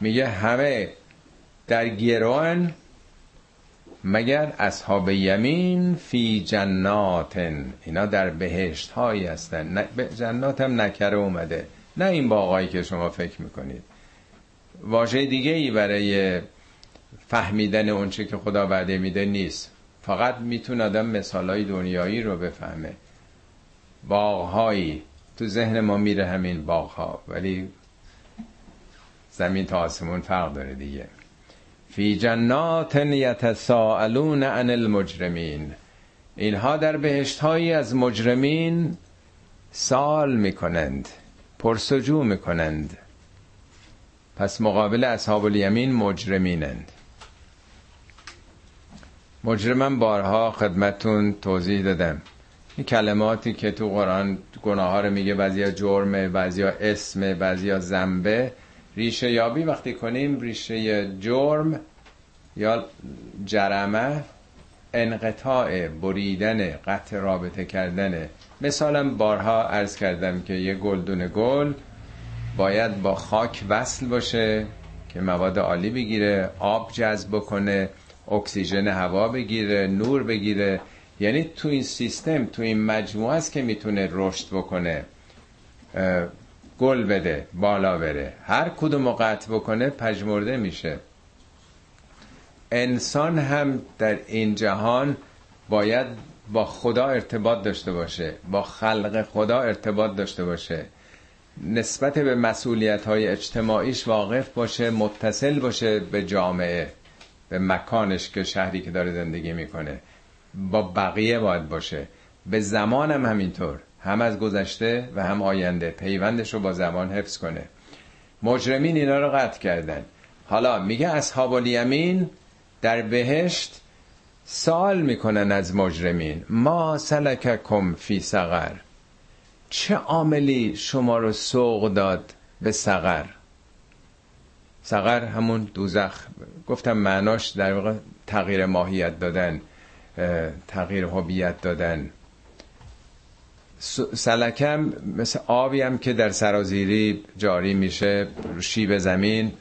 میگه همه در گروان مگر اصحاب یمین فی جناتن. اینا در بهشت هایی هستن جنات هم نکره اومده. نه این باقایی که شما فکر می‌کنید. واژه دیگه ای برای فهمیدن اونچه که خدا وعده میده نیست. فقط می‌تونه آدم مثالای دنیایی رو بفهمه. باغهایی. تو ذهن ما میره همین باغها ولی زمین تا آسمون فرق داره دیگه. فی جنات یتساءلون عن المجرمین. اینها در بهشت از مجرمین سال می‌کنند پرسجو می‌کنند. پس مقابل اصحاب الیمین مجرمینند. مجرمم بارها خدمتون توضیح دادم. این کلماتی که تو قرآن گناه ها رو میگه بعضیا جرمه بعضیا اسمه بعضیا زنبه ریشه یابی وقتی کنیم ریشه جرم یا جرمه انقطاع بریدن قطع رابطه کردنه مثالم بارها عرض کردم که یه گلدون گل باید با خاک وصل باشه که مواد عالی بگیره آب جذب بکنه. اکسیژن هوا بگیره نور بگیره. یعنی تو این سیستم تو این مجموعه است که می‌تونه رشد بکنه. گل بده بالا بره. هر کدوم قطع بکنه پژمرده میشه. انسان هم در این جهان باید با خدا ارتباط داشته باشه. با خلق خدا ارتباط داشته باشه. نسبت به مسئولیت های اجتماعیش واقف باشه متصل باشه به جامعه. به مکانش که شهری که داره زندگی می‌کنه. با بقیه باید باشه. به زمانم همینطور. هم از گذشته و هم آینده. پیوندش رو با زمان حفظ کنه. مجرمین اینا رو قطع کردن. حالا میگه اصحاب الیمین در بهشت سوال می‌کنن از مجرمین. ما سلککم فی سقر چه عاملی شما رو سوق داد به سقر سقر همون دوزخ گفتم معناش در واقع تغییر ماهیت دادن تغییر هویت دادن. سلکم مثل آبی هم که در سرازیری جاری میشه شیب زمین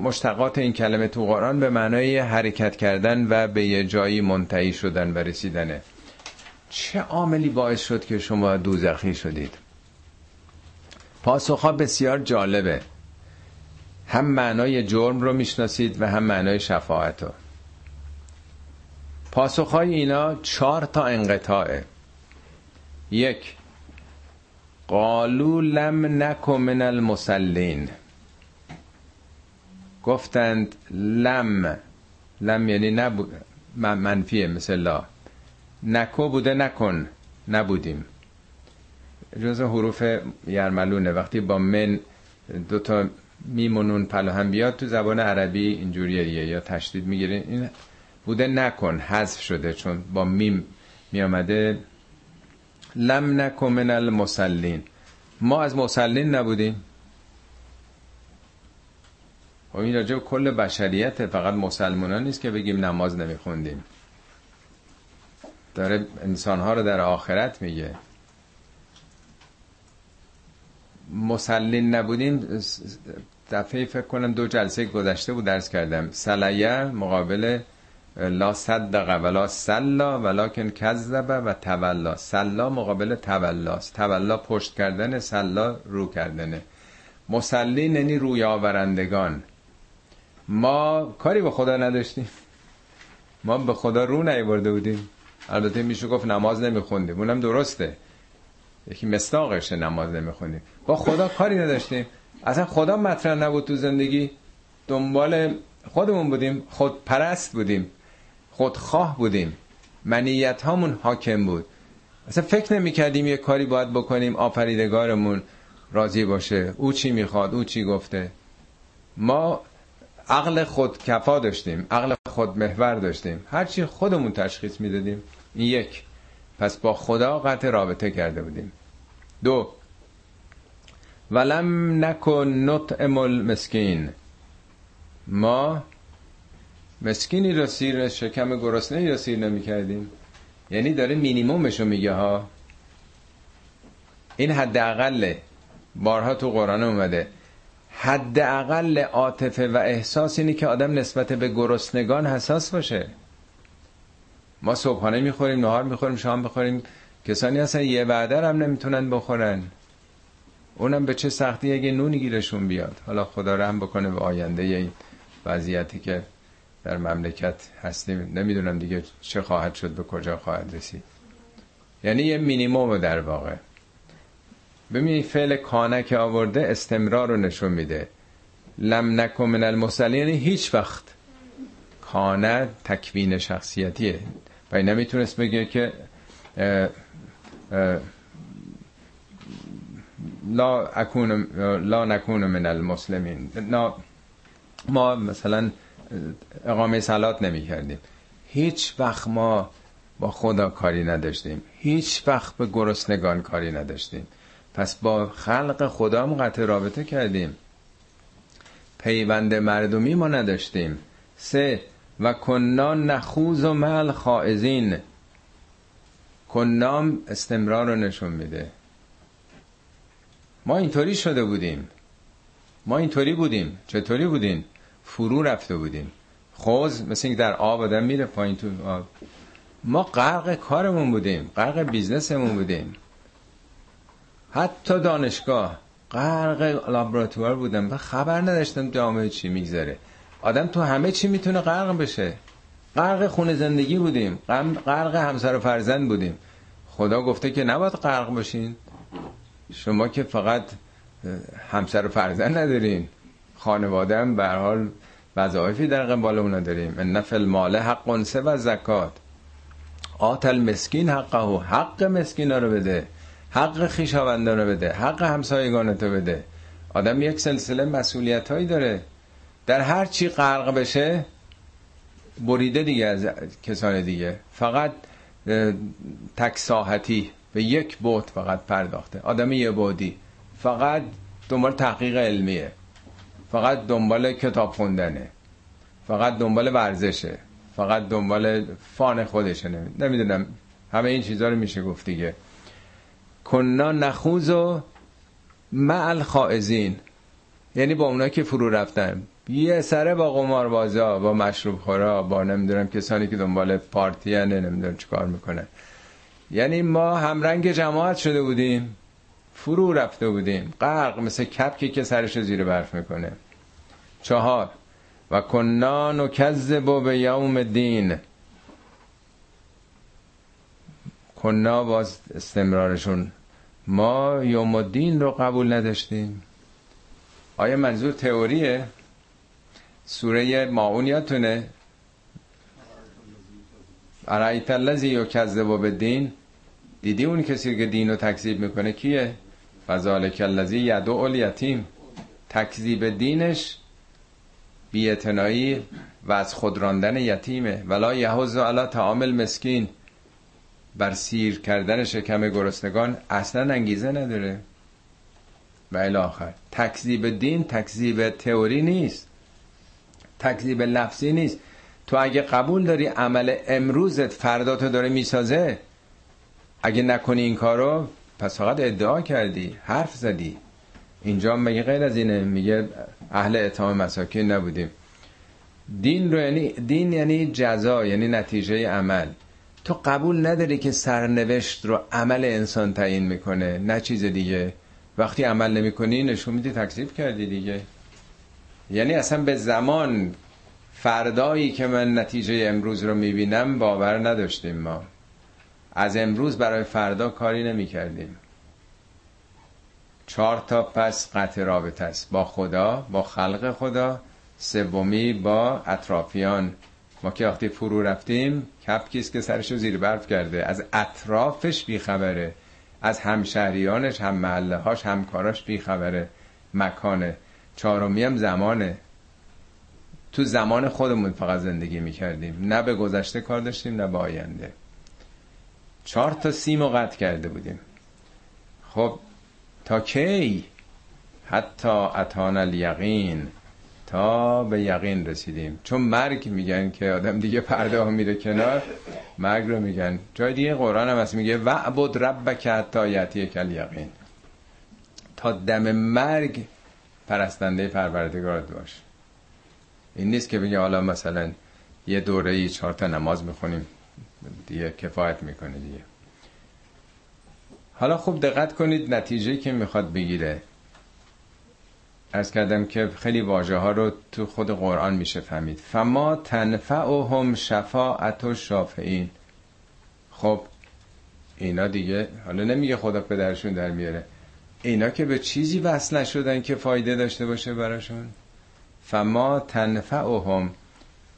مشتقات این کلمه تو قرآن به معنای حرکت کردن و به یه جایی منتهی شدن و رسیدنه. چه عاملی باعث شد که شما دوزخی شدید؟ پاسخها بسیار جالبه. هم معنای جرم رو می‌شناسید و هم معنای شفاعت رو. پاسخهای اینا چهار تا انقطاعه. یک قالو لم نکو من المسلین گفتند لم لم یعنی نبود منفیه مثل لا. نکو بوده نکن نبودیم. جز حروف یرملونه. وقتی با من میمونون پلو هم بیاد تو زبان عربی اینجوریه یا تشدید می‌گیره این بوده نکن حذف شده چون با میم میامده لم نکن من المسلین ما از مسلین نبودیم. و خب این راجع کل بشریت فقط مسلمانان نیست که بگیم نماز نمیخوندیم. داره انسانها رو در آخرت میگه. مسلین نبودیم دفعه فکر کنم دو جلسه گذشته بود درس کردم. سلیه مقابل لا صدق ولا سلا ولکن کذب و تولا. سلا مقابل تولاست. تولا پشت کردن سلا رو کردنه. مسلین یعنی روی آورندگان. ما کاری به خدا نداشتیم. ما به خدا رو نیورده بودیم. البته میشه گفت نماز نمیخوندیم. اونم درسته. یکی مستاقشه نماز نمیخوندیم. با خدا کاری نداشتیم. اصلا خدا مطرح نبود تو زندگی. دنبال خودمون بودیم خود پرست بودیم خودخواه بودیم. منیت هامون حاکم بود. اصلا فکر نمی کردیم یه کاری باید بکنیم آفریدگارمون راضی باشه. او چی می‌خواد؟ او چی گفته؟ ما عقل خود کفا داشتیم عقل خود محور داشتیم. هرچی خودمون تشخیص می‌دادیم یک. پس با خدا قطع رابطه کرده بودیم. دو. ولم نکن نطعم المسکین. ما مسکینی رو سیر شکم گرسنه رو سیر نمی کردیم یعنی داره مینیمومش رو میگه ها. این حداقله. بارها تو قرآن اومده. حداقل عاطفه و احساس اینه که آدم نسبت به گرسنگان حساس باشه. ما صبحانه می‌خوریم نهار می‌خوریم شام بخوریم کسانی هستن یه وعده هم نمی‌تونن بخورن. اونم به چه سختی اگه نونی گیرشون بیاد. حالا خدا رحم بکنه به آینده این وضعیتی که در مملکت هستیم نمی‌دونم دیگه چه خواهد شد به کجا خواهد رسید. یعنی یه مینیموم در واقع. ببینید فعل کانه که آورده استمرار رو نشون میده. لم نکن من المسلین یعنی هیچ وقت. کانه تکوین شخصیتیه. و نمی‌تونست بگه که اه اه لا اکون لا نکون من المسلمین. ما مثلا اقامه سلات نمی کردیم هیچ وقت ما با خدا کاری نداشتیم. هیچ وقت به گرسنگان کاری نداشتیم. پس با خلق خدا هم قطع رابطه کردیم. پیوند مردمی ما نداشتیم. سه و کنا نخوز و مل خائزین کنام استمرار رو نشون میده. ما اینطوری شده بودیم. ما اینطوری بودیم. چطوری بودیم فرو رفته بودیم. خوز مثل اینکه در آب آدم میره پایین تو آب. ما غرق کارمون بودیم. غرق بیزنسمون بودیم. حتی دانشگاه. غرق لابراتوار بودم. و خبر نداشتم جامعه چی میگذره. آدم تو همه چی می‌تونه غرق بشه. غرق خونه زندگی بودیم. غرق همسر و فرزند بودیم. خدا گفته که نباید غرق باشین. شما که فقط همسر و فرزند ندارین. خانواده هم به حال وظایفی در قبال اونا داریم. ان فی مال حق انسه و زکات آتل مسکین حقه حق مسکینا رو بده. حق خیشاوندان رو بده. حق همسایگانتو بده. آدم یک سلسله مسئولیت هایی داره. در هر چی غرق بشه بریده دیگه از کسان دیگه. فقط تک ساحتی. به یک بوت فقط پرداخته. آدم یه بودی فقط دنبال تحقیق علمیه. فقط دنبال کتاب خوندنه. فقط دنبال ورزشه. فقط دنبال فان خودشه. نمی‌دونم. همه این چیزها رو میشه گفت دیگه. کنا نخوز و مع الخائزین. یعنی با اونا که فرو رفتن. یه سره با قماربازا با مشروب خورا با نمی‌دونم کسانی که دنبال پارتی نمی‌دونم چیکار می‌کنن. یعنی ما همرنگ جماعت شده بودیم. فرو رفته بودیم. غرق مثل کپکی که سرش زیر برف می‌کنه. چهار. و کنا نکذب به یوم دین کنا باز استمرارشون. ما یوم الدین رو قبول نداشتیم. آیا منظور تئوریه؟ سوره ماعون یادتونه؟ ارایت الذی یکذب دین دیدی اون کسی که دین رو تکذیب می‌کنه کیه؟ فذالک الذی یدعو الیتیم. تکذیب دینش بیعتنایی و از خود راندن یتیمه. ولا یحوز علی تعامل مسکین بر سیر کردن شکم گرسنگان اصلا انگیزه نداره. و الاخر تکذیب دین تکذیب تئوری نیست. تکذیب لفظی نیست. تو اگه قبول داری عمل امروزت فردا تو داره می‌سازه اگه نکنی این کارو پس فقط ادعا کردی حرف زدی. اینجا مگه غیر از اینه میگه اهل اتهام مساکین نبودیم. دین رو یعنی دین یعنی جزا یعنی نتیجه عمل. تو قبول نداری که سرنوشت رو عمل انسان تعیین می‌کنه نه چیز دیگه. وقتی عمل نمی‌کنی نشون میدی تکذیب کردی دیگه. یعنی اصلا به زمان فردایی که من نتیجه امروز رو می‌بینم باور نداشتیم ما. از امروز برای فردا کاری نمی‌کردیم. چهار تا پس قطع رابطه است. با خدا با خلق خدا سومی با اطرافیان. ما که وقتی فرو رفتیم کپکیست که سرشو زیر برف کرده؟ از اطرافش بیخبره. از همشهریانش هم محله هاش همکاراش بیخبره. مکانه. چهارمی هم زمانه. تو زمان خودمون فقط زندگی می‌کردیم. نه به گذشته کار داشتیم نه به آینده. چهار تا سیم و قطع کرده بودیم. خب تا کی؟ حتی اتان الیقین. تا به یقین رسیدیم. چون مرگ میگن که آدم دیگه پرده ها میره کنار مرگ رو میگن. جای دیگه قرآن هم هست میگه وعبد ربک حتی یتی کل یقین تا دم مرگ پرستنده پروردگارت باش. این نیست که بگه حالا مثلا یه دوره ای چهار تا نماز می‌خونیم دیگه کفایت می‌کنه دیگه. حالا خوب دقت کنید نتیجه که می‌خواد بگیره. ارز کردم که خیلی واژه ها رو تو خود قرآن میشه فهمید. فما تنفعهم شفاعت و شافعین خب اینا دیگه حالا نمیگه خدا پدرشون در میاره. اینا که به چیزی وصل نشدن که فایده داشته باشه براشون؟ فما تنفعهم.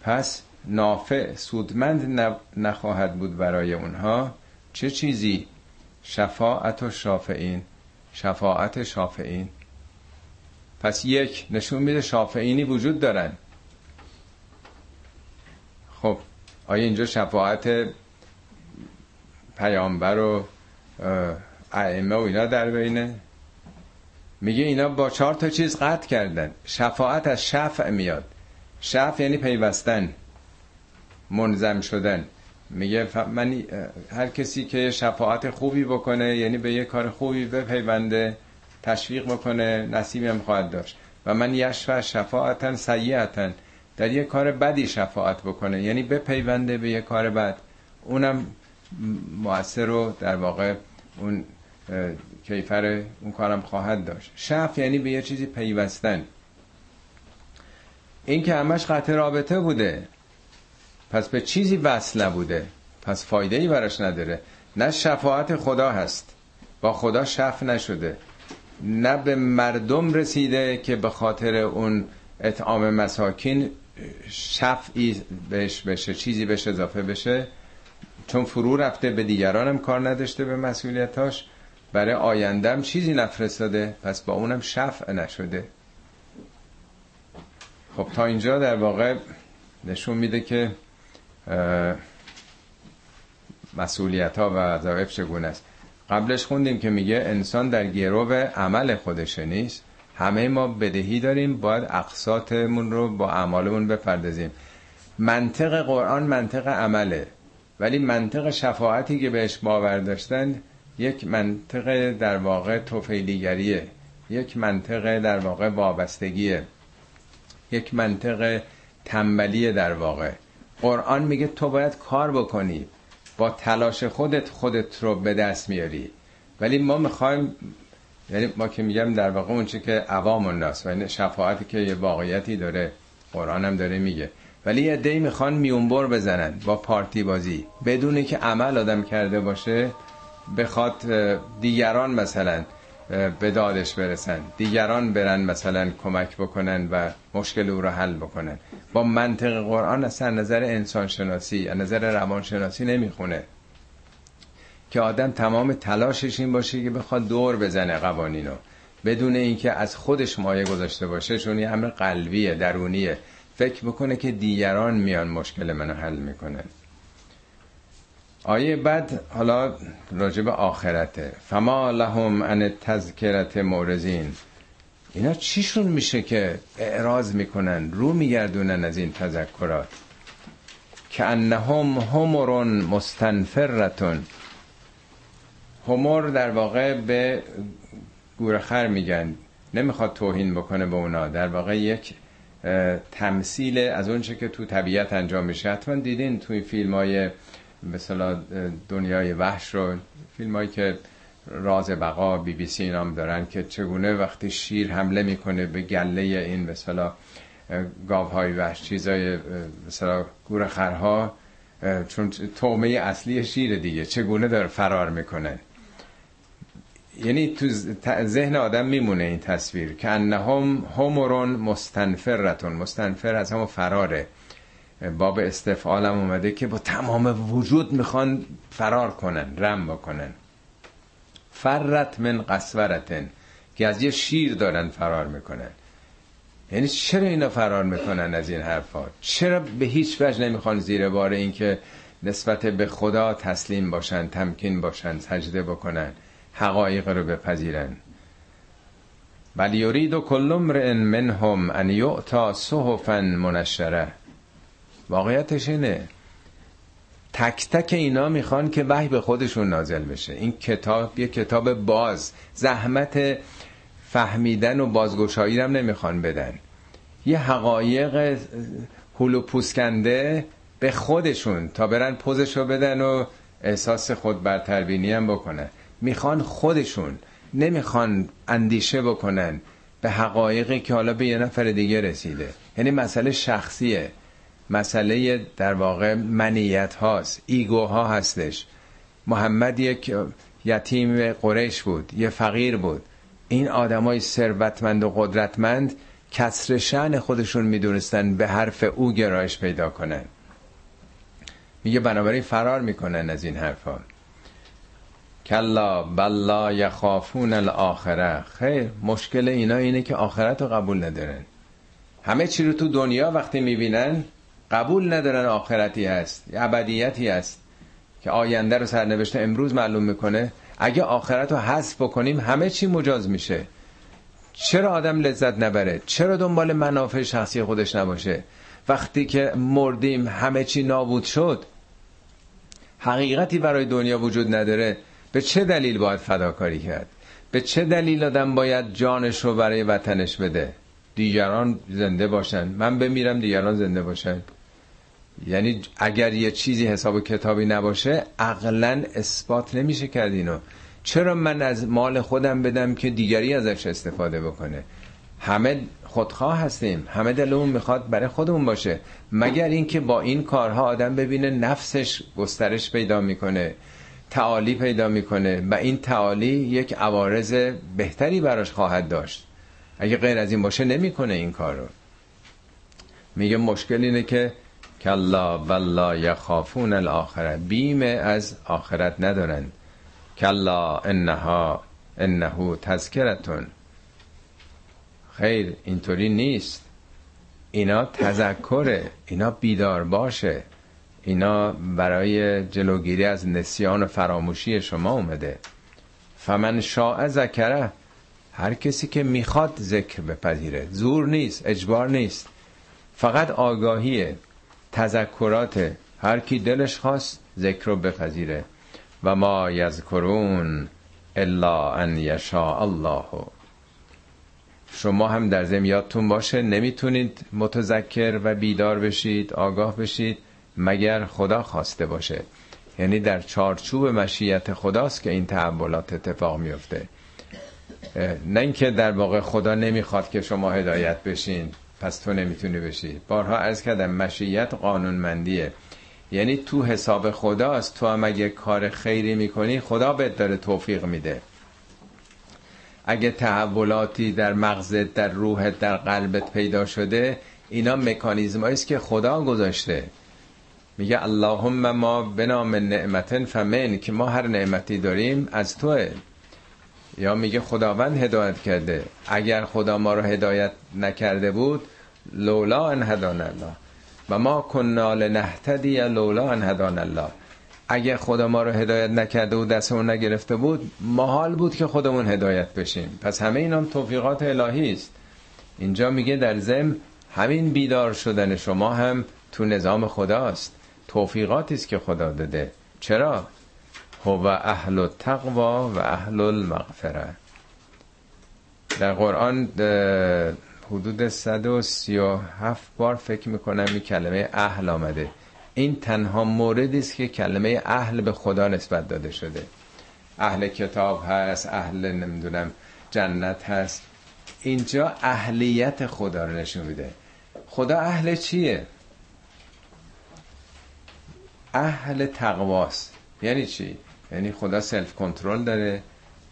پس نافع سودمند نخواهد بود برای اونها. چه چیزی؟ شفاعت و شافعین. شفاعت شافعین. پس یک نشون میده شافعینی وجود دارن. خب آیا اینجا شفاعت پیامبر و ائمه و اینا در بینه؟ میگه اینا با چهار تا چیز قطع کردن. شفاعت از شفع میاد. شفع یعنی پیوستن منظم شدن. میگه من هر کسی که شفاعت خوبی بکنه یعنی به یه کار خوبی بپیونده تشویق بکنه نصیبی هم خواهد داشت. و من یشفع شفاعتا سیعتا در یه کار بدی شفاعت بکنه یعنی بپیونده به یه کار بد. اونم مؤثر رو در واقع اون کیفر اون کارم خواهد داشت. شف یعنی به یه چیزی پیوستن. این که همش قطع رابطه بوده. پس به چیزی وصل نبوده. پس فایده ای براش نداره. نه شفاعت خدا هست. با خدا شف نشده. نه به مردم رسیده که به خاطر اون اطعام مساکین شفعی بهش بشه چیزی بهش اضافه بشه. چون فرو رفته به دیگرانم کار نداشته به مسئولیتاش. برای آیندهم چیزی نفرستاده پس با اونم شفع نشده. خب تا اینجا در واقع نشون میده که مسئولیت ها و وظایف چگونه است. قبلش خوندیم که میگه انسان در گروه عمل خودشه نیست. همه ما بدهی داریم باید اقساطمون رو با اعمالمون بپردازیم. منطق قرآن منطق عمله ولی منطق شفاعتی که بهش باور داشتن یک منطق در واقع توفیلیگریه یک منطق در واقع وابستگیه. یک منطق تنبلی در واقع. قرآن میگه تو باید کار بکنی. با تلاش خودت خودت رو به دست میاری. ولی ما می‌خوایم یعنی ما که میگم در واقع اون که عوام الناس و شفاعتی که یه واقعیتی داره قرآن هم داره میگه. ولی یه می‌خوان میونبر بزنن با پارتی بازی بدون که عمل آدم کرده باشه بخواد دیگران مثلا به دادش برسن. دیگران برن مثلا کمک بکنن و مشکل او رو حل بکنن. با منطق قرآن اصلا نظر انسان شناسی نظر روان شناسی نمی‌خونه. که آدم تمام تلاشش این باشه که بخواد دور بزنه قوانینو. بدون اینکه از خودش مایه گذاشته باشه چون یه امر قلبیه درونیه. فکر بکنه که دیگران میان مشکل منو حل می‌کنن. آیه بعد حالا راجب آخرته. فما لهم ان تذکرت مورزین. اینا چیشون میشه که اعراض می‌کنن رو میگردونن از این تذکرات؟ که انهم همرون مستنفرتون. همور در واقع به گورخر میگن. نمی‌خواد توهین بکنه به اونا. در واقع یک تمثیل از اونچه که تو طبیعت انجام میشه. حتما دیدین توی فیلم های مثلا دنیای وحش رو. فیلم هایی که راز بقا بی بی سی نام دارن که چگونه وقتی شیر حمله می‌کنه به گله این مثلا گاو های وحش چیزای مثلا گور خرها چون تومه اصلی شیر دیگه. چگونه داره فرار می‌کنه؟ یعنی تو ذهن آدم میمونه این تصویر. که انهم همرون مستنفرتون. مستنفر از همون فراره. باب استفعالم اومده که با تمام وجود می‌خوان فرار کنن رم بکنن. فرت من قسورتن که از یه شیر دارن فرار می‌کنن. یعنی چرا اینا فرار می‌کنن از این حرفا؟ چرا به هیچ وجه نمی‌خوان زیر بار این که نسبت به خدا تسلیم باشن تمکین باشن سجده بکنن حقایق رو بپذیرن؟ بل یرید و کل امرئ منهم ان یعطا صحفا منشره واقعیتش اینه. تک تک اینا می‌خوان که وحی به خودشون نازل بشه. این کتاب یه کتاب باز. زحمت فهمیدن و بازگشایی هم نمی‌خوان بدن. یه حقایق هلو پوسکنده به خودشون تا برن پوزشو بدن و احساس خود برتربینی هم بکنن. می‌خوان خودشون. نمی‌خوان اندیشه بکنن به حقایقی که حالا به یه نفر دیگه رسیده. یعنی مسئله شخصیه. مسئله در واقع منیت هاست ایگو ها هستش. محمد یک یتیم قریش بود یه فقیر بود. این آدمای ثروتمند و قدرتمند کسر شن خودشون می‌دونستن به حرف او گرایش پیدا کنن. میگه بنابراین فرار می‌کنن از این حرفا. کلا بلا یخافون الاخره. خیر مشکل اینا اینه که آخرت رو قبول ندارن. همه چی رو تو دنیا وقتی می‌بینن قبول ندارن آخرتی هست ابدیتی هست که آینده رو سرنوشت امروز معلوم می‌کنه. اگه آخرت رو حذف بکنیم همه چی مجاز میشه. چرا آدم لذت نبره؟ چرا دنبال منافع شخصی خودش نباشه؟ وقتی که مردیم همه چی نابود شد حقیقتی برای دنیا وجود نداره. به چه دلیل باید فداکاری کرد؟ به چه دلیل آدم باید جانش رو برای وطنش بده؟ دیگران زنده باشن. من بمیرم دیگران زنده باشن. یعنی اگر یه چیزی حساب کتابی نباشه عقلا اثبات نمیشه کرد اینو. چرا من از مال خودم بدم که دیگری ازش استفاده بکنه؟ همه خودخواه هستیم. همه دلمون می‌خواد برای خودمون باشه. مگر اینکه با این کارها آدم ببینه نفسش گسترش پیدا می‌کنه تعالی پیدا می‌کنه و این تعالی یک عوارض بهتری براش خواهد داشت. اگه غیر از این باشه نمی‌کنه این کار رو. میگه مشکل اینه که کلا والله یخافون الاخره. بیم از آخرت ندارن کلا انها انه تذکرتون. خیر اینطوری نیست. اینا تذکره اینا بیدار باشه. اینا برای جلوگیری از نسیان و فراموشی شما اومده. فمن شاء ذکره هر کسی که می‌خواد ذکر بپذیره. زور نیست اجبار نیست. فقط آگاهیه. تذکرات هر کی دلش خواست ذکر رو بپذیره. و ما یذکرون الا ان یشاء الله. شما هم در زم یادتون باشه نمی‌تونید متذکر و بیدار بشید آگاه بشید مگر خدا خواسته باشه. یعنی در چارچوب مشیت خداست که این تحولات اتفاق میفته. نه اینکه در واقع خدا نمی‌خواد که شما هدایت بشین. پس تو نمی‌تونی بشی. بارها از کردم مشیت قانونمندیه. یعنی تو حساب خداست تو هم اگه کار خیری می‌کنی خدا بهت داره توفیق میده. اگه تحولاتی در مغزت در روحت در قلبت پیدا شده اینا مکانیزم است که خدا گذاشته. میگه اللهم ما بنام نعمتن فمن که ما هر نعمتی داریم از توه. یا میگه خداوند هدایت کرده. اگر خدا ما رو هدایت نکرده بود لولا ان هدان الله. و ما کننا لنهتدی لولا ان هدان الله. اگه خدا ما رو هدایت نکرده بود دستمون نگرفته بود محال بود که خودمون هدایت بشیم. پس همه اینام توفیقات الهی است. اینجا میگه در زم همین بیدار شدن شما هم تو نظام خداست. توفیقاتی است که خدا داده. چرا؟ هو اهل التقوا و اهل المغفره. در قرآن حدود 137 بار فکر می‌کنم این کلمه اهل آمده. این تنها موردی است که کلمه اهل به خدا نسبت داده شده. اهل کتاب هست اهل نمی‌دونم جنت هست. اینجا اهلیت خدا رو نشون میده. خدا اهل چیه؟ اهل تقواست. یعنی چی؟ یعنی خدا سلف کنترل داره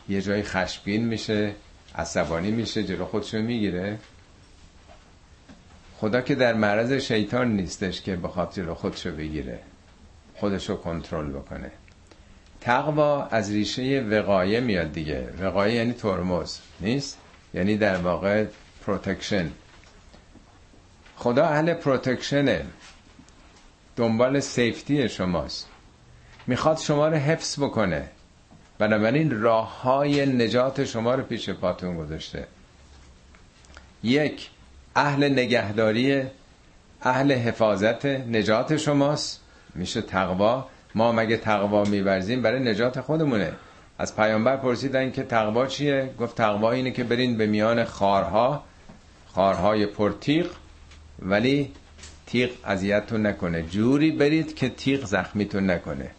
یه جایی خشمگین میشه عصبانی میشه جلو خودشو می‌گیره. خدا که در معرض شیطان نیستش که بخواد جلو خودشو بگیره خودشو کنترل بکنه. تقوا از ریشه وقایه میاد دیگه. وقایه یعنی ترمز نیست؟ یعنی در واقع protection خدا اهل protection ه دنبال safety شماست. می‌خواد شما رو حفظ بکنه. بنابراین راه های نجات شما رو پیش پاتون گذاشته. یک اهل نگهداری اهل حفاظت نجات شماست. میشه تقوا. ما مگه تقوا میورزیم؟ برای نجات خودمونه. از پیامبر پرسیدن که تقوا چیه؟ گفت تقوا اینه که برین به میان خارها خارهای پرتیغ ولی تیغ اذیتتون نکنه. جوری برید که تیغ زخمیتون نکنه.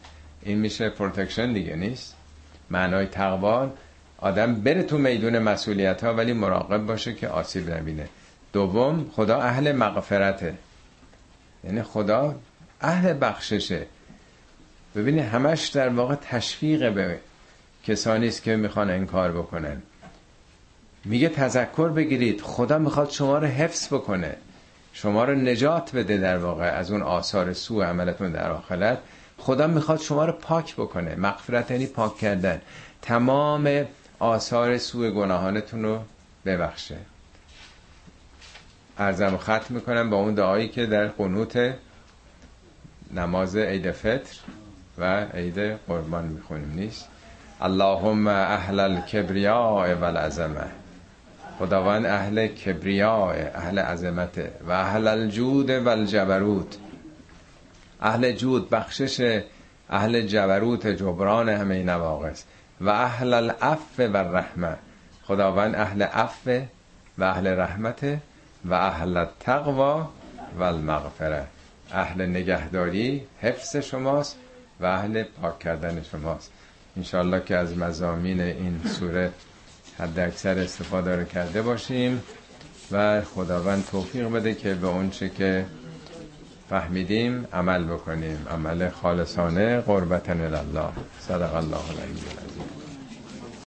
این میشه protection دیگه نیست. معنای تقوا آدم بره تو میدون مسئولیت ها ولی مراقب باشه که آسیب نبینه. دوم خدا اهل مغفرته. یعنی خدا اهل بخششه. ببینید همش در واقع تشویق به کسانی است که می‌خوان انکار بکنن. میگه تذکر بگیرید. خدا می‌خواد شما رو حفظ بکنه. شما رو نجات بده در واقع از اون آثار سو عملتون در آخرت. خدا می‌خواد شما رو پاک بکنه. مغفرت یعنی پاک کردن. تمام آثار سوء گناهانتون رو ببخشه. ارزم ختم می‌کنم با اون دعایی که در قنوت نماز عید فطر و عید قربان می‌خونیم. نیست؟ اللهم اهل الكبریاء والعظمه خداوند اهل کبریاء اهل عظمت و اهل الجود والجبروت اهل جود بخشش اهل جبروت جبران همه نواقص و اهل العفو و رحمه خداوند اهل عفو و اهل رحمت و اهل التقوا و المغفره اهل نگهداری حفظ شماست و اهل پاک کردن شماست. انشالله که از مزامین این سوره حد اکثر استفاده رو کرده باشیم و خداوند توفیق بده که به اونچه که فهمیدیم عمل بکنیم. عمل خالصانه قربتن الله صدق الله العظیم.